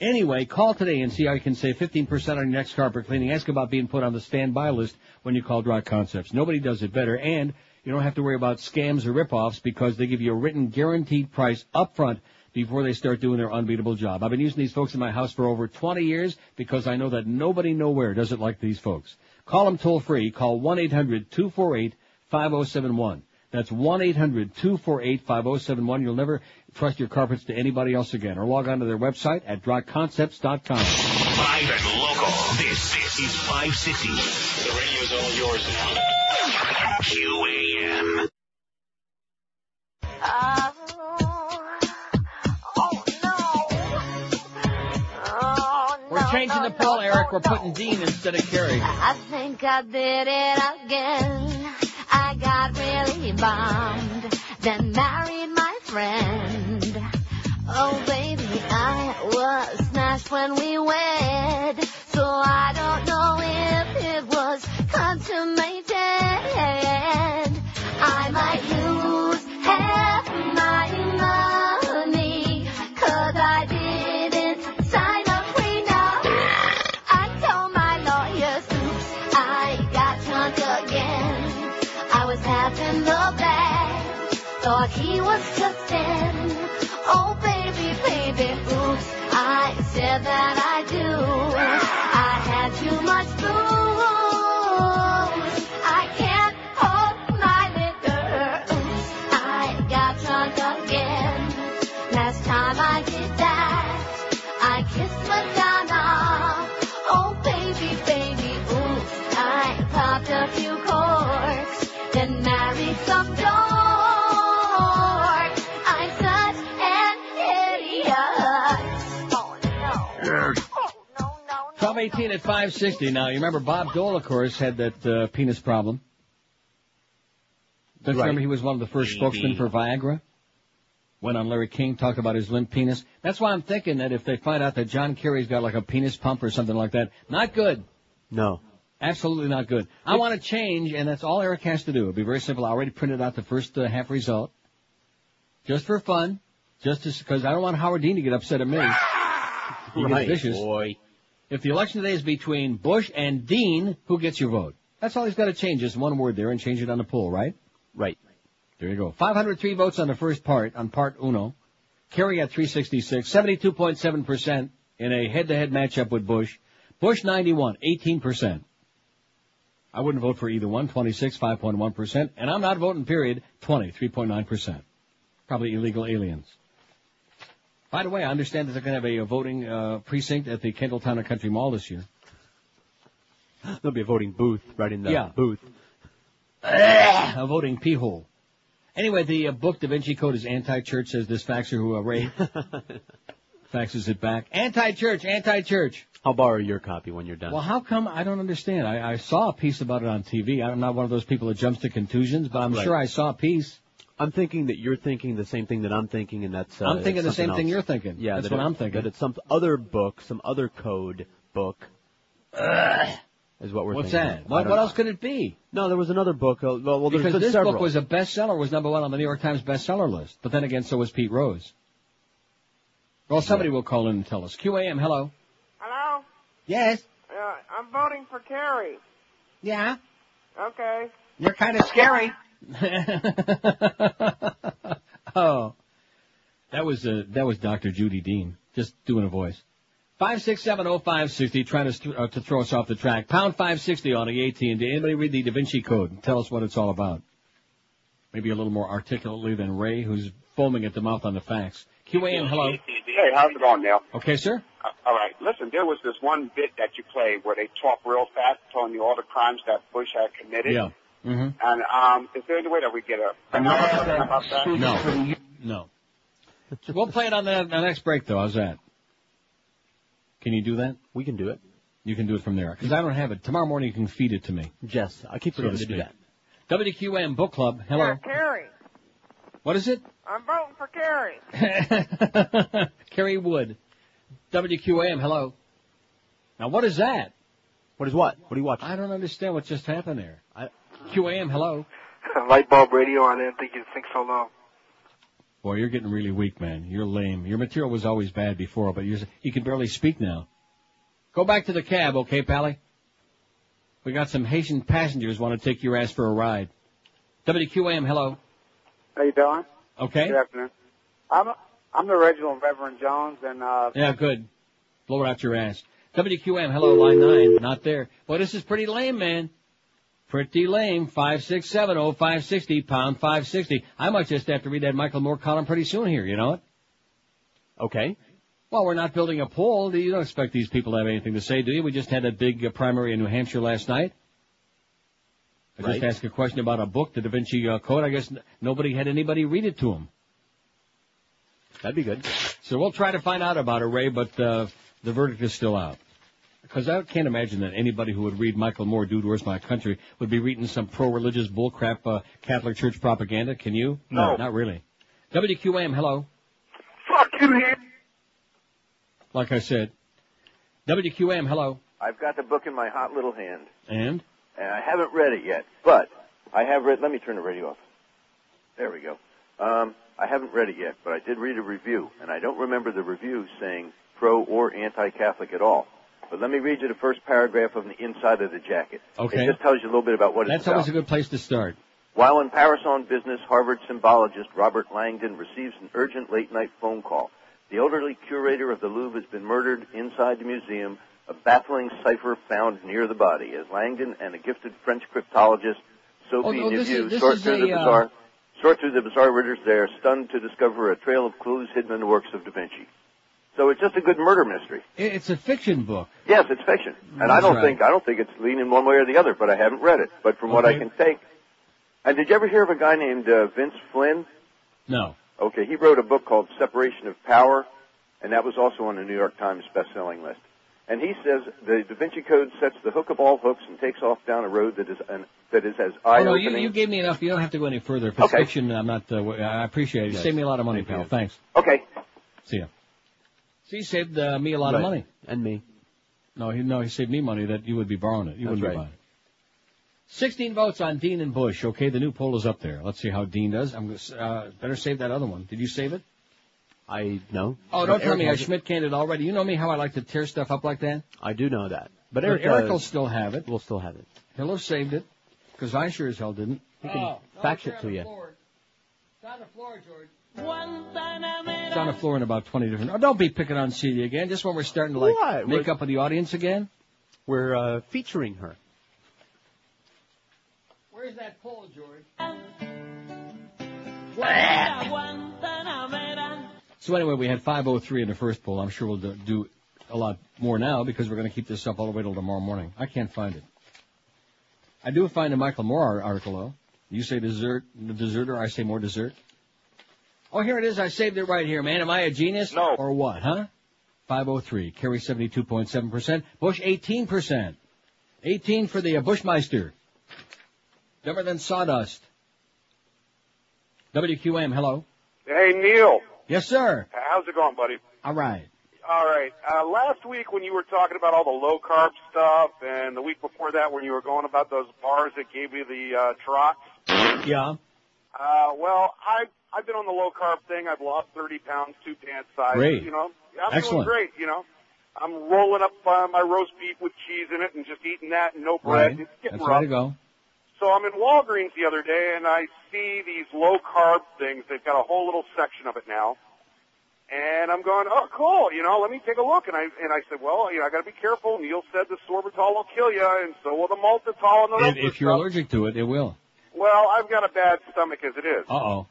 Anyway, call today and see how you can save 15% on your next carpet cleaning. Ask about being put on the standby list when you call Dry Concepts. Nobody does it better, and you don't have to worry about scams or rip-offs because they give you a written guaranteed price up front before they start doing their unbeatable job. I've been using these folks in my house for over 20 years because I know that nobody nowhere does it like these folks. Call them toll free. Call 1-800-248-5071. That's 1-800-248-5071. You'll never trust your carpets to anybody else again. Or log on to their website at dryconcepts.com. Live and local. This, this is 560. The radio's all yours now. QAM. We're changing the poll, Eric. We're putting Dean instead of Kerry. I think I did it again. I got really bummed, then married my Oh baby, I was smashed when we wed, so I don't know if it was consummated. I might lose half my money, cause I didn't sign a prenup. I told my lawyers, oops, I got drunk again. I was having the bag, thought he was just. Oh baby, baby, oops, I said that I do. 1218 at 560. Now, you remember Bob Dole, of course, had that uh, penis problem. Don't you remember he was one of the first spokesmen for Viagra? Went on Larry King, talked about his limp penis. That's why I'm thinking that if they find out that John Kerry's got like a penis pump or something like that, not good. No. Absolutely not good. I want to change, and that's all Eric has to do. It'll be very simple. I already printed out the first uh, half result. Just for fun. Just because I don't want Howard Dean to get upset at me. He gets Right, vicious. boy. If the election today is between Bush and Dean, who gets your vote? That's all he's got to change, just one word there and change it on the poll, right? Right. There you go. 503 votes on the first part, on part uno. Kerry at 366, 72.7% in a head-to-head matchup with Bush. Bush 91, 18%. I wouldn't vote for either one, 26, 5.1%. And I'm not voting, period, 20, 3.9%. Probably illegal aliens. By the way, I understand that they're going to have a, voting uh, precinct at the Kendall Town and Country Mall this year. There'll be a voting booth right in the Yeah. booth. a voting pee hole. Anyway, the uh, book Da Vinci Code is anti-church, says this faxer who uh, Ray faxes it back. Anti-church, anti-church. I'll borrow your copy when you're done. Well, how come I don't understand? I, I saw a piece about it on TV. I'm not one of those people that jumps to conclusions, but I'm Right. sure I saw a piece. I'm thinking that you're thinking the same thing that I'm thinking, and that's. Uh, I'm thinking the same something thing you're thinking. Yeah, That's that what it- I'm thinking. That it's some other book, some other code book. Is what we're What's thinking. that? What, what else could it be? No, there was another book. Uh, well, well, because this several. book was a bestseller, was number one on the New York Times bestseller list. But then again, so was Pete Rose. Well, somebody will call in and tell us. QAM, hello. Hello? Yes. Uh, I'm voting for Kerry. Yeah. Okay. You're kind of scary. oh, that was uh, that was Dr. Judy Dean just doing a voice. Five six seven oh five sixty, trying to st- uh, to throw us off the track. Pound five sixty on the AT and T. Anybody read the Da Vinci Code? and Tell us what it's all about. Maybe a little more articulately than Ray, who's foaming at the mouth on the facts. QAM, hello. Hey, how's it going, Neil? Okay, sir. Uh, all right. Listen, there was this one bit that you played where they talk real fast, telling you all the crimes that Bush had committed. Yeah. Mm-hmm. And um, is there any way that we get a, a about that? No. No. we'll play it on the, the next break, though. How's that? Can you do that? We can do it. You can do it from there. Because I don't have it. Tomorrow morning you can feed it to me. Jess, I keep So to forgetting to do speak. that. WQM Book Club. Hello. Yeah, Kerry. What is it? I'm voting for Kerry. Kerry Wood. WQAM. Hello. Now what is that? What is what? What are you watching? I don't understand what just happened there. I, QAM. Hello. Light bulb radio. I didn't think you'd think so low. Boy, you're getting really weak, man. You're lame. Your material was always bad before, but you're, you can barely speak now. Go back to the cab, okay, Pally? We got some Haitian passengers want to take your ass for a ride. WQAM, hello. How you doing? Okay. Good afternoon. I'm I'm the original Reverend Jones, and uh, Yeah, good. Blow it out your ass. WQM, hello, line nine. Not there. Boy, this is pretty lame, man. Pretty lame. Five six seven oh five sixty pound five sixty. I might just have to read that Michael Moore column pretty soon here. You know it? Okay. Well, we're not building a poll. You don't expect these people to have anything to say, do you? We just had a big uh, primary in New Hampshire last night. I just asked a question about a book, the Da Vinci uh, Code. I guess n- nobody had anybody read it to them. That'd be good. So we'll try to find out about it, Ray, but uh, the verdict is still out. Because I can't imagine that anybody who would read Michael Moore, Dude, Where's My Country, would be reading some pro-religious bullcrap uh, Catholic Church propaganda. Can you? No. Not really. WQAM, hello. Fuck you, man. Like I said. WQAM, hello. I've got the book in my hot little hand, And? and I haven't read it yet, but I have read. Let me turn the radio off. There we go. Um, I haven't read it yet, but I did read a review, and I don't remember the review saying pro or anti-Catholic at all. But let me read you the first paragraph of the inside of the jacket. Okay. It just tells you a little bit about what it's That's always a good place to start. While in Paris on business, Harvard symbologist Robert Langdon receives an urgent late-night phone call. The elderly curator of the Louvre has been murdered inside the museum. A baffling cipher found near the body. As Langdon and a gifted French cryptologist, Sophie Oh, this Neveu, sort through a, the uh, bizarre, sort through the bizarre readers, they are stunned to discover a trail of clues hidden in the works of Da Vinci. So it's just a good murder mystery. It's a fiction book. Yes, it's fiction, and I don't right. think I don't think it's leaning one way or the other. But I haven't read it. But from what I can take, and did you ever hear of a guy named uh, Vince Flynn? No. Okay, he wrote a book called Separation of Power, and that was also on the New York Times best-selling list. and he says the Da Vinci Code sets the hook of all hooks and takes off down a road that is an, that is as Oh, eye no, you, you gave me enough. You don't have to go any further. If it's Okay. fiction, I'm not. Uh, I appreciate it. You Yes. saved me a lot of money, pal. Thanks. Okay. See ya. See, you saved uh, me a lot of money. And me. No, he no, he saved me money that you would be borrowing it. You That's wouldn't right. be buying it. 16 votes on Dean and Bush. Okay, the new poll is up there. Let's see how Dean does. I'm gonna, uh, better save that other one. Did you save it? I know. Oh, don't tell Eric me I. Schmidt canned it already. You know me how I like to tear stuff up like that. I do know that. But But Eric, Eric uh, will still have it. We'll still have it. He'll have saved it because I sure as hell didn't. He can fax it to you. It's on the floor, George. It's on the floor in about 20 different. Oh, don't be picking on CD again. Just when we're starting to like What? make We're- up with the audience again. We're uh, featuring her. Where's that poll, George? So anyway, we had 503 in the first poll. I'm sure we'll do, do a lot more now because we're going to keep this up all the way till tomorrow morning. I can't find it. I do find a Michael Moore article though. You say dessert, the deserter. I say more dessert. Oh, here it is. I saved it right here, man. Am I a genius? No. Or what, huh? 503. Kerry 72.7%. Bush 18%. 18 for the uh, Bushmeister. Dumber than sawdust. WQM, hello. Hey, Neil. Yes, sir. How's it going, buddy? All right. All right. Uh, last week when you were talking about all the low carb stuff, and the week before that when you were going about those bars that gave you the uh, trots, Yeah. Uh, well, I've I've been on the low carb thing. I've lost 30 pounds, two pant size. Great. You know, I'm Excellent. doing great. You know, I'm rolling up uh, my roast beef with cheese in it and just eating that and no bread. Right. It's getting That's rough. way to go. So I'm in Walgreens the other day and I see these low carb things. They've got a whole little section of it now. And I'm going, oh, cool. You know, let me take a look. And I and I said, well, you know, I got to be careful. Neil said the sorbitol will kill you, and so will the maltitol and the rest If, if you're stuff. allergic to it, it will. Well, I've got a bad stomach as it is. Uh oh.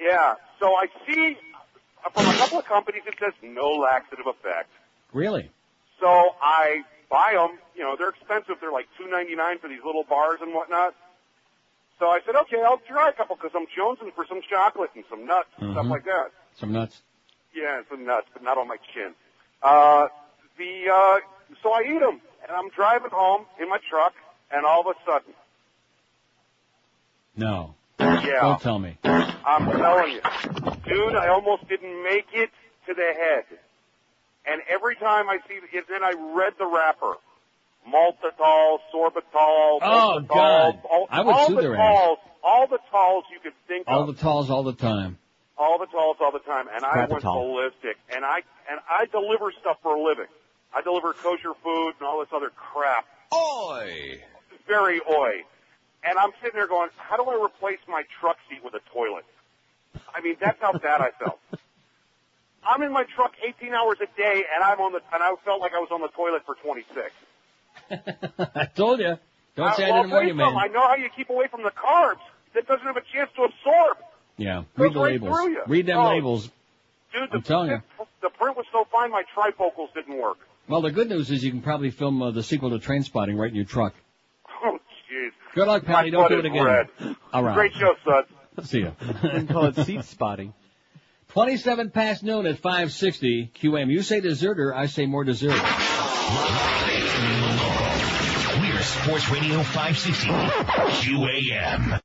Yeah. So I see from a couple of companies it says no laxative effect. Really? So I buy them. You know, they're expensive. They're like two ninety nine for these little bars and whatnot. So I said, okay, I'll try a couple because I'm jonesing for some chocolate and some nuts and stuff Mhm. like that. Some nuts. Yeah, some nuts, but not on my chin. Uh, the uh, so I eat them, and I'm driving home in my truck, and all of a sudden, No. yeah, Don't tell me. I'm telling you, dude, I almost didn't make it to the head. And every time I see it, then I read the wrapper. Maltitol, sorbitol, Oh, maltitol, God. all, I would all sue the their ass. talls, all the talls you could think All of, All the talls all the time. all the talls all the time, and I went Scrapitol. ballistic. And I and I deliver stuff for a living. I deliver kosher food and all this other crap. Oi! Very oi. And I'm sitting there going, how do I replace my truck seat with a toilet? I mean, that's how bad I felt. I'm in my truck 18 hours a day, and I'm on the and I felt like I was on the toilet for 26. I told you. Don't say I, well, didn't warn you, man. I know how you keep away from the carbs. That doesn't have a chance to absorb. Yeah. Read the right labels. Read them Oh. labels. Dude, the, I'm telling you. the print was so fine, my trifocals didn't work. Well, the good news is you can probably film uh, the sequel to Trainspotting right in your truck. Jeez. Good luck, My Patty. Don't do blood it is again. red. All right. Great show, son. See ya. can call it seat spotting. 27 past noon at 560 QM. You say deserter, I say more deserter. We're Sports Radio 560 QAM.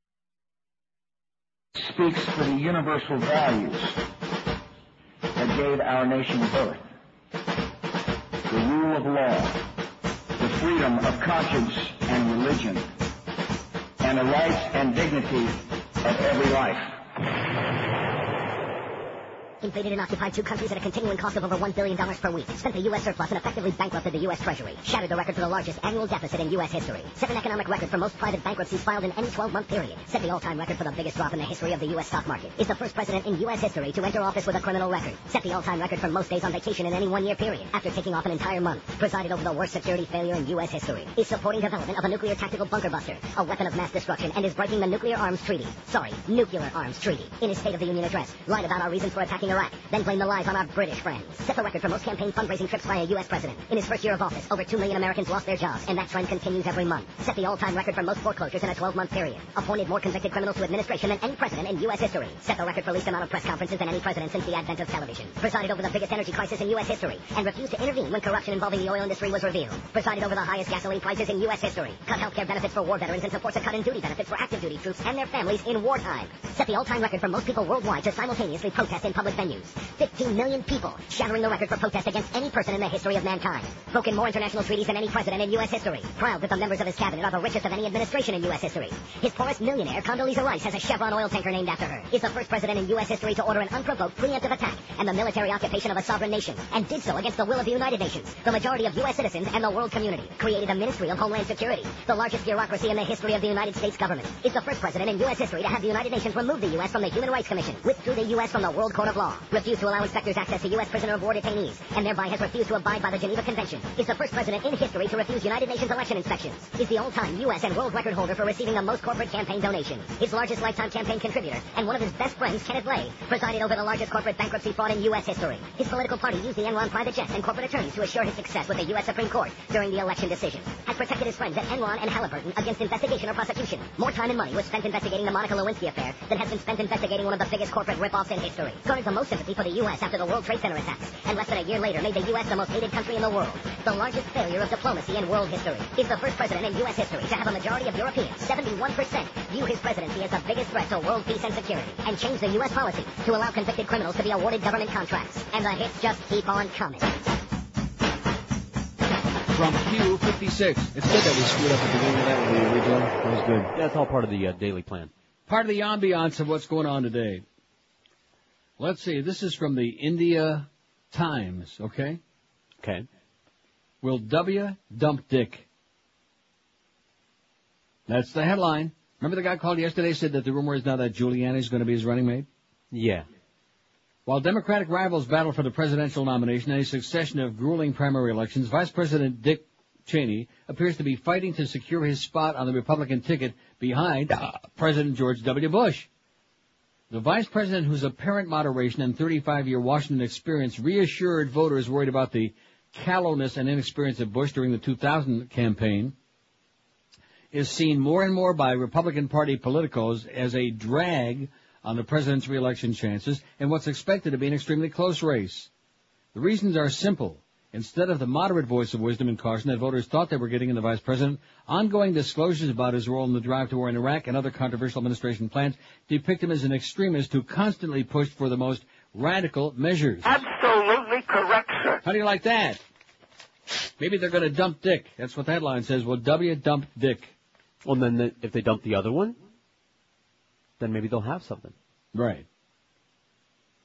speaks for the universal values that gave our nation birth. The rule of law, the freedom of conscience and religion, and the rights and dignity of every life. Invaded and occupied two countries at a continuing cost of over $1 billion per week. Spent the U.S. surplus and effectively bankrupted the U.S. Treasury. Shattered the record for the largest annual deficit in U.S. history. Set an economic record for most private bankruptcies filed in any 12-month period. Set the all-time record for the biggest drop in the history of the U.S. stock market. Is the first president in U.S. history to enter office with a criminal record. Set the all-time record for most days on vacation in any one-year period. After taking off an entire month. Presided over the worst security failure in U.S. history. Is supporting development of a nuclear tactical bunker buster. A weapon of mass destruction and is breaking the Nuclear Arms Treaty. Sorry, Nuclear Arms Treaty. In his State of the Union address. Lied about our reasons for attacking invading Iraq, then blame the lies on our British friends. Set the record for most campaign fundraising trips by a U.S. president. In his first year of office, over 2 million Americans lost their jobs, and that trend continues every month. Set the all-time record for most foreclosures in a 12-month period. Appointed more convicted criminals to administration than any president in U.S. history. Set the record for least amount of press conferences than any president since the advent of television. Presided over the biggest energy crisis in U.S. history, and refused to intervene when corruption involving the oil industry was revealed. Presided over the highest gasoline prices in U.S. history. Cut health care benefits for war veterans and supports a cut in duty benefits for active duty troops and their families in wartime. Set the all-time record for most people worldwide to simultaneously protest in public venues. 15 million people, shattering the record for protest against any person in the history of mankind. Broken more international treaties than any president in U.S. history. Proud that the members of his cabinet are the richest of any administration in U.S. history. His poorest millionaire, Condoleezza Rice, has a Chevron oil tanker named after her. Is the first president in U.S. history to order an unprovoked preemptive attack and the military occupation of a sovereign nation, and did so against the will of the United Nations, the majority of U.S. citizens, and the world community. Created the Ministry of Homeland Security, the largest bureaucracy in the history of the United States government. Is the first president in U.S. history to have the United Nations remove the U.S. from the Human Rights Commission, withdrew the U.S. from the World Court of Law, refused to allow inspectors access to U.S. prisoner of war detainees, and thereby has refused to abide by the Geneva Convention. Is the first president in history to refuse United Nations election inspections. Is the all-time U.S. and world record holder for receiving the most corporate campaign donations. His largest lifetime campaign contributor, and one of his best friends, Kenneth Lay, presided over the largest corporate bankruptcy fraud in U.S. history. His political party used the Enron private jets and corporate attorneys to assure his success with the U.S. Supreme Court during the election decision. Has protected his friends at Enron and Halliburton against investigation or prosecution. More time and money was spent investigating the Monica Lewinsky affair than has been spent investigating one of the biggest corporate rip-offs in history. The most sympathy for the U.S. after the World Trade Center attacks, and less than a year later made the U.S. the most hated country in the world. The largest failure of diplomacy in world history. Is the first president in U.S. history to have a majority of Europeans, 71%, view his presidency as the biggest threat to world peace and security, and change the U.S. policy to allow convicted criminals to be awarded government contracts. And the hits just keep on coming. From Q56. It's good that we screwed up at the beginning of that with the original. That was good. That's all part of the uh, daily plan. Part of the ambiance of what's going on today. Let's see. This is from the India Times, okay? Okay. Will W dump Dick? That's the headline. Remember the guy called yesterday said that the rumor is now that Giuliani is going to be his running mate? Yeah. While Democratic rivals battle for the presidential nomination in a succession of grueling primary elections, Vice President Dick Cheney appears to be fighting to secure his spot on the Republican ticket behind uh, President George W. Bush. The vice president, whose apparent moderation and 35-year Washington experience reassured voters worried about the callowness and inexperience of Bush during the 2000 campaign, is seen more and more by Republican Party politicos as a drag on the president's reelection chances in what's expected to be an extremely close race. The reasons are simple. Instead of the moderate voice of wisdom and caution that voters thought they were getting in the vice president, ongoing disclosures about his role in the drive to war in Iraq and other controversial administration plans depict him as an extremist who constantly pushed for the most radical measures. Absolutely correct, sir. How do you like that? Maybe they're going to dump Dick. That's what the headline says. Well, W dump Dick. Well, then the, if they dump the other one, then maybe they'll have something. Right.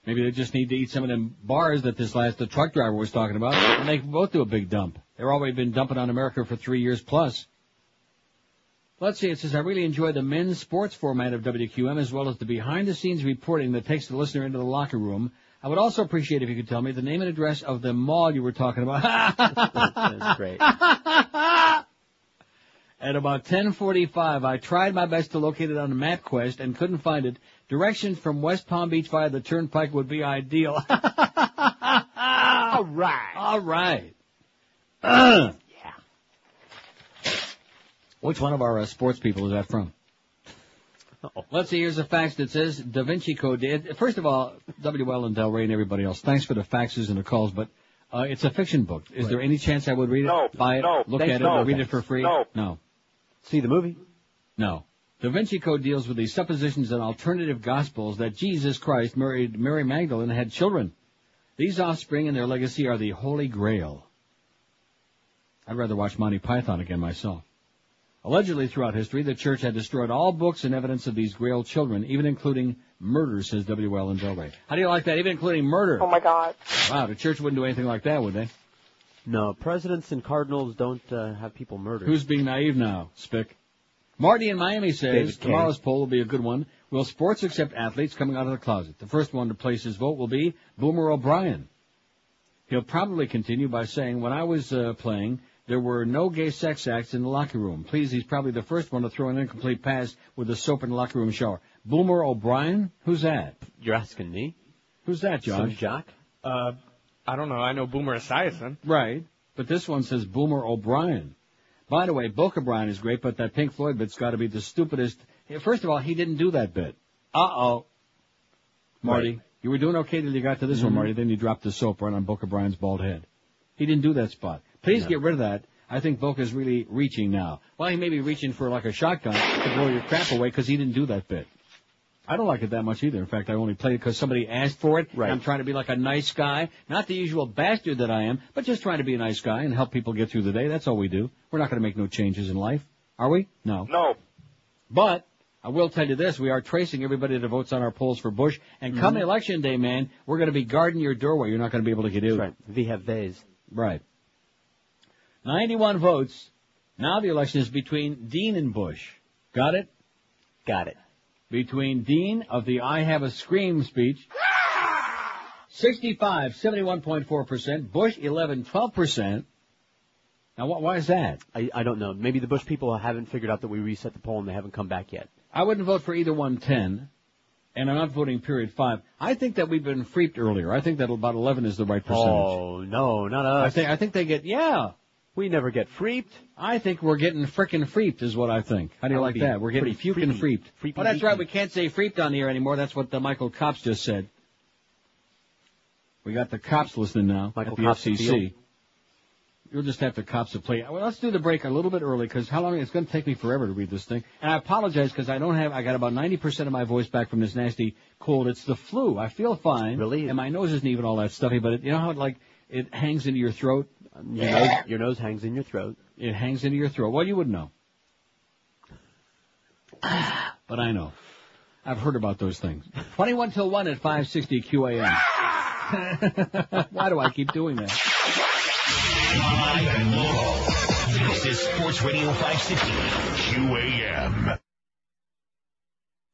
Maybe they just need to eat some of them bars that this last the truck driver was talking about, and they can both do a big dump. They've already been dumping on America for three years plus. Let's see, it says, I really enjoy the men's sports format of WQM as well as the behind the scenes reporting that takes the listener into the locker room. I would also appreciate if you could tell me the name and address of the mall you were talking about. That's great. At about 10:45, I tried my best to locate it on the MapQuest and couldn't find it. Directions from West Palm Beach via the Turnpike would be ideal. All right. All right. yeah. Which one of our uh, sports people is that from? Let's see. Here's a fax that says Da Vinci Code. It- First of all, WL and Del Rey and everybody else, thanks for the faxes and the calls, but uh, it's a fiction book. Is there any chance I would read it? No, Buy it? no, look thanks, at it? no. read it for free? No. No. See the movie? No. Da Vinci Code deals with the suppositions and alternative gospels that Jesus Christ married Mary Magdalene and had children. These offspring and their legacy are the Holy Grail. I'd rather watch Monty Python again myself. Allegedly throughout history, the church had destroyed all books and evidence of these Grail children, even including murder, says W.L. and Del Rey. How do you like that? Even including murder. Oh my God. Wow, the church wouldn't do anything like that, would they? No, presidents and cardinals don't uh, have people murdered. Who's being naive now, Spick? Marty in Miami says David Kay. tomorrow's poll will be a good one. Will sports accept athletes coming out of the closet? The first one to place his vote will be Boomer O'Brien. He'll probably continue by saying, when I was uh, playing, there were no gay sex acts in the locker room. Please, he's probably the first one to throw an incomplete pass with a soap in the locker room shower. Boomer O'Brien? Who's that? You're asking me? Who's that, Josh? Some jock. Uh, I don't know. I know Boomer Esiason. Right. But this one says Boomer O'Brien. By the way, Boca Brian is great, but that Pink Floyd bit's got to be the stupidest. First of all, he didn't do that bit. Uh oh. Marty, Right. you were doing okay till you got to this one, Mhm. Marty. Then you dropped the soap right on Boca Brian's bald head. He didn't do that spot. Please No. get rid of that. I think Boca's really reaching now. Well, he may be reaching for like a shotgun to blow your crap away because he didn't do that bit. I don't like it that much either. In fact, I only played it because somebody asked for it. Right. I'm trying to be like a nice guy, not the usual bastard that I am, but just trying to be a nice guy and help people get through the day. That's all we do. We're not going to make no changes in life, are we? No. No. But I will tell you this: we are tracing everybody that votes on our polls for Bush, and come Mhm. election day, man, we're going to be guarding your doorway. You're not going to be able to get in. Right. We have vase. Right. 91 votes. Now the election is between Dean and Bush. Got it? Got it. Between Dean of the I Have a Scream speech, 65, 71.4%, Bush 11, 12%. Now, wh- why is that? I, I don't know. Maybe the Bush people haven't figured out that we reset the poll and they haven't come back yet. I wouldn't vote for either 110, and I'm not voting period 5. I think that we've been freaked earlier. I think that about 11 is the right percentage. Oh no, not us. I think, I think they get, yeah. We never get freaked. I think we're getting frickin' freaked is what I think. How do you That would like that? We're getting pretty fucking freaky. freaked. Oh, that's right. We can't say freaked on the air anymore. That's what the Michael Copps just said. We got the cops listening now. Michael at the Cops FCC. appeal. You'll just have the cops to play. Well, let's do the break a little bit early because how long? It's going to take me forever to read this thing. And I apologize because I don't have. I got about ninety percent of my voice back from this nasty cold. It's the flu. I feel fine. Really? And my nose isn't even all that stuffy, but it, you know how it like it hangs into your throat. Your nose, your nose hangs in your throat. It hangs into your throat. Well, you wouldn't know. But I know. I've heard about those things. 21 till 1 at 560 QAM. Why do I keep doing that? Live and local. This is Sports Radio 560. QAM.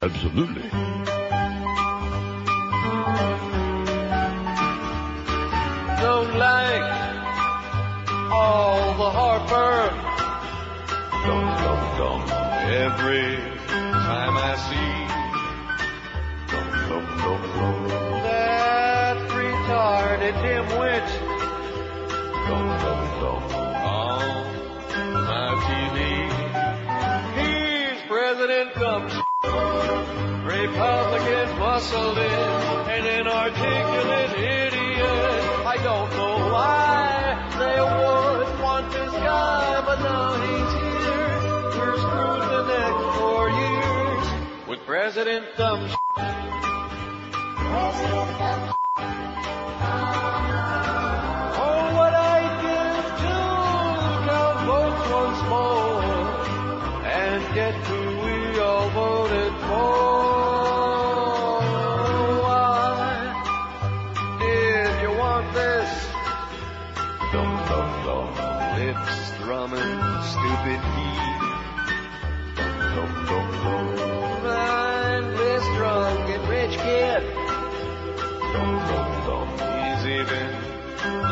Absolutely. All the heartburn. Dum dum dum. Every time I see dum dum dum dum. That retarded dimwit. Dum dum dum. On my TV. He's President Dumb. Republicans muscled in, an inarticulate idiot. I don't know why with President Dumb. Oh, what I give to votes once more and get who we all voted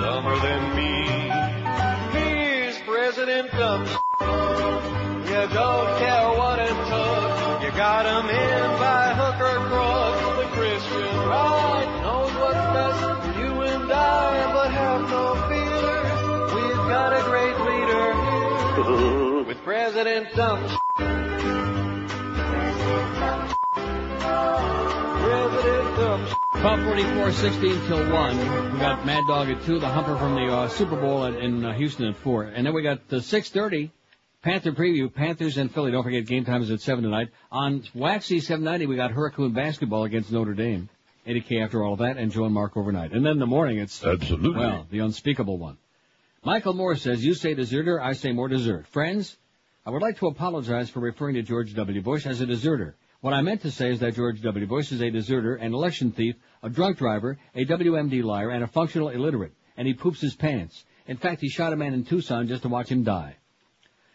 dumber than me. He's President Dumb. You don't care what it took. You got him in by hook or crook. The Christian right knows what's best for you and I, but have no fear. We've got a great leader here with President Dumb. President Dumb. President Dumb. 1244, 16 till 1. We got Mad Dog at 2, the humper from the uh, Super Bowl in, in uh, Houston at 4. And then we got the 630 Panther preview, Panthers and Philly. Don't forget game time is at 7 tonight. On Waxy 790, we got Hurricane basketball against Notre Dame. 80K after all of that, and Joe and Mark overnight. And then in the morning, it's, Absolutely. well, the unspeakable one. Michael Moore says, you say deserter, I say more desert. Friends, I would like to apologize for referring to George W. Bush as a deserter. What I meant to say is that George W. Bush is a deserter, an election thief, a drunk driver, a WMD liar, and a functional illiterate. And he poops his pants. In fact, he shot a man in Tucson just to watch him die.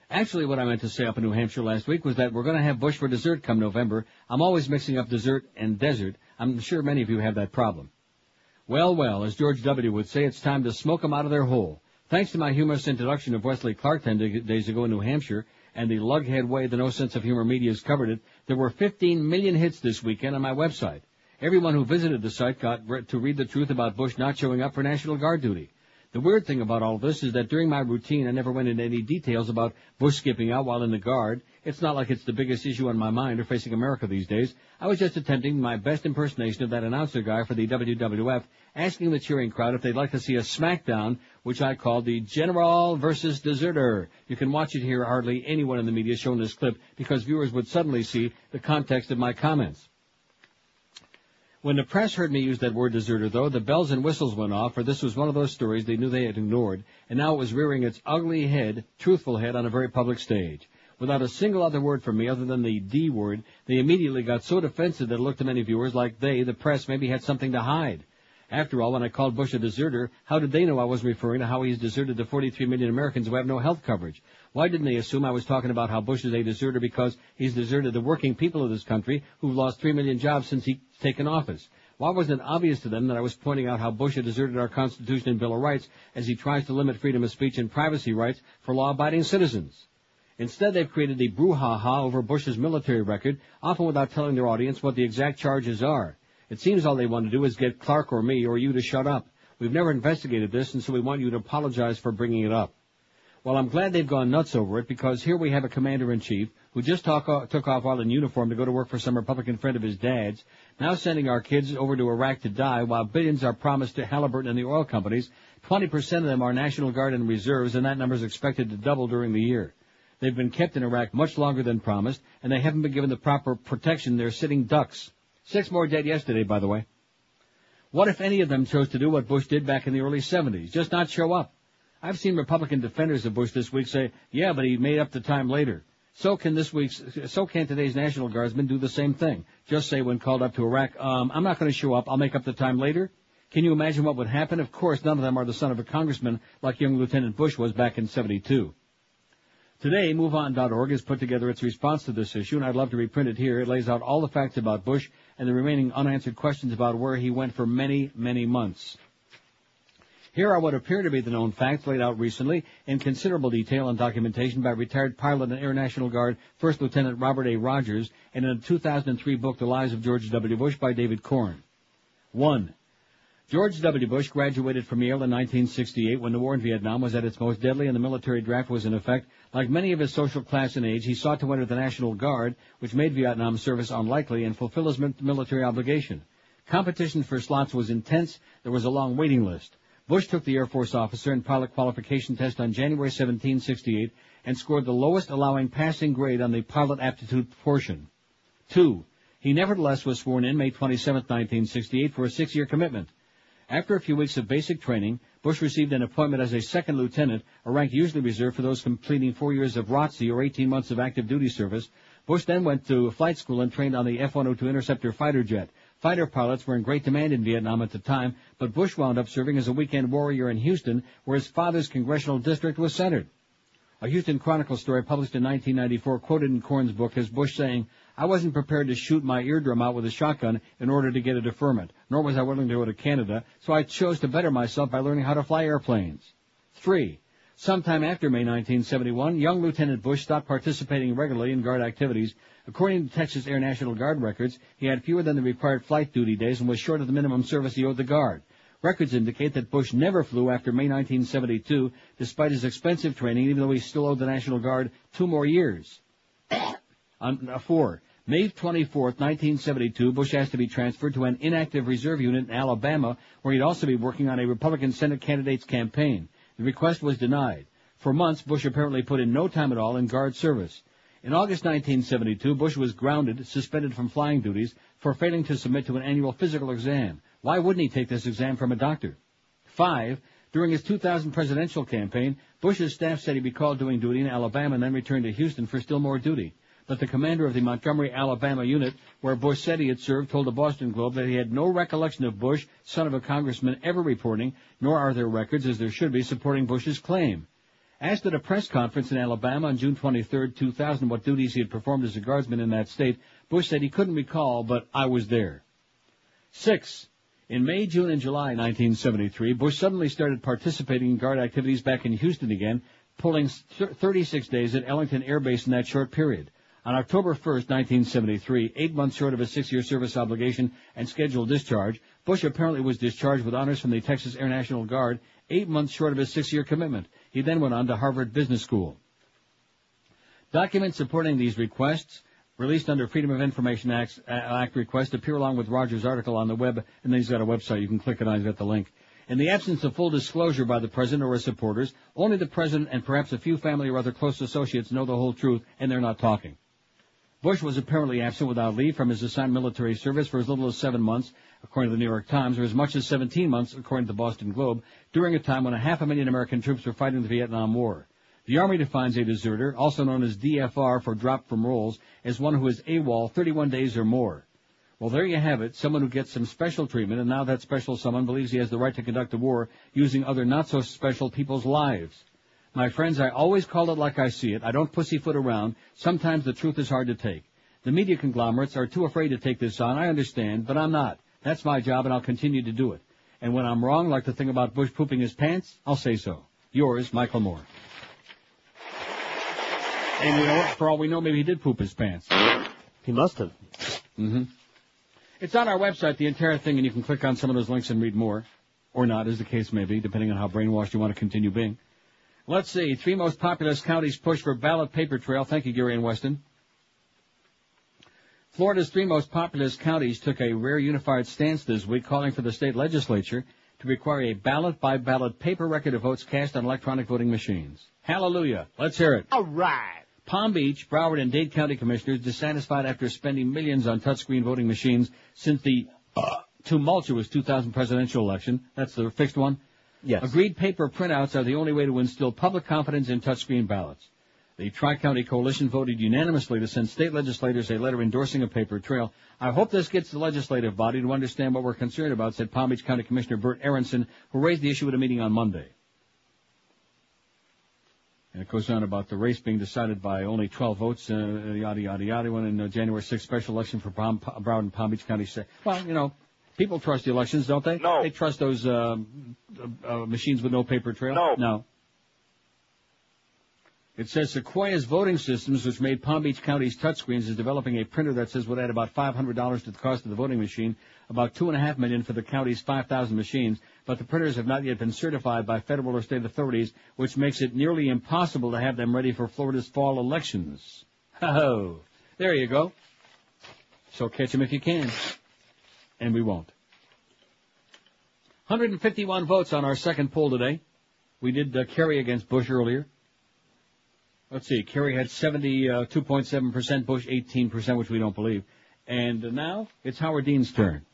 Actually, what I meant to say up in New Hampshire last week was that we're going to have Bush for dessert come November. I'm always mixing up dessert and desert. I'm sure many of you have that problem. Well, well, as George W. would say, it's time to smoke 'em out of their hole. Thanks to my humorous introduction of Wesley Clark 10 days ago in New Hampshire, and the lughead way the No Sense of Humor media has covered it, there were 15 million hits this weekend on my website. Everyone who visited the site got to read the truth about Bush not showing up for National Guard duty. The weird thing about all this is that during my routine, I never went into any details about Bush skipping out while in the Guard. It's not like it's the biggest issue on my mind or facing America these days. I was just attempting my best impersonation of that announcer guy for the WWF, asking the cheering crowd if they'd like to see a SmackDown, which I called the General versus Deserter. You can watch it here. Hardly anyone in the media shown this clip because viewers would suddenly see the context of my comments. When the press heard me use that word deserter, though, the bells and whistles went off, for this was one of those stories they knew they had ignored, and now it was rearing its ugly head, truthful head, on a very public stage. Without a single other word from me other than the D word, they immediately got so defensive that it looked to many viewers like they, the press, maybe had something to hide. After all, when I called Bush a deserter, how did they know I was referring to how he's deserted the 43 million Americans who have no health coverage? Why didn't they assume I was talking about how Bush is a deserter because he's deserted the working people of this country who've lost 3 million jobs since he's taken office? Why wasn't it obvious to them that I was pointing out how Bush had deserted our Constitution and Bill of Rights as he tries to limit freedom of speech and privacy rights for law-abiding citizens? Instead, they've created a brouhaha over Bush's military record, often without telling their audience what the exact charges are. It seems all they want to do is get Clark or me or you to shut up. We've never investigated this, and so we want you to apologize for bringing it up. Well, I'm glad they've gone nuts over it because here we have a commander-in-chief who just talk, uh, took off while in uniform to go to work for some Republican friend of his dad's, now sending our kids over to Iraq to die while billions are promised to Halliburton and the oil companies. 20% of them are National Guard and reserves, and that number is expected to double during the year. They've been kept in Iraq much longer than promised, and they haven't been given the proper protection. They're sitting ducks. Six more dead yesterday, by the way. What if any of them chose to do what Bush did back in the early 70s? Just not show up. I've seen Republican defenders of Bush this week say, yeah, but he made up the time later. So can this week's, so can today's National Guardsmen do the same thing. Just say when called up to Iraq, um, I'm not going to show up, I'll make up the time later. Can you imagine what would happen? Of course, none of them are the son of a congressman like young Lieutenant Bush was back in 72. Today, MoveOn.org has put together its response to this issue, and I'd love to reprint it here. It lays out all the facts about Bush and the remaining unanswered questions about where he went for many, many months. Here are what appear to be the known facts laid out recently in considerable detail and documentation by retired pilot and Air National Guard First Lieutenant Robert A. Rogers and in a 2003 book, The Lies of George W. Bush by David Corn. 1. George W. Bush graduated from Yale in 1968 when the war in Vietnam was at its most deadly and the military draft was in effect. Like many of his social class and age, he sought to enter the National Guard, which made Vietnam service unlikely, and fulfill his military obligation. Competition for slots was intense. There was a long waiting list. Bush took the Air Force officer and pilot qualification test on January 17, 68, and scored the lowest allowing passing grade on the pilot aptitude portion. Two, he nevertheless was sworn in May 27, 1968 for a six-year commitment. After a few weeks of basic training, Bush received an appointment as a second lieutenant, a rank usually reserved for those completing four years of ROTC or 18 months of active duty service. Bush then went to flight school and trained on the F-102 Interceptor fighter jet. Fighter pilots were in great demand in Vietnam at the time, but Bush wound up serving as a weekend warrior in Houston, where his father's congressional district was centered. A Houston Chronicle story published in 1994 quoted in Corn's book as Bush saying, I wasn't prepared to shoot my eardrum out with a shotgun in order to get a deferment, nor was I willing to go to Canada, so I chose to better myself by learning how to fly airplanes. Three, sometime after May 1971, young Lieutenant Bush stopped participating regularly in Guard activities. According to Texas Air National Guard records, he had fewer than the required flight duty days and was short of the minimum service he owed the Guard. Records indicate that Bush never flew after May 1972, despite his expensive training, even though he still owed the National Guard two more years. On, uh, four, May 24, 1972, Bush asked to be transferred to an inactive reserve unit in Alabama, where he'd also be working on a Republican Senate candidate's campaign. The request was denied. For months, Bush apparently put in no time at all in Guard service. In August 1972, Bush was grounded, suspended from flying duties, for failing to submit to an annual physical exam. Why wouldn't he take this exam from a doctor? Five, during his 2000 presidential campaign, Bush's staff said he'd be called doing duty in Alabama and then returned to Houston for still more duty. But the commander of the Montgomery, Alabama unit, where he had served, told the Boston Globe that he had no recollection of Bush, son of a congressman, ever reporting, nor are there records, as there should be, supporting Bush's claim. Asked at a press conference in Alabama on June 23, 2000, what duties he had performed as a guardsman in that state, Bush said he couldn't recall, but I was there. Six. In May, June, and July 1973, Bush suddenly started participating in guard activities back in Houston again, pulling 36 days at Ellington Air Base in that short period. On October 1st, 1973, eight months short of his six-year service obligation and scheduled discharge, Bush apparently was discharged with honors from the Texas Air National Guard, eight months short of his six-year commitment. He then went on to Harvard Business School. Documents supporting these requests, released under Freedom of Information Act, Act request, appear along with Rogers' article on the web, and then he's got a website. You can click it on, he's got the link. In the absence of full disclosure by the President or his supporters, only the President and perhaps a few family or other close associates know the whole truth, and they're not talking. Bush was apparently absent without leave from his assigned military service for as little as seven months, according to the New York Times, or as much as 17 months, according to the Boston Globe, during a time when a half a million American troops were fighting the Vietnam War. The Army defines a deserter, also known as DFR for drop from rolls, as one who is AWOL 31 days or more. Well, there you have it, someone who gets some special treatment, and now that special someone believes he has the right to conduct a war using other not-so-special people's lives. My friends, I always call it like I see it. I don't pussyfoot around. Sometimes the truth is hard to take. The media conglomerates are too afraid to take this on. I understand, but I'm not. That's my job, and I'll continue to do it. And when I'm wrong, like the thing about Bush pooping his pants, I'll say so. Yours, Michael Moore. And you know what? For all we know, maybe he did poop his pants. He must have. Mm-hmm. It's on our website, the entire thing, and you can click on some of those links and read more. Or not, as the case may be, depending on how brainwashed you want to continue being. Let's see. Three most populous counties push for ballot paper trail. Thank you, Gary and Weston. Florida's three most populous counties took a rare unified stance this week, calling for the state legislature to require a ballot-by-ballot paper record of votes cast on electronic voting machines. Hallelujah. Let's hear it. All right. Palm Beach, Broward, and Dade County commissioners, dissatisfied after spending millions on touchscreen voting machines since the uh, tumultuous 2000 presidential election, that's the fixed one, Yes. agreed paper printouts are the only way to instill public confidence in touchscreen ballots. The Tri-County Coalition voted unanimously to send state legislators a letter endorsing a paper trail. I hope this gets the legislative body to understand what we're concerned about, said Palm Beach County Commissioner Burt Aaronson, who raised the issue at a meeting on Monday. And it goes on about the race being decided by only 12 votes, uh, yada, yada, yada, when in the January 6th special election for Palm, Broward and Palm Beach County. Well, you know, people trust the elections, don't they? No. They trust those um, uh, uh, machines with no paper trail? No. No. It says Sequoia's voting systems, which made Palm Beach County's touchscreens, is developing a printer that says would add about $500 to the cost of the voting machine, about two and a half million for the county's 5,000 machines. But the printers have not yet been certified by federal or state authorities, which makes it nearly impossible to have them ready for Florida's fall elections. Oh, there you go. So catch them if you can, and we won't. 151 votes on our second poll today. We did uh, Kerry against Bush earlier. Let's see, Kerry had 72.7%, Bush 18%, which we don't believe. And uh, now it's Howard Dean's turn.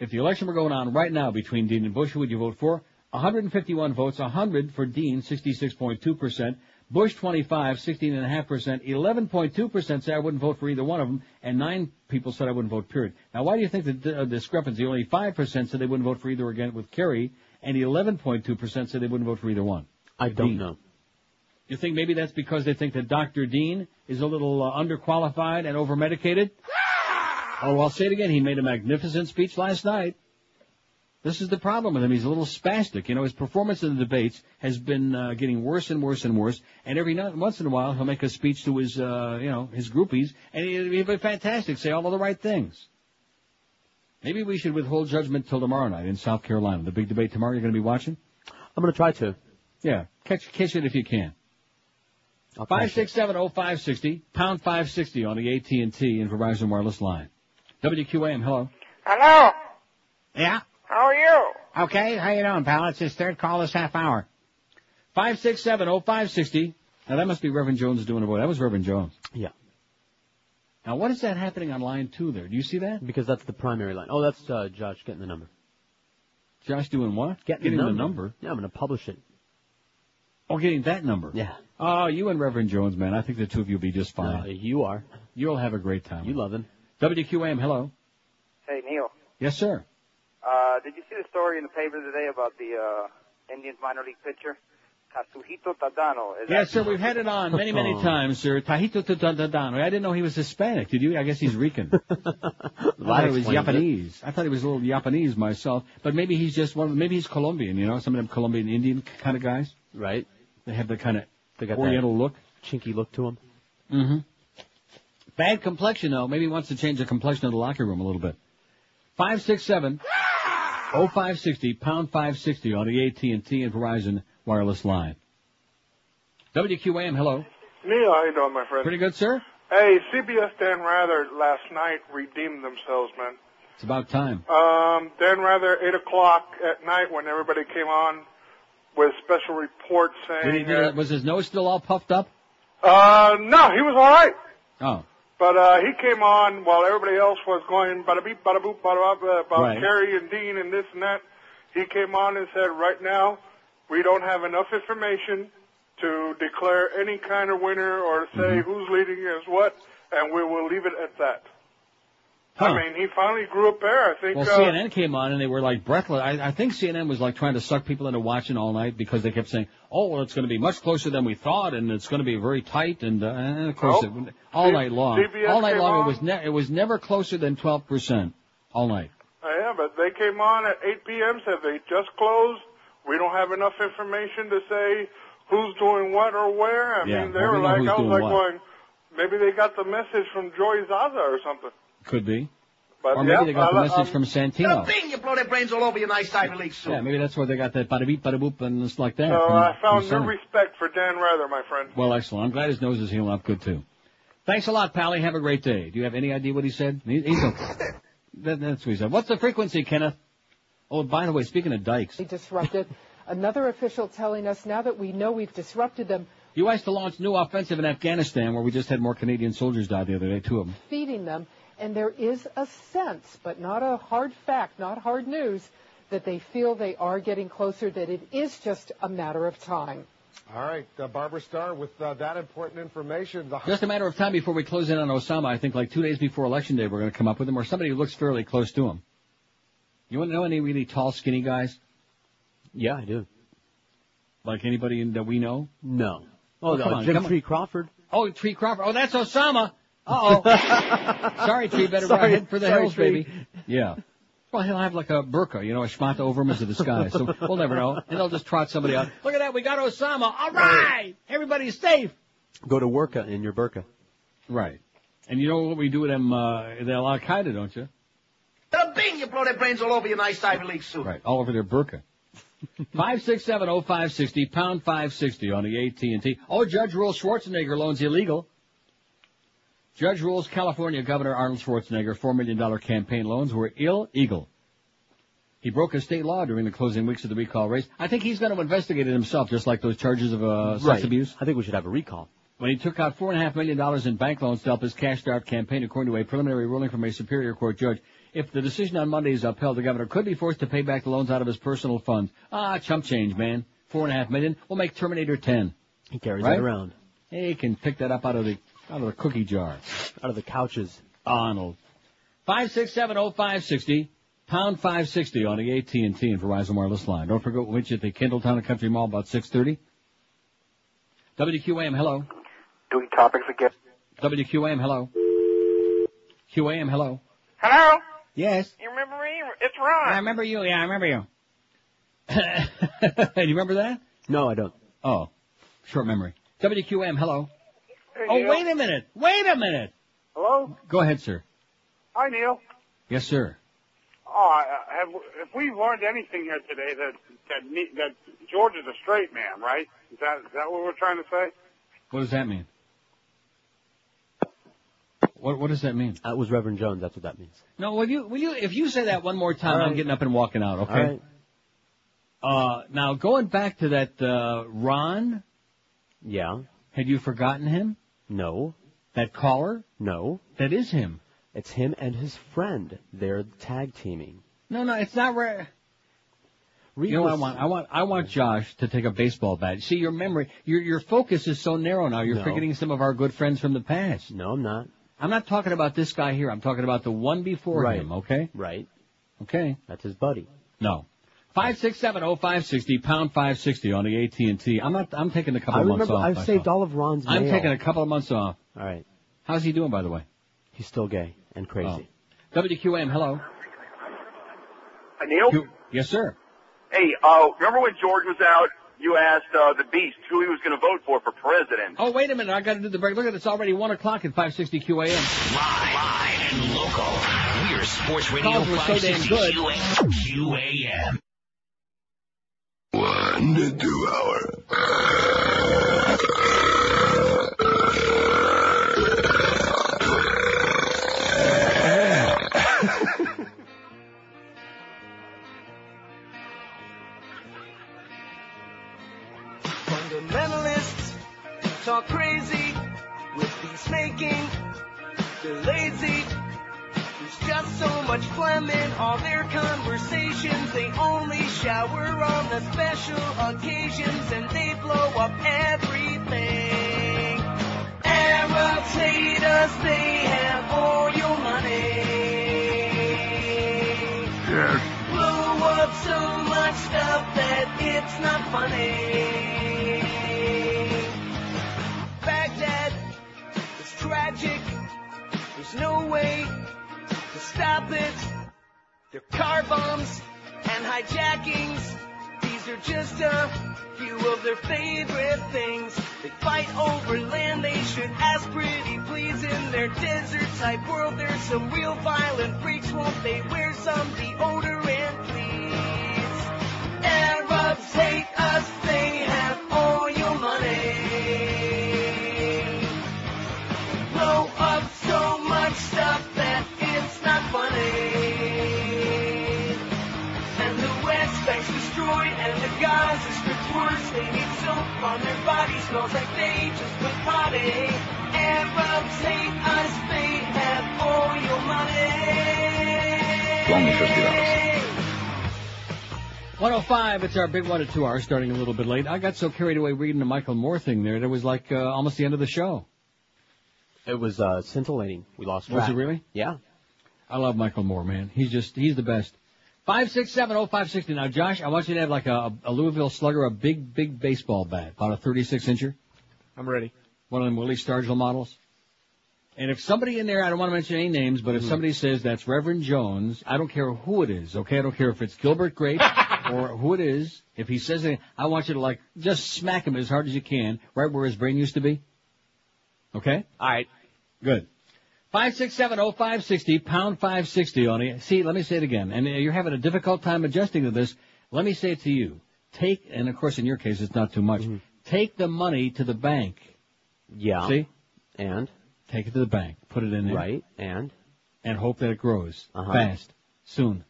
If the election were going on right now between Dean and Bush, who would you vote for? 151 votes, 100 for Dean, 66.2%. Bush 25, 16.5%. 11.2% say I wouldn't vote for either one of them, and nine people said I wouldn't vote, period. Now, why do you think the uh, discrepancy? Only 5% said they wouldn't vote for either again with Kerry, and 11.2% said they wouldn't vote for either one. I don't Dean. know. You think maybe that's because they think that Dr. Dean is a little uh, underqualified and overmedicated? oh, I'll say it again. He made a magnificent speech last night. This is the problem with him. He's a little spastic. You know, his performance in the debates has been uh, getting worse and worse and worse. And every no- once in a while, he'll make a speech to his, uh, you know, his groupies, and he- he'll be fantastic, say all of the right things. Maybe we should withhold judgment till tomorrow night in South Carolina. The big debate tomorrow. You're going to be watching. I'm going to try to. Yeah, catch catch it if you can. I'll Five catch it. six seven oh five sixty pound five sixty on the AT and T and Verizon wireless line. WQAM, hello. Hello. Yeah. How are you? Okay. How you doing, pal? It's his third call this half hour. Five six seven oh five sixty. Now that must be Reverend Jones doing a voice. That was Reverend Jones. Yeah. Now what is that happening on line two there? Do you see that? Because that's the primary line. Oh, that's uh, Josh getting the number. Josh doing what? Getting, the number. Yeah, I'm going to publish it. Oh, getting that number. Yeah. Oh, you and Reverend Jones, man. I think the two of you will be just fine. Uh, you are. You'll have a great time. You love him. WQAM, hello. Hey, Neil. Yes, sir. Uh, did you see the story in the paper today about the uh, Indians minor league pitcher? Kazuhito Tadano. Is Yes, sir. We've had it on many, many times, sir. Tahito Tadano. I didn't know he was Hispanic. Did you? I guess he's Rican. I thought he was explains it. Japanese. I thought he was a little Japanese myself. But maybe he's just one. Maybe he's Colombian. You know, some of them Colombian Indian kind of guys. Right. They have the kind of They got Oriental that look. chinky look to him. Mm-hmm. Bad complexion though. Maybe he wants to change the complexion of the locker room a little bit. Five six seven oh five sixty pound five sixty on the AT and T and Verizon wireless line. WQAM, hello. Neil, how you doing, my friend? Pretty good, sir. Hey, CBS Dan Rather last night redeemed themselves, man. It's about time. Um, Dan Rather, 8 o'clock at night when everybody came on with special reports Did he, saying... did it- was his nose still all puffed up? Uh, no, he was all right. Oh, But uh, he came on while everybody else was going bada beep, bada boop, bada bop, uh, about Right. Kerry and Dean and this and that. He came on and said, right now, we don't have enough information to declare any kind of winner or say Mm-hmm. who's leading as what, and we will leave it at that. Huh. I mean, he finally grew up there. I think. Well, uh, CNN came on and they were like breathless. I, I think CNN was like trying to suck people into watching all night because they kept saying, "Oh, well, it's going to be much closer than we thought, and it's going to be very tight." And, uh, and of course, Nope. it, all C- night long, CBS all night long, on. it was ne- it was never closer than twelve percent all night. Uh, yeah, but they came on at 8 p.m. Said they just closed. We don't have enough information to say who's doing what or where. I Yeah, mean, they were like, I was like what. going, maybe they got the message from Joey Zasa or something. Could be, But or maybe yeah, they got the message um, from Santino. Bing, you blow their brains all over your nice Ivy League suit. Yeah, maybe that's where they got that bada beep, bada boop, and it's like that. So from- I found from no respect for Dan Rather, my friend. Well, excellent. I'm glad his nose is healing up good too. Thanks a lot, Pally. Have a great day. Do you have any idea what he said? He's okay. that, that's what he said. What's the frequency, Kenneth? Oh, by the way, speaking of dikes, We disrupted. Another official telling us now that we know we've disrupted them, U.S. to launch new offensive in Afghanistan, where we just had more Canadian soldiers die the other day, two of them. feeding them, and there is a sense, but not a hard fact, not hard news, that they feel they are getting closer, that it is just a matter of time. All right, uh, Barbara Starr, with uh, that important information, the Just a matter of time before we close in on Osama. I think like two days before Election Day, we're going to come up with him, or somebody who looks fairly close to him. You want to know any really tall, skinny guys? Yeah, I do. Like anybody in, that we know? No. Oh, come no, on, Jim come on. Tree Crawford. Oh, Tree Crawford. Oh, that's Osama. Uh oh. Sorry, Tree. Better Sorry. head for the Sorry, hills, Tree. baby. Yeah. Well, he'll have like a burqa, you know, a shmata over him into the sky. So we'll never know. And they'll just trot somebody out. Look at that. We got Osama. All right. Everybody's safe. Go to Worka in your burqa. Right. And you know what we do with them, uh, the Al Qaeda, don't you? The Bing, you blow their brains all over your nice Ivy League suit. Right. All over their burqa. Five six seven oh five sixty pound five sixty on the AT and T. Oh, Judge rules Schwarzenegger loans illegal. Judge rules California Governor Arnold Schwarzenegger four million dollar campaign loans were illegal. He broke a state law during the closing weeks of the recall race. I think he's going to investigate it himself, just like those charges of uh, sex Right. abuse. I think we should have a recall. When he took out four and a half million dollars in bank loans to help his cash start campaign, according to a preliminary ruling from a superior court judge. If the decision on Monday is upheld, the governor could be forced to pay back the loans out of his personal funds. Ah, chump change, man. Four and a half million. We'll make Terminator 10. He carries Right? it around. He can pick that up out of the out of the cookie jar. Out of the couches. Arnold. 5670560, pound 560 on the AT and T and Verizon wireless line. Don't forget which at the Kendall Town and Country Mall about six thirty. WQAM, hello. Doing topics again. WQAM, hello. QAM, hello. Hello? Yes. You remember me? It's Ron. I remember you. Yeah, I remember you. Do you remember that? No, I don't. Oh, short memory. WQM, hello. Hey, Oh, Neil. wait a minute. Wait a minute. Hello? Go ahead, sir. Hi, Neil. Yes, sir. Oh, have, if we've learned anything here today, that that that George is a straight man, right? Is that is that what we're trying to say? What does that mean? What What does that mean? That was Reverend Jones. That's what that means. No, will you will you if you say that one more time, All I'm getting up and walking out. Okay. All right. Uh, now going back to that uh, Ron, Yeah. had you forgotten him? No. That caller? No. That is him. It's him and his friend. They're tag teaming. No, no, it's not rare. Read You know what I want? I want I want Josh to take a baseball bat. See, your memory, your your focus is so narrow now. You're No. forgetting some of our good friends from the past. No, I'm not. I'm not talking about this guy here. I'm talking about the one before Right. him. Okay. Right. Okay. That's his buddy. No. Five six seven oh five sixty pound five sixty on the AT and T. I'm not. I'm taking a couple I of months remember off. I've myself. saved all of Ron's I'm mail. taking a couple of months off. All right. How's he doing, by the way? He's still gay and crazy. Oh. WQM. Hello. Neil? Q- yes, sir. Hey, uh, remember when George was out you asked uh, the Beast who he was going to vote for for president. Oh, wait a minute. I got to do the break. Look at it. It's already 1 o'clock at 560 QAM. Live, live and local. We're Sports Radio Calls were so damn 560 good. QAM. One to two hour. Fundamentalists talk crazy with peacemaking. They're lazy. Just so much phlegm in all their conversations. They only shower on the special occasions and they blow up everything. Arabs hate us, they have all your money. Yes. Blow up so much stuff that it's not funny. Baghdad is tragic. There's no way stop it. They're car bombs and hijackings. These are just a few of their favorite things. They fight over land they should ask pretty please in their desert type world. There's some real violent freaks, won't they wear some deodorant, please? Arabs hate us, they have all and the Gaza Strip's worse. They need soap on their body, smells like they just put potty. Arabs hate us, they have all your money. 105, it's our big one at 2 hours, starting a little bit late. I got so carried away reading the Michael Moore thing there, that it was like uh, almost the end of the show. It was uh, scintillating. We lost track. Was it really? Yeah. I love Michael Moore, man. He's just, he's the best. 5670560. Now, Josh, I want you to have like a, a Louisville Slugger, a big, big baseball bat, about a 36 incher. I'm ready. One of them Willie Stargell models. And if somebody in there, I don't want to mention any names, but if Mm-hmm. somebody says that's Reverend Jones, I don't care who it is, okay? I don't care if it's Gilbert Grape or who it is. If he says it, I want you to like, just smack him as hard as you can, right where his brain used to be. Okay? Alright. Good. Five six seven oh five sixty pound five sixty on it. See, let me say it again. And you're having a difficult time adjusting to this. Let me say it to you. Take, and of course in your case it's not too much. Take the money to the bank. Yeah. See? And? Take it to the bank. Put it in there. Right. And? And hope that it grows Uh-huh. fast, soon.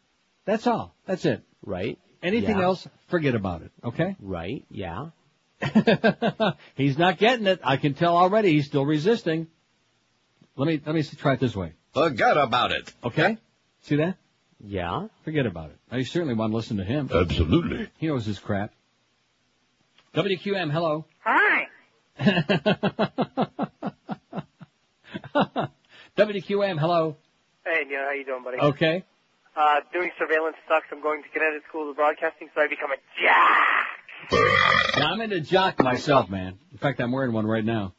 That's all. That's it. Right. Anything Yeah. else, forget about it. Okay? Right. Yeah. He's not getting it. I can tell already. He's still resisting. Let me let me try it this way. Forget about it. Okay? See that? Yeah. Forget about it. I you certainly want to listen to him. Absolutely. He knows his crap. WQM, hello. Hi. WQM, hello. Hey, Neil, how you doing, buddy? Okay. Uh, doing surveillance sucks. I'm going to Connecticut School of Broadcasting, so I become a jack. Now, I'm into jock myself, man. In fact, I'm wearing one right now.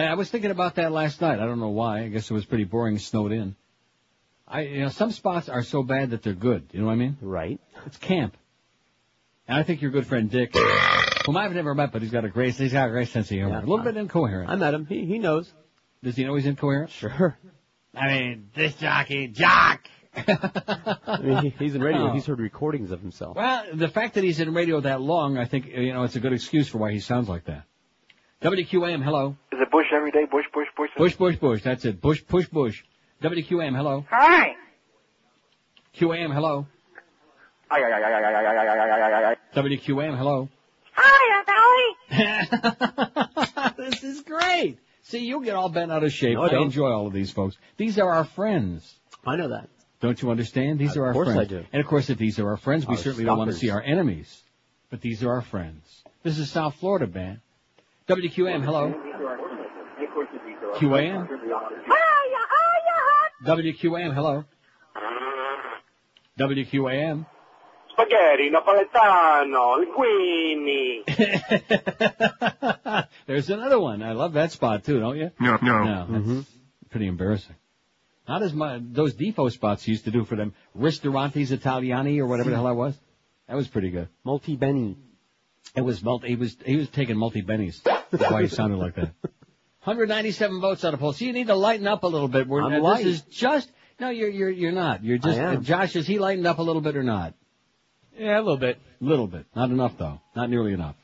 Hey, I was thinking about that last night. I don't know why. I guess it was pretty boring, snowed in. I, you know, some spots are so bad that they're good. You know what I mean? Right. It's camp. And I think your good friend Dick, whom I've never met, but he's got a great, he's got a great sense of humor. Yeah. a little bit incoherent. I met him. He he knows. Does he know he's incoherent? Sure. I mean, this jockey, jock. I mean, he- he's in radio. Oh. He's heard recordings of himself. Well, the fact that he's in radio that long, I think, you know, it's a good excuse for why he sounds like that. WQAM, hello. Is it Bush every day? Bush, Bush, Bush. Bush, Bush, Bush. That's it. Bush, push, Bush. WQAM, hello. Hi. QAM, hello. Ay, ay, ay, ay, ay, ay, ay, ay, ay, ay, ay, ay. WQAM, hello. Hi, Aunt Allie. this is great. See, you'll get all bent out of shape. No, I I don't. enjoy all of these folks. These are our friends. I know that. Don't you understand? These Of are our friends. Of course friends. I do. And of course, if these are our friends, we Our certainly don't want to see our enemies. But these are our friends. This is South Florida, man. WQAM, hello. QAM. WQAM, hello. WQAM. Spaghetti, Napoletano, linguini. There's another one. I love that spot too, don't you? No, no. No, that's mm-hmm. pretty embarrassing. Not as much those Defo spots used to do for them Ristorantes Italiani or whatever the hell that was. That was pretty good. Multi Benny. It was multi. He was he was taking multi bennies. That's why he sounded like that. 197 votes on a poll. So you need to lighten up a little bit. We're, I'm light. This is just no. You're you're you're not. You're just. I am. uh, Josh, is he lightened up a little bit or not? Yeah, a little bit. Little bit. Not enough though. Not nearly enough.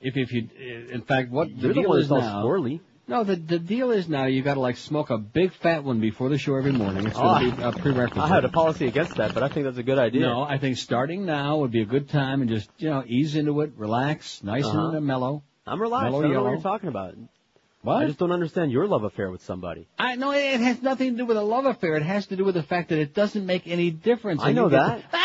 If if you, in fact, what the You're the deal one is now. squirrely. No, the the deal is now you got to like smoke a big fat one before the show every morning. It's going to be a prerequisite. I had a policy against that, but I think that's a good idea. No, I think starting now would be a good time and just you know ease into it, relax, nice Uh-huh. and mellow. I'm relaxed. Mellow I don't know what you're talking about. What? I just don't understand your love affair with somebody. I know it has nothing to do with a love affair. It has to do with the fact that it doesn't make any difference. I know that. to-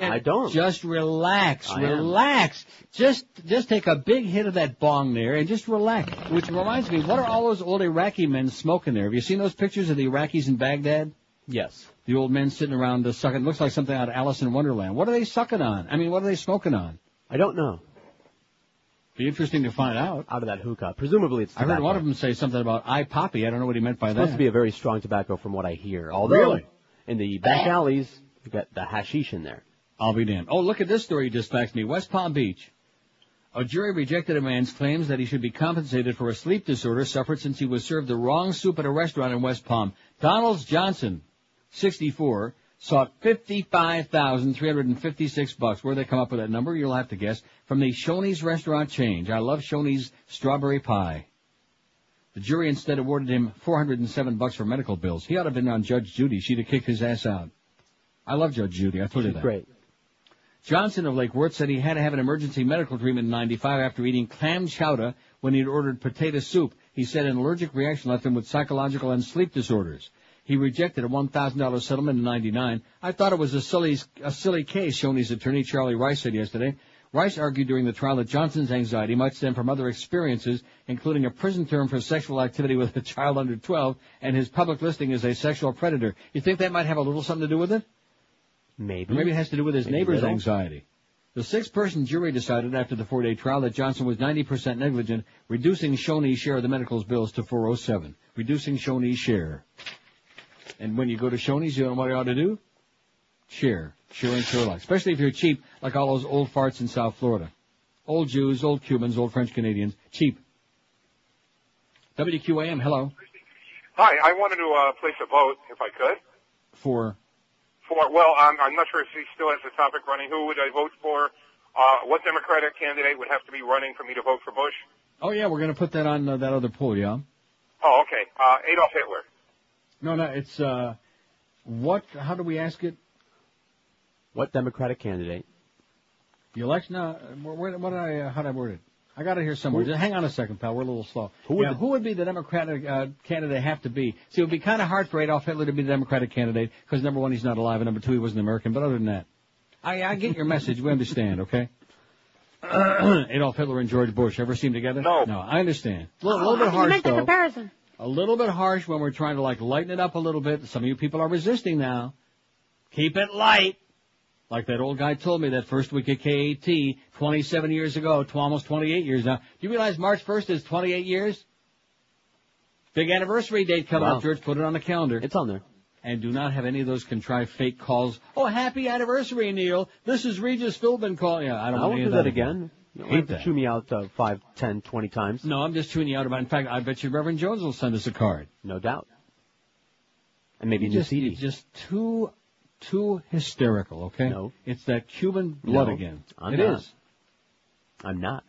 I don't. Just relax, I am. relax. Just just take a big hit of that bong there and just relax. Which reminds me, what are all those old Iraqi men smoking there? Have you seen those pictures of the Iraqis in Baghdad? Yes. The old men sitting around uh, sucking. It looks like something out of Alice in Wonderland. What are they sucking on? I mean, what are they smoking on? I don't know. Be interesting to find out. Out of that hookah. Presumably it's I heard one of them say something about I poppy. I don't know what he meant by It's that. supposed to be a very strong tobacco from what I hear. Although, Really? in the back alleys, you've got the hashish in there. I'll be damned. Oh, look at this story you just faxed me. West Palm Beach. A jury rejected a man's claims that he should be compensated for a sleep disorder suffered since he was served the wrong soup at a restaurant in West Palm. Donald Johnson, 64, sought 55,356 bucks. Where they come up with that number, you'll have to guess. From the Shoney's restaurant change. I love Shoney's strawberry pie. The jury instead awarded him 407 bucks for medical bills. He ought to have been on Judge Judy. She'd have kicked his ass out. I love Judge Judy. I told you that. great. Johnson of Lake Worth said he had to have an emergency medical treatment in 95 after eating clam chowder when he'd ordered potato soup. He said an allergic reaction left him with psychological and sleep disorders. He rejected a $1,000 settlement in 99. I thought it was a silly, a silly case, Shoney's attorney Charlie Rice said yesterday. Rice argued during the trial that Johnson's anxiety might stem from other experiences, including a prison term for sexual activity with a child under 12 and his public listing as a sexual predator. You think that might have a little something to do with it? Maybe. Or maybe it has to do with his Maybe neighbor's anxiety. The six-person jury decided after the four-day trial that Johnson was 90% negligent, reducing Shoney's share of the medical's bills to 407. Reducing Shoney's share. And when you go to Shoney's, you know what you ought to do? Share. Share and share alike. Especially if you're cheap, like all those old farts in South Florida. Old Jews, old Cubans, old French Canadians. Cheap. WQAM, hello. Hi, I wanted to uh, place a vote, if I could. For, For well, I'm, I'm not sure if he still has the topic running. Who would I vote for? Uh, what Democratic candidate would have to be running for me to vote for Bush? oh yeah, we're gonna put that on uh, that other poll, yeah? Oh, okay. Uh, Adolf Hitler. No, no, it's, uh, what, how do we ask it? What Democratic candidate? The election, uh, where, where, what did I, uh, how did I word it? I got it here somewhere. Who- Just hang on a second, pal. We're a little slow. Who would yeah, the- who would be the Democratic uh, candidate have to be? See, it would be kind of hard for Adolf Hitler to be the Democratic candidate because number one, he's not alive, and number two, he wasn't American. But other than that, I, I get your message. We understand, okay? Adolf Hitler and George Bush ever seen together? No. No, I understand. A little, little bit harsh, though. comparison. A little bit harsh when we're trying to like lighten it up a little bit. Some of you people are resisting now. Keep it light. Like that old guy told me that first week at KAT 27 years ago, tw- almost 28 years now. Do you realize March 1st is 28 years? Big anniversary date coming Wow. up, George. Put it on the calendar. It's on there. And do not have any of those contrived fake calls. Oh, happy anniversary, Neil. This is Regis Philbin calling. Yeah, I don't I want won't do that anymore. again. Hate to that. chew me out uh, five, ten, twenty times. No, I'm just tuning you out about. In fact, I bet you Reverend Jones will send us a card. No doubt. And maybe just, CD. just too, too hysterical. Okay. No. It's that Cuban blood No, again. I'm It not. is. I'm not.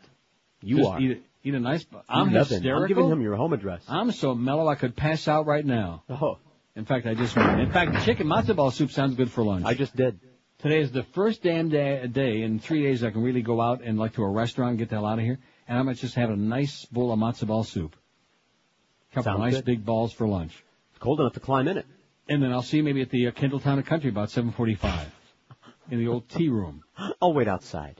You Just are. Eat, eat a nice. I'm Nothing. hysterical. I'm giving him your home address. I'm so mellow I could pass out right now. Oh. In fact, I just. In fact, chicken matzo ball soup sounds good for lunch. I just did. Today is the first damn day, day in three days I can really go out and like to a restaurant and get the hell out of here. And I might just have a nice bowl of matzo ball soup. Couple Sounds of nice good. big balls for lunch. It's cold enough to climb in it. And then I'll see you maybe at the uh, Kendall Town and Country about 7:45 in the old tea room I'll wait outside.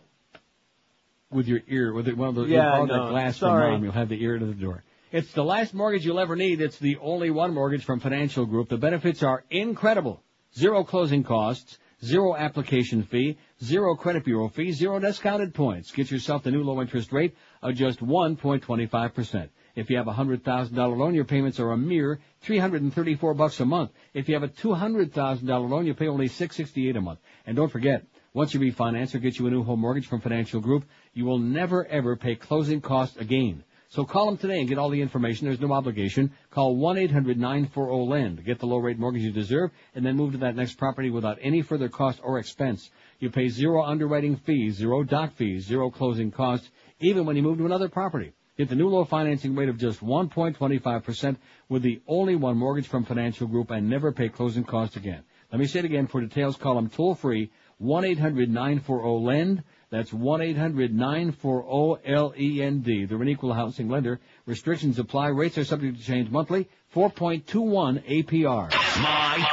with your ear with it, one of those Yeah, all I know. that glass Sorry. from mom. You'll have the ear to the door. It's the last mortgage you'll ever need. It's the only one mortgage from Financial Group. The benefits are incredible. Zero closing costs, zero application fee, zero credit bureau fee, zero discounted points. Get yourself the new low interest rate of just 1.25%. If you have a $100,000 loan, your payments are a mere 334 bucks a month. If you have a $200,000 loan, you pay only 668 a month. And don't forget, Once you refinance or get you a new home mortgage from Financial Group, you will never ever pay closing costs again. So call them today and get all the information. There's no obligation. Call 1-800-940-LEND. Get the low rate mortgage you deserve and then move to that next property without any further cost or expense. You pay zero underwriting fees, zero doc fees, zero closing costs, even when you move to another property. Get the new low financing rate of just 1.25% with the only one mortgage from Financial Group and never pay closing costs again. Let me say it again. For details, call them toll free 1-800-940-LEND. That's 1-800-940-LEND. They're an equal housing lender. Restrictions apply. Rates are subject to change monthly. 4.21 APR. My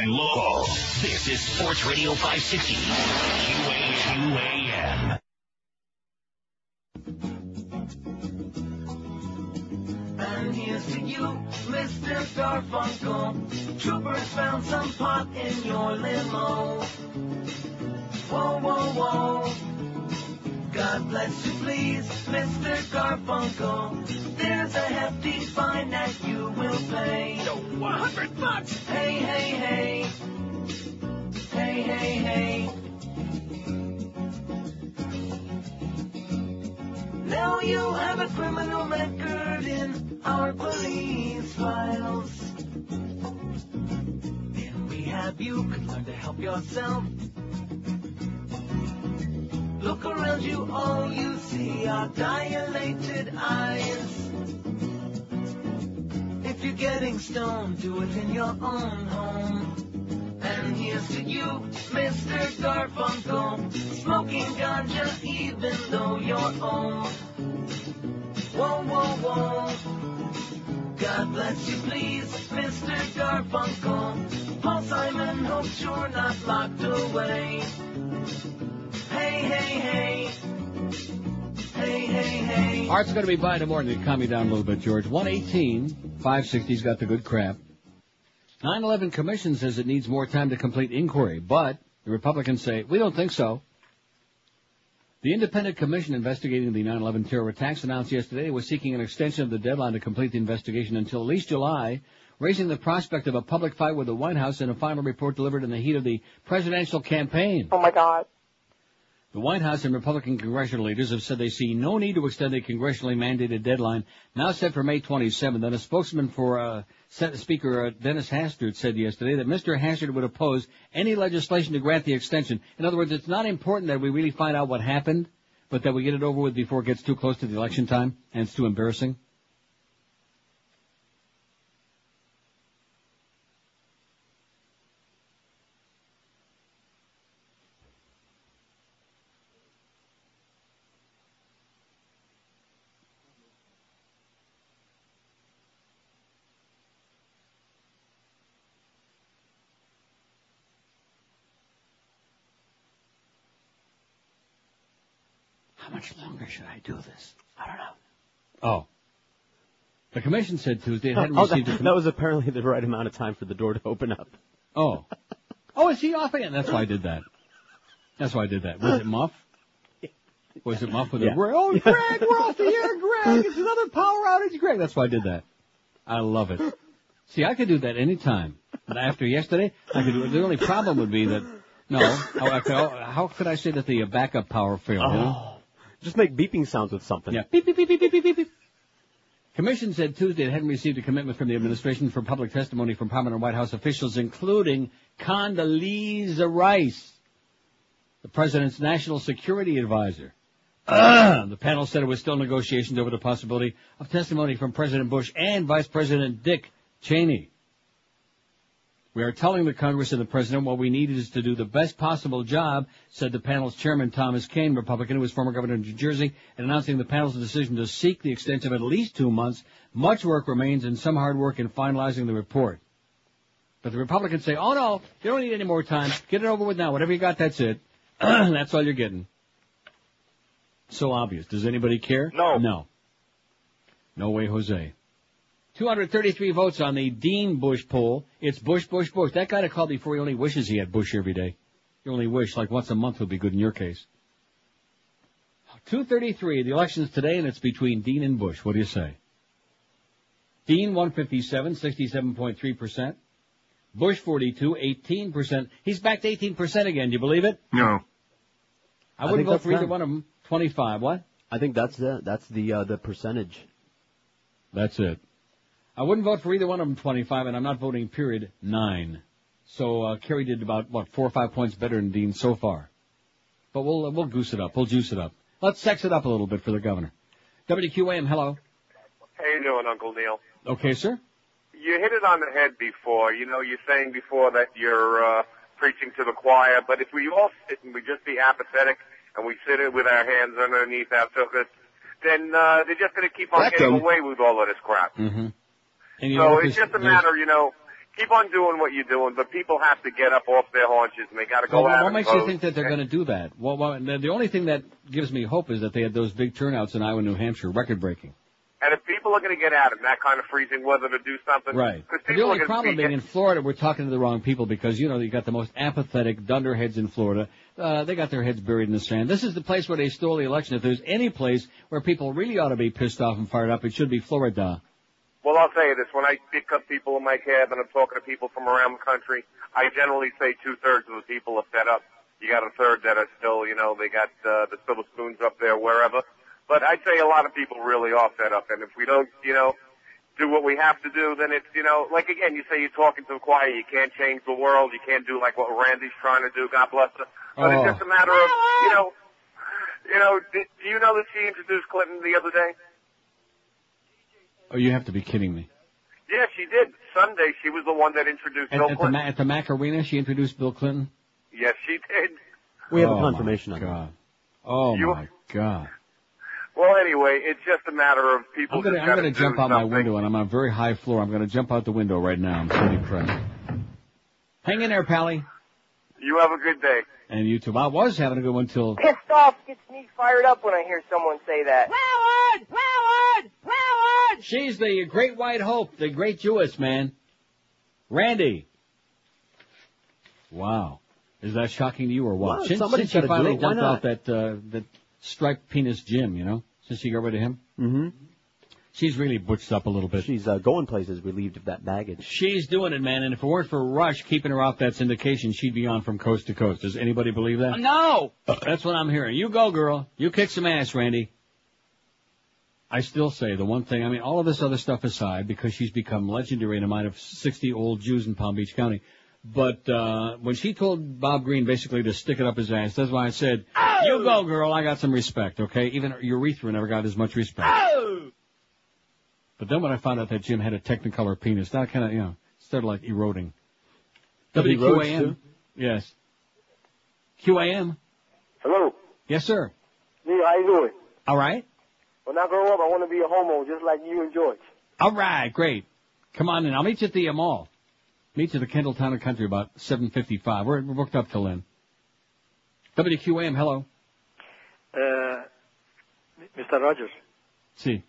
and local. This is Sports Radio 560. QAQAM. And here's to you, Mr. Garfunkel. Troopers found some pot in your limo. Whoa, whoa, whoa. God bless you, please, Mr. Garfunkel. There's a hefty fine that you will pay. 100 bucks! Hey, hey, hey. Hey, hey, hey. Now you have a criminal record in our police files. And we have you can learn to help yourself. Look around you, all you see are dilated eyes. If you're getting stoned, do it in your own home. And here's to you, Mr. Garfunkel, smoking ganja even though you're old. Whoa, whoa, whoa. God bless you, please, Mr. Garfunkel. Paul Simon hopes you're not locked away. Hey, hey, hey. Hey, hey, hey. Art's going to be by in the morning to calm you down a little bit, George. 118, 560's got the good crap. 9-11 Commission says it needs more time to complete inquiry, but the Republicans say, we don't think so. The independent commission investigating the 9-11 terror attacks announced yesterday was seeking an extension of the deadline to complete the investigation until at least July, raising the prospect of a public fight with the White House and a final report delivered in the heat of the presidential campaign. Oh my God. The White House and Republican congressional leaders have said they see no need to extend the congressionally mandated deadline, now set for May 27th. And a spokesman for uh, Senate Speaker uh, Dennis Hastert said yesterday that Mr. Hastert would oppose any legislation to grant the extension. In other words, it's not important that we really find out what happened, but that we get it over with before it gets too close to the election time and it's too embarrassing. Much longer should I do this? I don't know. Oh. The commission said Tuesday it hadn't Oh, received that, a that was apparently the right amount of time for the door to open up. Oh. Oh, is he off again? That's why I did that. That's why I did that. Was it Muff? Was it Muff with Yeah. a Greg? Oh, Greg, we're off the air, Greg. It's another power outage, Greg. That's why I did that. I love it. See, I could do that any time. But after yesterday, I could do it. The only problem would be that, no, how, I could, how could I say that the backup power failed? you know? Oh. Just make beeping sounds with something. Yeah. Beep, beep, beep, beep, beep, beep, beep. Commission said Tuesday it hadn't received a commitment from the administration for public testimony from prominent White House officials, including Condoleezza Rice, the president's national security advisor. the panel said it was still negotiations over the possibility of testimony from President Bush and Vice President Dick Cheney. We are telling the Congress and the President what we need is to do the best possible job, said the panel's chairman Thomas Kean, Republican, who was former governor of New Jersey, and announcing the panel's decision to seek the extension of at least two months. Much work remains and some hard work in finalizing the report. But the Republicans say, oh no, you don't need any more time. Get it over with now. Whatever you got, that's it. that's all you're getting. So obvious. Does anybody care? No. No. No way, Jose. 233 votes on the Dean Bush poll. It's Bush, Bush, Bush. That guy that called before he only wishes he had Bush every day. You only wish, like once a month would be good in your case. 233, the election's today and it's between Dean and Bush. What do you say? Dean 157, 67.3%. Bush 42, 18%. He's back to 18% again. Do you believe it? No. I I wouldn't think vote for either them. one of them. 25. What? I think that's the that's the uh, the percentage. That's it. I wouldn't vote for either one of them 25, and I'm not voting period 9. So uh, Kerry did about, what, four or five points better than Dean so far. But we'll, uh, we'll goose it up. We'll juice it up. Let's sex it up a little bit for the governor. WQAM, hello. How you doing, Uncle Neil? Okay, sir? You hit it on the head before. You know, you're saying before that you're uh, preaching to the choir, but if we all sit and we just be apathetic and we sit it with our hands underneath our tuchus, then uh, they're just going to keep on Let getting them. away with all of this crap. Mm-hmm. So it's just a matter, you know, keep on doing what you're doing, but people have to get up off their haunches and they got to go Well, out what makes vote. you think that they're going to do that? Well, well, the only thing that gives me hope is that they had those big turnouts in Iowa, New Hampshire, record breaking. And if people are going to get out in that kind of freezing weather to do something, Right. The only problem being in Florida, we're talking to the wrong people because, you know, you got the most apathetic dunderheads in Florida. Uh, they got their heads buried in the sand. This is the place where they stole the election. If there's any place where people really ought to be pissed off and fired up, it should be Florida. Well, I'll tell you this. When I pick up people in my cab and I'm talking to people from around the country, I generally say two thirds of the people are fed up. You got a third that are still, you know, they got uh, the silver spoons up there wherever. But I'd say a lot of people really are fed up. And if we don't, you know, do what we have to do, then it's, you know, like again, you say you're talking to the choir, you can't change the world, you can't do like what Randy's trying to do, God bless her. But Oh. it's just a matter of, you know, you know, do, do you know that she introduced Clinton the other day? Oh, you have to be kidding me. Yeah, she did. Sunday, she was the one that introduced At, Bill at the, Clinton. Ma- at the Mac Arena, she introduced Bill Clinton? Yes, she did. We have Oh, a my confirmation on God. Oh, You- my God. Well, anyway, it's just a matter of people I'm gonna, I'm gonna jump out my window and I'm on a very high floor. I'm gonna jump out the window right now. I'm so depressed. Hang in there, Pally. You have a good day. And you too. I was having a good one till Pissed off gets me fired up when I hear someone say that. Howard! Howard! Howard! She's the great white hope, the great Jewess man. Randy. Wow. Is that shocking to you or what? Well, since somebody's since she do finally it. Dumped out that, uh, that striped penis Jim, you know? Since she got rid of him? Mm-hmm. She's really butched up a little bit. She's uh, going places relieved of that baggage. She's doing it, man. And if it weren't for Rush keeping her off that syndication, she'd be on from coast to coast. Does anybody believe that? No! That's what I'm hearing. You go, girl. You kick some ass, Randy. I still say the one thing, I mean, all of this other stuff aside, because she's become legendary in the mind of 60 old Jews in Palm Beach County. But, uh, when she told Bob Green basically to stick it up his ass, that's why I said, you go, girl. I got some respect, okay? Even urethra never got as much respect. But then when I found out that Jim had a Technicolor penis, that kind of, you know, started like eroding. But he erodes WQAM. Yes. QAM. Hello. Yes, sir. Neil, how you doing? All right. When I grow up, I want to be a homo just like you and George. All right. Great. Come on in. I'll meet you at the uh, mall. Meet you at the Kendall Town and Country about 7.55. We're, we're booked up till then. WQAM, hello. Uh, Mr. Rogers. See.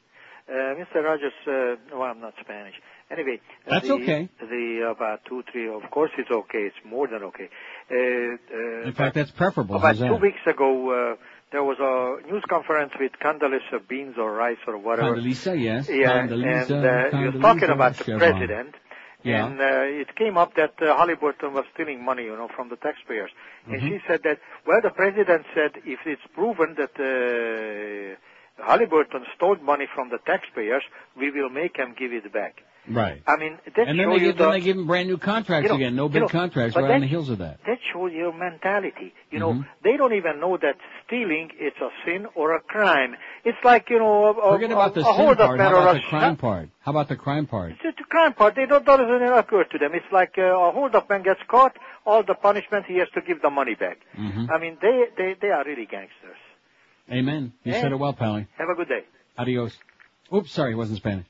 Uh, Mr. Rogers, uh, well, I'm not Spanish. Anyway. uh, That's the, okay. The about two, three, of course it's okay. It's more than okay. Uh, uh, In fact, that's preferable. about How's two that? weeks ago, uh, there was a news conference with Condoleezza beans or rice or whatever. Condoleezza, yes. Yeah, Condoleezza, and uh, he was talking about the president. Yeah. And uh, it came up that uh, Halliburton was stealing money, you know, from the taxpayers. And Mhm. she said that, well, the president said if it's proven that uh, Halliburton stole money from the taxpayers, we will make him give it back. Right. I mean, that And then they, you give, then they give them brand new contracts you know, again. No you big know, contracts right on the heels of that. that shows your mentality. You know, Mhm. they don't even know that stealing is a sin or a crime. It's like, you know, a, a, Forget about the a, a sin part. How about the crime part? How about the crime part? it's a crime part. They don't doesn't even occur to them. It's like uh, a hold-up man gets caught, all the punishment he has to give the money back. hmm I mean, they they they are really gangsters. Amen. You said it well, Pally. Have a good day. Adios. Oops, sorry, it wasn't Spanish.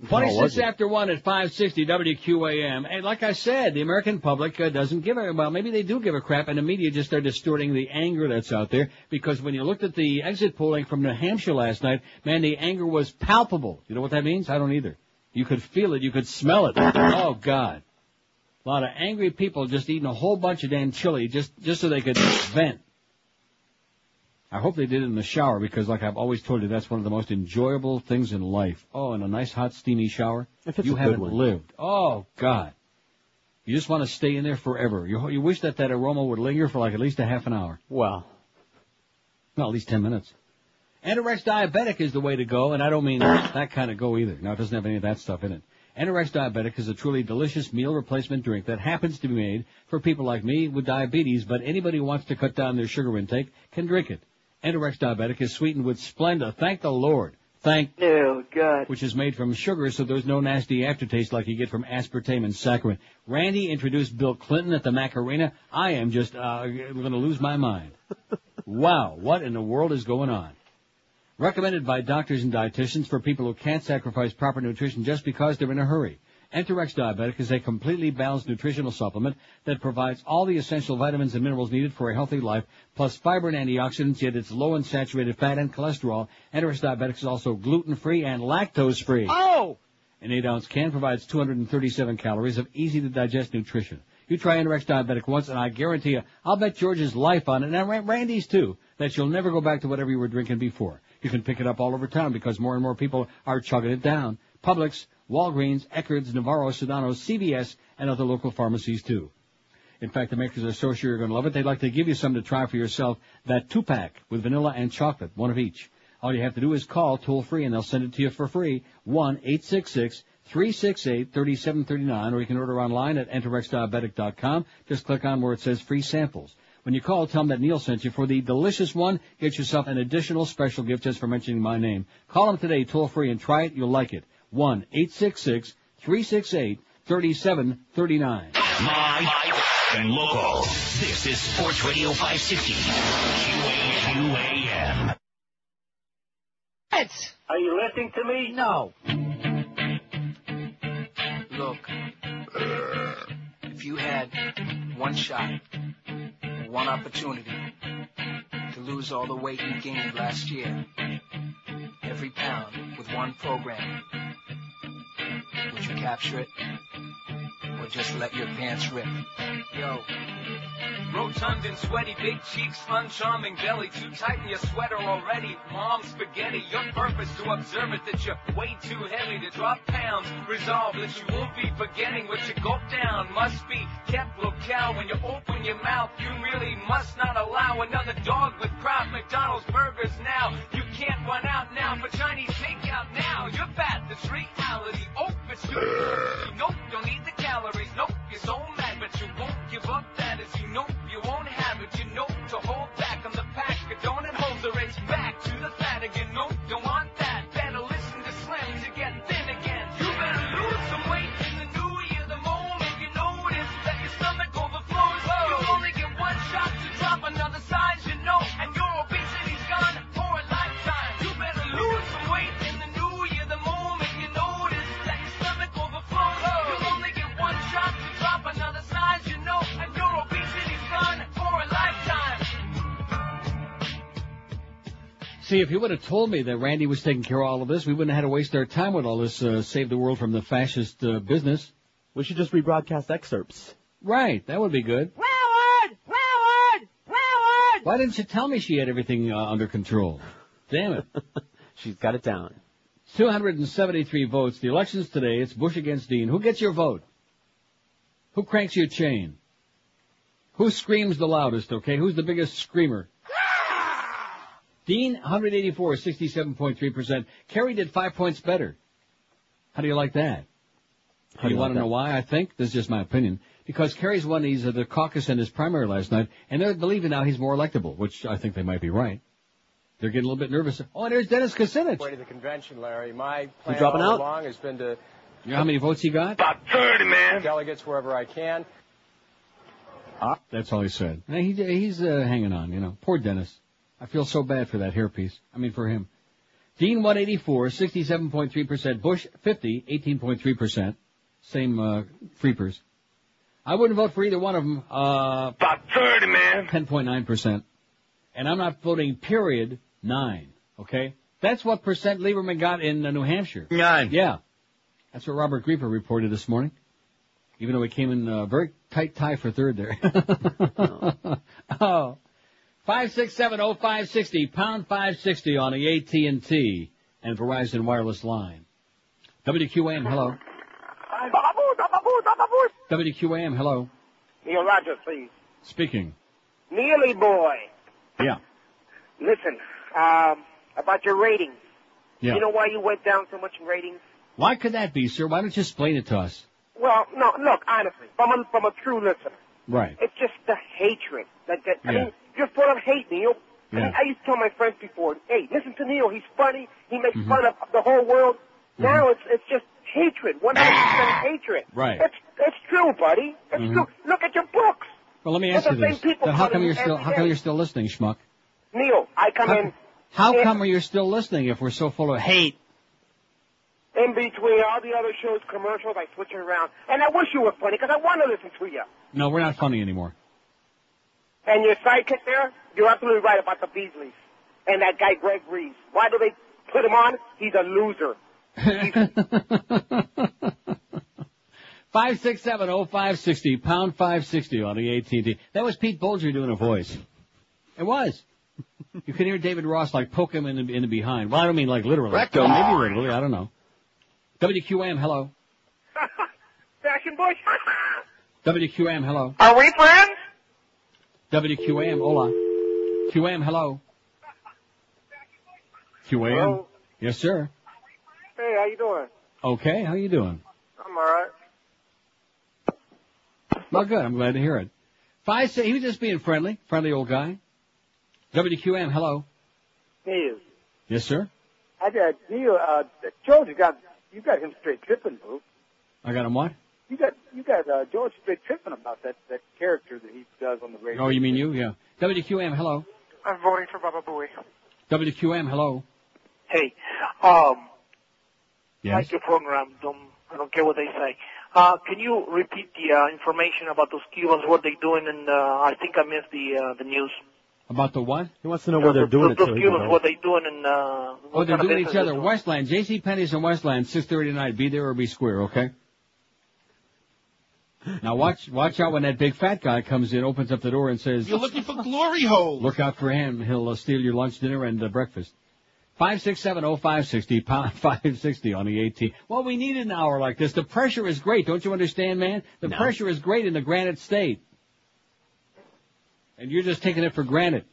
Was 26 it? after 1 at 560 WQAM. And like I said, the American public uh, doesn't give a, well, maybe they do give a crap, and the media just are distorting the anger that's out there, because when you looked at the exit polling from New Hampshire last night, man, the anger was palpable. You know what that means? I don't either. You could feel it, you could smell it. Oh, God. A lot of angry people just eating a whole bunch of damn chili just, just so they could vent. I hope they did it in the shower because, like I've always told you, that's one of the most enjoyable things in life. Oh, and a nice hot steamy shower. If it's you a haven't one. lived. Oh God. You just want to stay in there forever. You, you wish that that aroma would linger for like at least a half an hour. Well. Well, at least 10 minutes. Enterex Diabetic is the way to go, and I don't mean that kind of go either. Now it doesn't have any of that stuff in it. Enterex Diabetic is a truly delicious meal replacement drink that happens to be made for people like me with diabetes, but anybody who wants to cut down their sugar intake can drink it. Enterex Diabetic is sweetened with Splenda. Thank the Lord. Thank Oh, God. which is made from sugar, so there's no nasty aftertaste like you get from aspartame and saccharin. Randy introduced Bill Clinton at the Macarena. I am just uh, going to lose my mind. wow, what in the world is going on? Recommended by doctors and dietitians for people who can't sacrifice proper nutrition just because they're in a hurry. Enterex Diabetic is a completely balanced nutritional supplement that provides all the essential vitamins and minerals needed for a healthy life, plus fiber and antioxidants, yet it's low in saturated fat and cholesterol. Enterex Diabetic is also gluten-free and lactose-free. Oh! An 8-ounce can provides 237 calories of easy-to-digest nutrition. You try Enterex Diabetic once, and I guarantee you, I'll bet George's life on it, and Randy's too, that you'll never go back to whatever you were drinking before. You can pick it up all over town because more and more people are chugging it down. Publix, Walgreens, Eckerd's, Navarro, Sedano, CVS, and other local pharmacies too. In fact, the makers are so sure you're going to love it, they'd like to give you some to try for yourself. That two-pack with vanilla and chocolate, one of each. All you have to do is call toll free and they'll send it to you for free. 1-866-368-3739 or you can order online at enterexdiabetic.com. Just click on where it says free samples. When you call, tell them that Neil sent you. For the delicious one, get yourself an additional special gift just for mentioning my name. Call them today toll free and try it. You'll like it. 1-866-368-3739. Live and local. This is Sports Radio 560. QAQAM. Are you listening to me? No. Look, if you had one shot, one opportunity to lose all the weight you gained last year, every pound with one program, would you capture it or just let your pants rip? Yo. Rotund and sweaty, big cheeks, uncharming belly, too tight in your sweater already. Mom spaghetti, your purpose to observe it that you're way too heavy to drop pounds. Resolve that you won't be forgetting what you gulp down. Must be kept locale when you open your mouth. You really must not allow another dog with Kraft McDonald's burgers now. You can't run out now for Chinese takeout now. You're fat, that's reality. Oh, it's good. Nope, don't need the calories. Nope, you're so mad, but you won't give up that as you know you won't have it. You know to hold back on the pack. Don't it donut the it's back to the fat again. Nope, don't See, if you would have told me that Randy was taking care of all of this, we wouldn't have had to waste our time with all this uh, save the world from the fascist uh, business. We should just rebroadcast excerpts. Right, that would be good. Howard! Howard! Howard! Why didn't you tell me she had everything uh, under control? Damn it. She's got it down. 273 votes. The election's today. It's Bush against Dean. Who gets your vote? Who cranks your chain? Who screams the loudest, okay? Who's the biggest screamer? Dean, 184, 67.3%. Kerry did five points better. How do you like that? How do do you you want like to know why? I think this is just my opinion. Because Kerry's won these uh, the caucus and his primary last night, and they're believing now he's more electable, which I think they might be right. They're getting a little bit nervous. Oh, and there's Dennis Kucinich. Way to the convention, Larry. My plan dropping all out? along has been to You know how many votes he got? about 30, man. Delegates wherever I can. Ah, That's all he said. Hey, He, he's uh, hanging on, you know. Poor Dennis. I feel so bad for that hairpiece. I mean, for him. Dean 184, 67.3%. Bush 50, 18.3%. Same uh, freepers. I wouldn't vote for either one of them. Uh, About 30, man. 10.9%. And I'm not voting period 9. Okay? That's what percent Lieberman got in uh, New Hampshire. Nine. Yeah. That's what Robert Grieper reported this morning. Even though he came in a very tight tie for third there. oh. Five six seven oh five sixty pound five sixty on the AT and T and Verizon wireless line. WQAM, hello. WQAM, hello. Neil Rogers, please. Speaking. Neely boy. Yeah. Listen, um, about your ratings. Yeah. You know why you went down so much in ratings? Why could that be, sir? Why don't you explain it to us? Well, no, look, honestly, from a, from a true listener, Right. it's just the hatred. That, that, I Yeah. mean, you're full of hate, Neil. I, Yeah. I used to tell my friends before, hey, listen to Neil, he's funny, he makes Mhm. fun of the whole world. Now it's it's just hatred, 100% hatred. Right. That's it's true, buddy. It's Mhm. true. Look at your books. Well, let me ask you this. Then how come you're still how come you're still listening, schmuck? Neil, I come How, in how come are you still listening if we're so full of hate? in between all the other shows, commercials, I switch it around. And I wish you were funny because I want to listen to you. No, we're not funny anymore. And your sidekick there, you're absolutely right about the Beasleys. And that guy Greg Reeves. Why do they put him on? He's a loser. Five six seven oh five sixty pound five sixty on the AT&T. That was Pete Bolger doing a voice. It was. You can hear David Ross like poke him in the, in the behind. Well, I don't mean like literally. Rectum. Maybe literally. I don't know. WQAM, hello. Fashion Bush. WQAM, hello. Are we friends? WQAM, hola. QAM, hello. QAM. Hello. Yes, sir. Hey, how you doing? Okay, how you doing? I'm all right. Well, good. I'm glad to hear it. Five, say he was just being friendly, friendly old guy. WQM, hello. Neil, Yes, sir. I got Neil. Uh, George you got you got him straight tripping, boo. I got him what? You got you got uh, George straight tripping about that that character that he does on the radio. Oh, you mean you? Yeah. WQM, hello. I'm voting for Baba Booey. WQM, hello. Hey, um, Yes. like your program, don't, I don't care what they say. Uh, can you repeat the uh, information about those Cubans, what they're doing, and uh, I think I missed the uh, the news. About the what? He wants to know where they're doing it. Those so Cubans, what they're doing, and uh, Oh, they're doing each other. Westland, J.C. Penney's in Westland, 6:30 tonight. Be there or be square, okay? Now watch, watch out when that big fat guy comes in, opens up the door, and says, You're looking for glory holes. "Look out for him. He'll uh, steal your lunch, dinner, and uh, breakfast." Five six seven oh five sixty pound five sixty on the AT. Well, we need an hour like this. The pressure is great, don't you understand, man? The No. pressure is great in the Granite State, and you're just taking it for granted.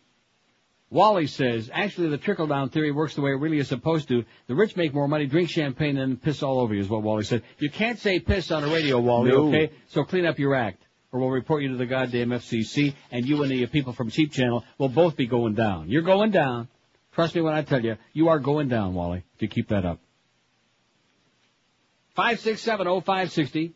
Wally says, actually, the trickle down theory works the way it really is supposed to. The rich make more money, drink champagne, and piss all over you, is what Wally said. You can't say piss on a radio, Wally, no. okay? So clean up your act, or we'll report you to the goddamn FCC, and you and the people from Cheap Channel will both be going down. You're going down. Trust me when I tell you, you are going down, Wally, if you keep that up. 5670560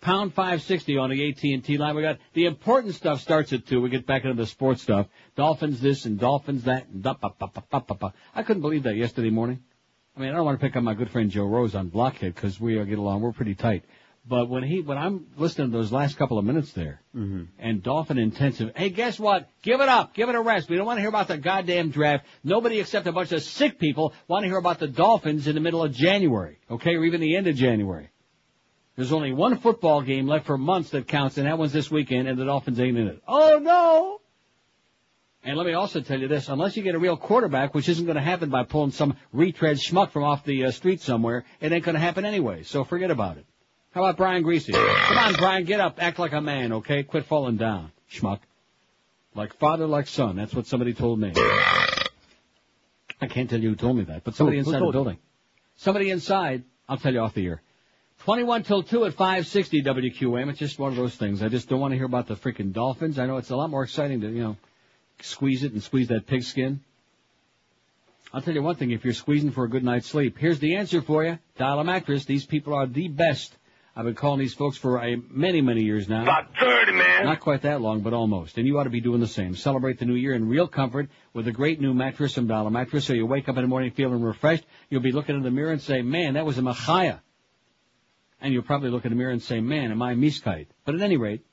pound five sixty on the AT and T line. We got the important stuff starts at two. We get back into the sports stuff. Dolphins this and Dolphins that. And da, ba, ba, ba. I couldn't believe that yesterday morning. I mean, I don't want to pick on my good friend Joe Rose on Blockhead because we get along. We're pretty tight. But when he, when I'm listening to those last couple of minutes there, Mm-hmm. and Dolphin intensive. Hey, guess what? Give it up. Give it a rest. We don't want to hear about the goddamn draft. Nobody except a bunch of sick people want to hear about the Dolphins in the middle of January, okay, or even the end of January. There's only one football game left for months that counts, and that one's this weekend, and the Dolphins ain't in it. Oh no! And let me also tell you this, unless you get a real quarterback, which isn't going to happen by pulling some retread schmuck from off the uh, street somewhere, it ain't going to happen anyway, so forget about it. How about Brian Griese? Come on, Brian, get up, act like a man, okay? Quit falling down, schmuck. Like father, like son. That's what somebody told me. I can't tell you who told me that, but somebody Who- who inside the told you? building. Somebody inside. I'll tell you off the air. 21 till 2 at 560 WQM. It's just one of those things. I just don't want to hear about the freaking Dolphins. I know it's a lot more exciting to, you know, squeeze it and squeeze that pigskin. I'll tell you one thing, if you're squeezing for a good night's sleep, here's the answer for you. Dial a mattress. These people are the best. I've been calling these folks for a, many, many years now. About 30, man. Not quite that long, but almost. And you ought to be doing the same. Celebrate the new year in real comfort with a great new mattress from Dial-A-Mattress. So you wake up in the morning feeling refreshed. You'll be looking in the mirror and say, man, that was a Machaya. And you'll probably look in the mirror and say, man, am I miskite? But at any rate,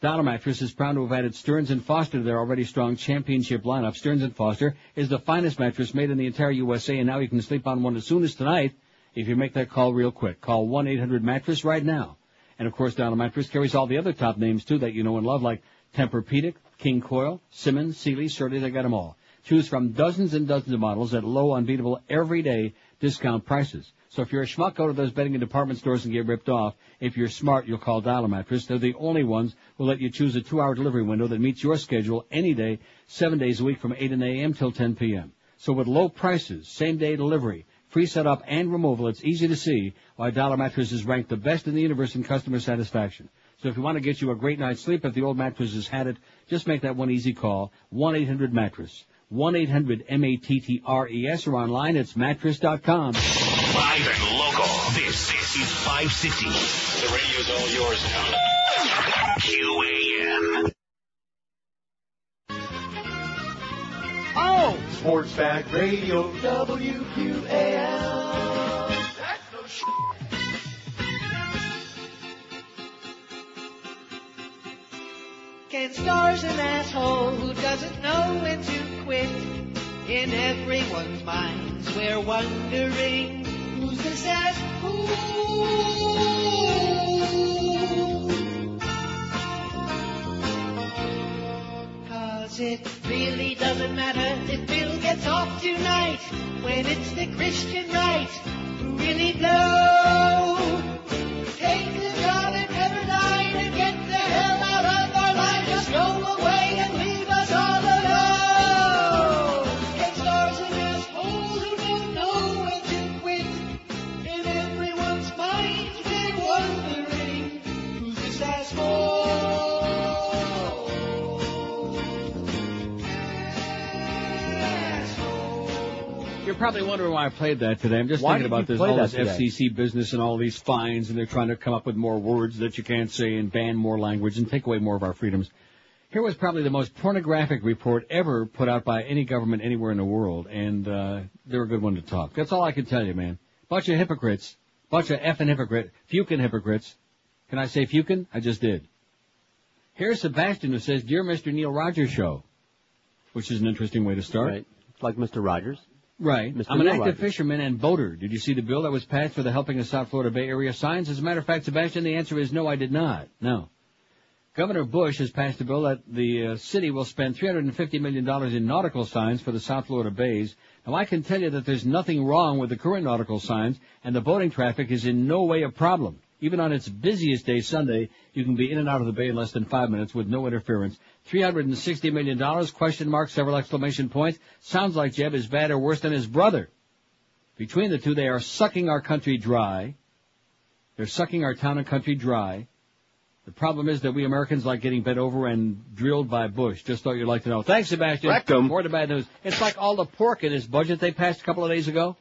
Dial-A-Mattress is proud to have added Stearns and Foster to their already strong championship lineup. Stearns and Foster is the finest mattress made in the entire USA, and now you can sleep on one as soon as tonight if you make that call real quick. Call 1-800-MATTRESS right now. And of course, Dial-A-Mattress carries all the other top names too that you know and love, like Tempur-Pedic, King Coil, Simmons, Sealy, Surly, they got them all. Choose from dozens and dozens of models at low, unbeatable, everyday discount prices. So if you're a schmuck, go to those bedding and department stores and get ripped off. If you're smart, you'll call Dial-A-Mattress. They're the only ones who'll let you choose a two-hour delivery window that meets your schedule any day, seven days a week from 8 a.m. till 10 p.m. So with low prices, same-day delivery, free setup and removal, it's easy to see why Dial-A-Mattress is ranked the best in the universe in customer satisfaction. So if you want to get you a great night's sleep, if the old mattress has had it, just make that one easy call. 1-800-MATTRESS. 1-800-M-A-T-T-R-E-S or online it's mattress.com. Live and local. This, this is 560. The radio's all yours now. QAM. Oh! Sportsback Radio WQAM. That's no shit. Ken Starr's an asshole who doesn't know when to quit. In everyone's minds, we're wondering Take the job at Pepperdine and get the hell out of our line. Just go away You're probably wondering why I played that today. I'm just Why thinking about this all this today? FCC business and all these fines, and they're trying to come up with more words that you can't say and ban more language and take away more of our freedoms. Here was probably the most pornographic report ever put out by any government anywhere in the world, and uh, they're a good one to talk. That's all I can tell you, man. Bunch of hypocrites, bunch of effing hypocrite, fucking hypocrites. Can I say fucking? I just did. Here's Sebastian who says, "Dear Mr. Neil Rogers Show," which is an interesting way to start. Right. Like Mr. Rogers. Right. Mr. I'm an active fisherman and boater. Did you see the bill that was passed for the Helping the South Florida Bay Area signs? As a matter of fact, Sebastian, the answer is no, I did not. No. Governor Bush has passed a bill that the uh, city will spend $350 million in nautical signs for the South Florida bays. Now, I can tell you that there's nothing wrong with the current nautical signs, and the boating traffic is in no way a problem. Even on its busiest day, Sunday, you can be in and out of the bay in less than five minutes with no interference. $360 million, question mark, several exclamation points. Sounds like Jeb is bad or worse than his brother. Between the two, they are sucking our country dry. They're sucking our town and country dry. The problem is that we Americans like getting bent over and drilled by Bush. Just thought you'd like to know. Thanks, Sebastian. Rectum. More the bad news. It's like all the pork in this budget they passed a couple of days ago.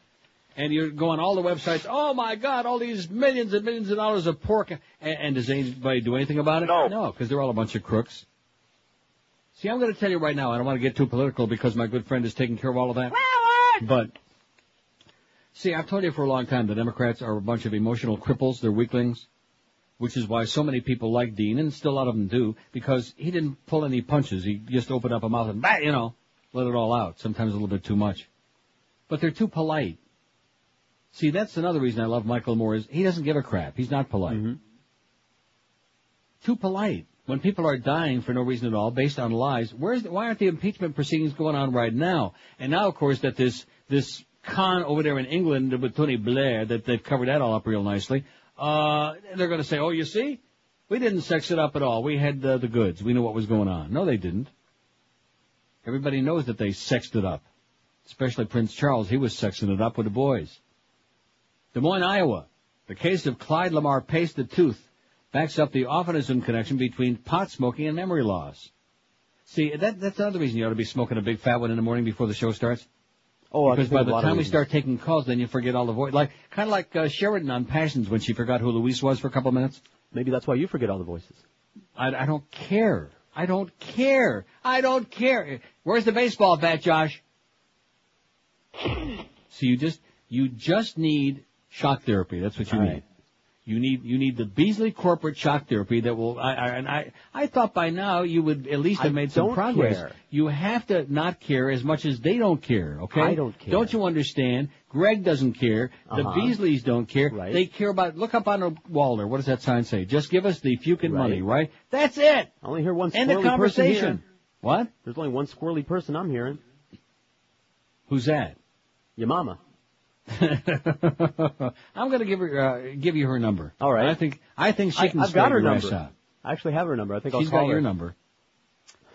And you go on all the websites, oh my God, all these millions and millions of dollars of pork. And, and does anybody do anything about it? No. No, because they're all a bunch of crooks. See, I'm going to tell you right now, I don't want to get too political because my good friend is taking care of all of that. But, see, I've told you for a long time the Democrats are a bunch of emotional cripples. They're weaklings. Which is why so many people like Dean, and still a lot of them do, because he didn't pull any punches. He just opened up a mouth and, bah, you know, let it all out. Sometimes a little bit too much. But they're too polite. See, that's another reason I love Michael Moore is he doesn't give a crap. He's not polite. Too polite. When people are dying for no reason at all, based on lies, where's the, why aren't the impeachment proceedings going on right now? And now, of course, that this this con over there in England with Tony Blair, that they've covered that all up real nicely. Uh, they're going to say, "Oh, you see, we didn't sex it up at all. We had uh, the goods. We knew what was going on." No, they didn't. Everybody knows that they sexed it up. Especially Prince Charles, he was sexing it up with the boys. Des Moines, Iowa. The case of Clyde Lamar Pace the Tooth backs up the oftenism connection between pot smoking and memory loss. See, that, that's another reason you ought to be smoking a big fat one in the morning before the show starts. Oh, because by think of a the time we start taking calls, then you forget all the voice. Like, kind of like uh, Sheridan on Passions when she forgot who Luis was for a couple of minutes. Maybe that's why you forget all the voices. I, I don't care. I don't care. I don't care. Where's the baseball bat, Josh? So you just you just need shock therapy. That's what you All need. right. You need you need the Beasley corporate shock therapy that will. I, I and I I thought by now you would at least have I made some don't progress. care. You have to not care as much as they don't care. Okay. I don't care. Don't you understand? Greg doesn't care. The Uh-huh. Beasleys don't care. Right. They care about. Look up on the wall there. What does that sign say? Just give us the fucking Right. money, right? That's it. I only hear one End of conversation. What? There's only one squirrely person I'm hearing. Who's that? Your mama. I'm going to give her uh, give you her number. All right. I think I think she I, can I've got her straighten your ass number. out. I actually have her number. I think I'll call got her. your number.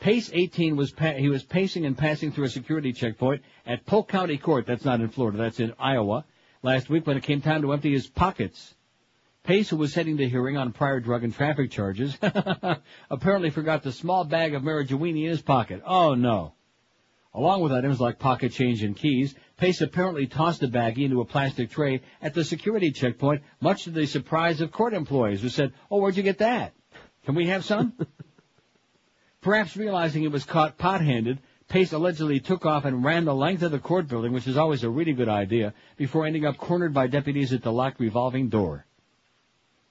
Pace 18 was pa- he was pacing and passing through a security checkpoint at Polk County Court. That's not in Florida. That's in Iowa. Last week when it came time to empty his pockets. Pace, who was heading to hearing on prior drug and traffic charges, apparently forgot the small bag of marijuana in his pocket. Oh no. Along with items like pocket change and keys, Pace apparently tossed the baggie into a plastic tray at the security checkpoint, much to the surprise of court employees who said, Oh, where'd you get that? Can we have some? Perhaps realizing he was caught pot-handed, Pace allegedly took off and ran the length of the court building, which is always a really good idea, before ending up cornered by deputies at the locked revolving door.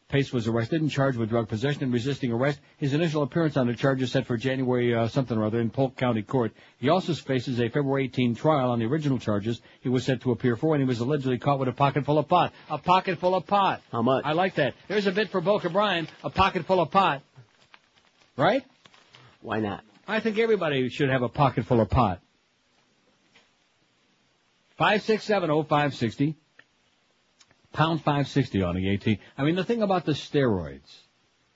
Pace was arrested and charged with drug possession and resisting arrest. His initial appearance on the charges set for January uh, something or other in Polk County Court. He also faces a February 18 trial on the original charges he was set to appear for, and he was allegedly caught with a pocket full of pot. A pocket full of pot. How much? I like that. There's a bit for Boca Brian. A pocket full of pot. Right? Why not? I think everybody should have a pocket full of pot. Five six seven oh five sixty. Pound five sixty on the AT. I mean the thing about the steroids.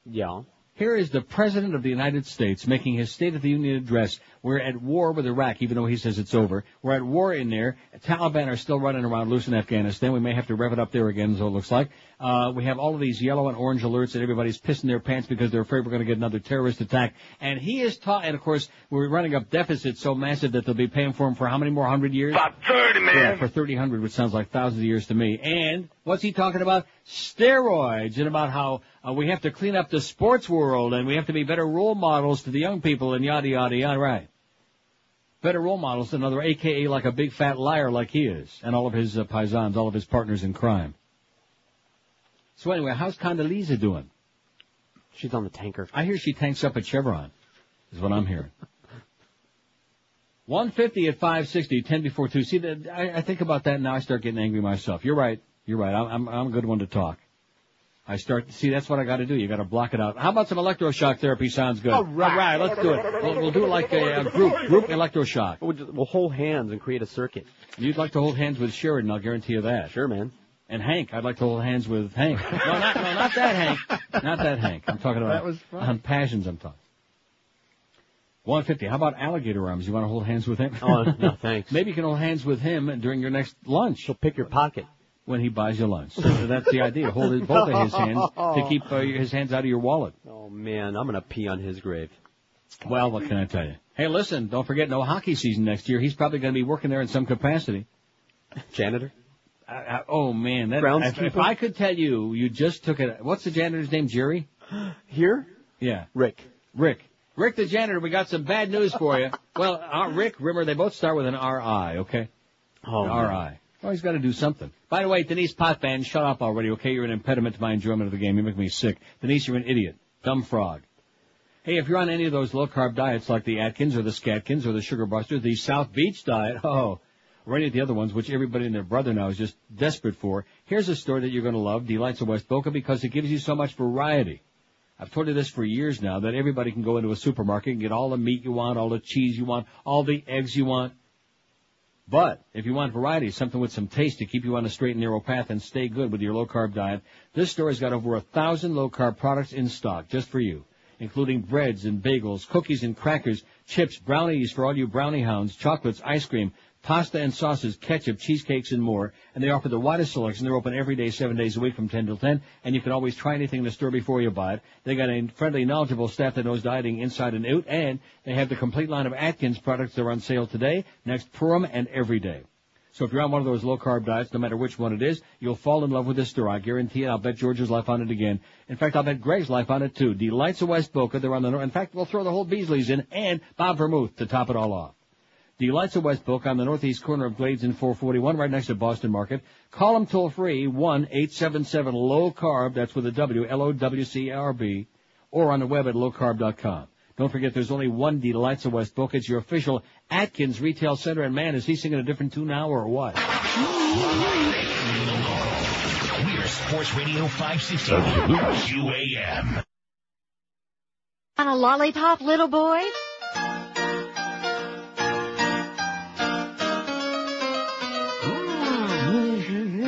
Yeah. Here is the President of the United States making his State of the Union address. We're at war with Iraq, even though he says it's over. We're at war in there. Taliban are still running around loose in Afghanistan. We may have to rev it up there again, so it looks like. Uh, we have all of these yellow and orange alerts that everybody's pissing their pants because they're afraid we're going to get another terrorist attack. And he is taught, and of course, we're running up deficits so massive that they'll be paying for them for how many more hundred years? About 30, man. Yeah, for 3,000, which sounds like thousands of years to me. And what's he talking about? Steroids and about how uh, we have to clean up the sports world and we have to be better role models to the young people and yada yada yada. Right. Better role models than other, AKA like a big fat liar like he is and all of his uh, paisans, all of his partners in crime. So anyway, how's Condoleezza doing? She's on the tanker. I hear she tanks up at Chevron, is what I'm hearing. 150 at 560, 10 before 2. See, that I, I think about that and now I start getting angry myself. You're right. You're right. I'm, I'm, I'm a good one to talk. I start, to see, that's what I gotta do. You gotta block it out. How about some electroshock therapy? Sounds good. All right. All right, let's do it. We'll, we'll do it like a, a group, group electroshock. We'll, just, we'll hold hands and create a circuit. You'd like to hold hands with Sheridan, I'll guarantee you that. Sure, man. And Hank, I'd like to hold hands with Hank. No, not, no, not that Hank. Not that Hank. I'm talking about That was fun. on passions. I'm talking. 150. How about alligator arms? You want to hold hands with him? Oh, no, thanks. Maybe you can hold hands with him during your next lunch. He'll pick your pocket. When he buys you lunch. So that's the idea. Hold his, both of his hands to keep uh, his hands out of your wallet. Oh man, I'm gonna pee on his grave. Well, what can I tell you? Hey, listen, don't forget no hockey season next year. He's probably going to be working there in some capacity. Janitor? I, I, oh man, that, if, if I could tell you, you just took it. What's the janitor's name? Jerry? Here? Yeah. Rick. Rick. Rick the janitor, we got some bad news for you. Well, uh, Rick, remember, they both start with an R-I, okay? Oh, An man. Well, he's got to do something. By the way, Denis Potvin, shut up already, okay? You're an impediment to my enjoyment of the game. You make me sick. Denise, you're an idiot. Dumb frog. Hey, if you're on any of those low-carb diets like the Atkins or the Skatkins or the Sugar Buster, the South Beach diet, oh, or any of the other ones, which everybody and their brother now is just desperate for, here's a store that you're going to love, Delights of West Boca, because it gives you so much variety. I've told you this for years now, that everybody can go into a supermarket and get all the meat you want, all the cheese you want, all the eggs you want. But if you want variety, something with some taste to keep you on a straight and narrow path and stay good with your low carb diet, this store has got over a thousand low carb products in stock just for you, including breads and bagels, cookies and crackers, chips, brownies for all you brownie hounds, chocolates, ice cream, pasta and sauces, ketchup, cheesecakes, and more. And they offer the widest selection. They're open every day, seven days a week from 10 till 10. And you can always try anything in the store before you buy it. They got a friendly, knowledgeable staff that knows dieting inside and out. And they have the complete line of Atkins products that are on sale today, next Purim, and every day. So if you're on one of those low carb diets, no matter which one it is, you'll fall in love with this store. I guarantee it. I'll bet George's life on it again. In fact, I'll bet Greg's life on it too. Delights of West Boca. They're on the north. In fact, we'll throw the whole Beasley's in and Bob Vermouth to top it all off. Delights of West Boca on the northeast corner of Glades and 441, right next to Boston Market. Call them toll free, 1-877 low carb. That's with a W, L-O-W-C-R-B, or on the web at lowcarb.com. Don't forget there's only one Delights of West Boca. It's your official Atkins retail center. And man, is he singing a different tune now or what? We're Sports Radio 560 QAM. On a lollipop, little boy? 的日。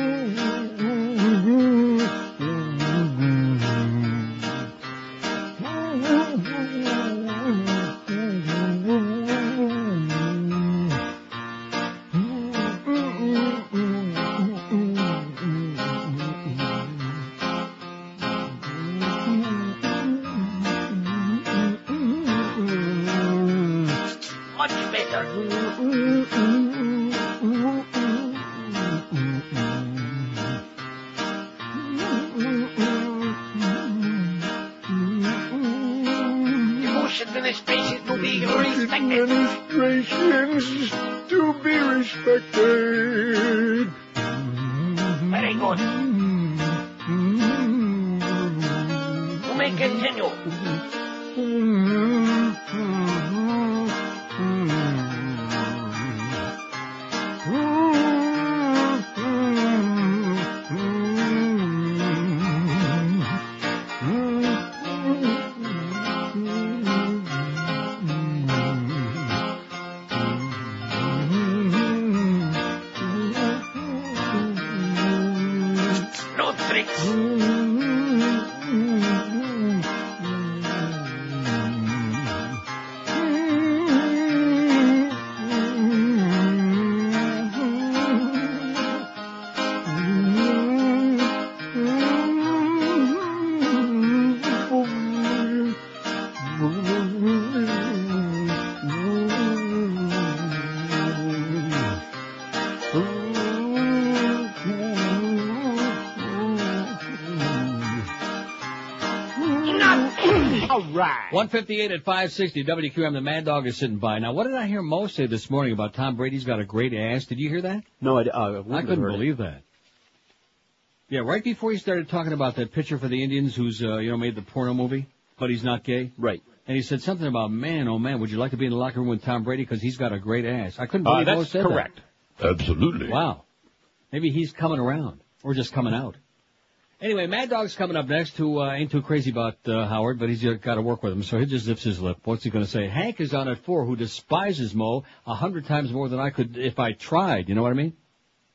158 at 560 WQAM. The Mad Dog is sitting by. Now, what did I hear Mo say this morning about Tom Brady's got a great ass? Did you hear that? No, I, uh, I wouldn't have couldn't heard it. believe that. Yeah, right before he started talking about that pitcher for the Indians who's, uh, you know, made the porno movie, but he's not gay. Right. And he said something about, man, oh man, would you like to be in the locker room with Tom Brady because he's got a great ass? I couldn't Uh, believe Mo that's said correct. that. That's correct. Absolutely. Wow. Maybe he's coming around or just coming out. Anyway, Mad Dog's coming up next, who uh, ain't too crazy about uh, Howard, but he's got to work with him, so he just zips his lip. What's he going to say? Hank is on at four, who despises Mo a hundred times more than I could if I tried. You know what I mean?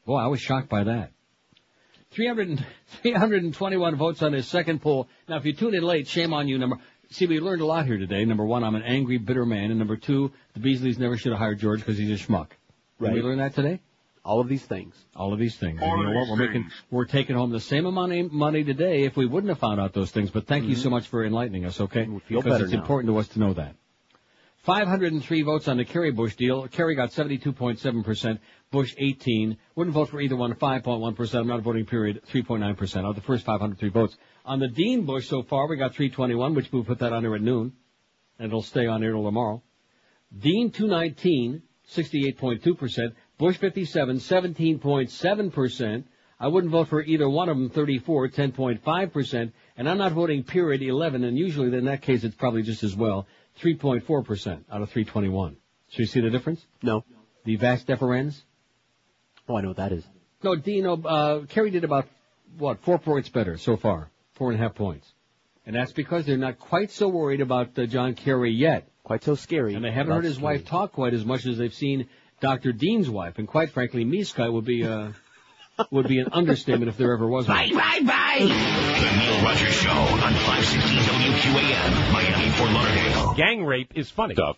Boy, I was shocked by that. 300 321 votes on his second poll. Now, if you tuned in late, shame on you. Number, see, we learned a lot here today. Number one, I'm an angry, bitter man, and number two, the Beasleys never should have hired George because he's a schmuck. Did we learn that today? All of these things. All of these things. All and you know what? We're making, we're taking home the same amount of money today if we wouldn't have found out those things. But thank you Mhm. so much for enlightening us, okay? feel because better it's now. important to us to know that. 503 votes on the Kerry Bush deal. Kerry got 72.7%, Bush 18. Wouldn't vote for either one, 5.1%. I'm not voting period, 3.9% of the first 503 votes. On the Dean Bush so far, we got 321, which we'll put that on there at noon. And it'll stay on there till tomorrow. Dean 219, 68.2%. Bush 57, 17.7%. I wouldn't vote for either one of them, 34, 10.5%. And I'm not voting period 11, and usually in that case it's probably just as well, 3.4% out of 321. So you see the difference? No. The vast deferens? Oh, I know what that is. No, Dino, uh, Kerry did about, what, four points better so far. Four and a half points. And that's because they're not quite so worried about uh, John Kerry yet. Quite so scary. And they haven't heard his wife talk quite as much as they've seen Dr. Dean's wife. And quite frankly, Miska would be, uh, would be an understatement if there ever was one. Bye, bye, bye. The Neil Rogers Show on 560 WQAM, Miami, Fort Lauderdale. Gang rape is funny. Tough.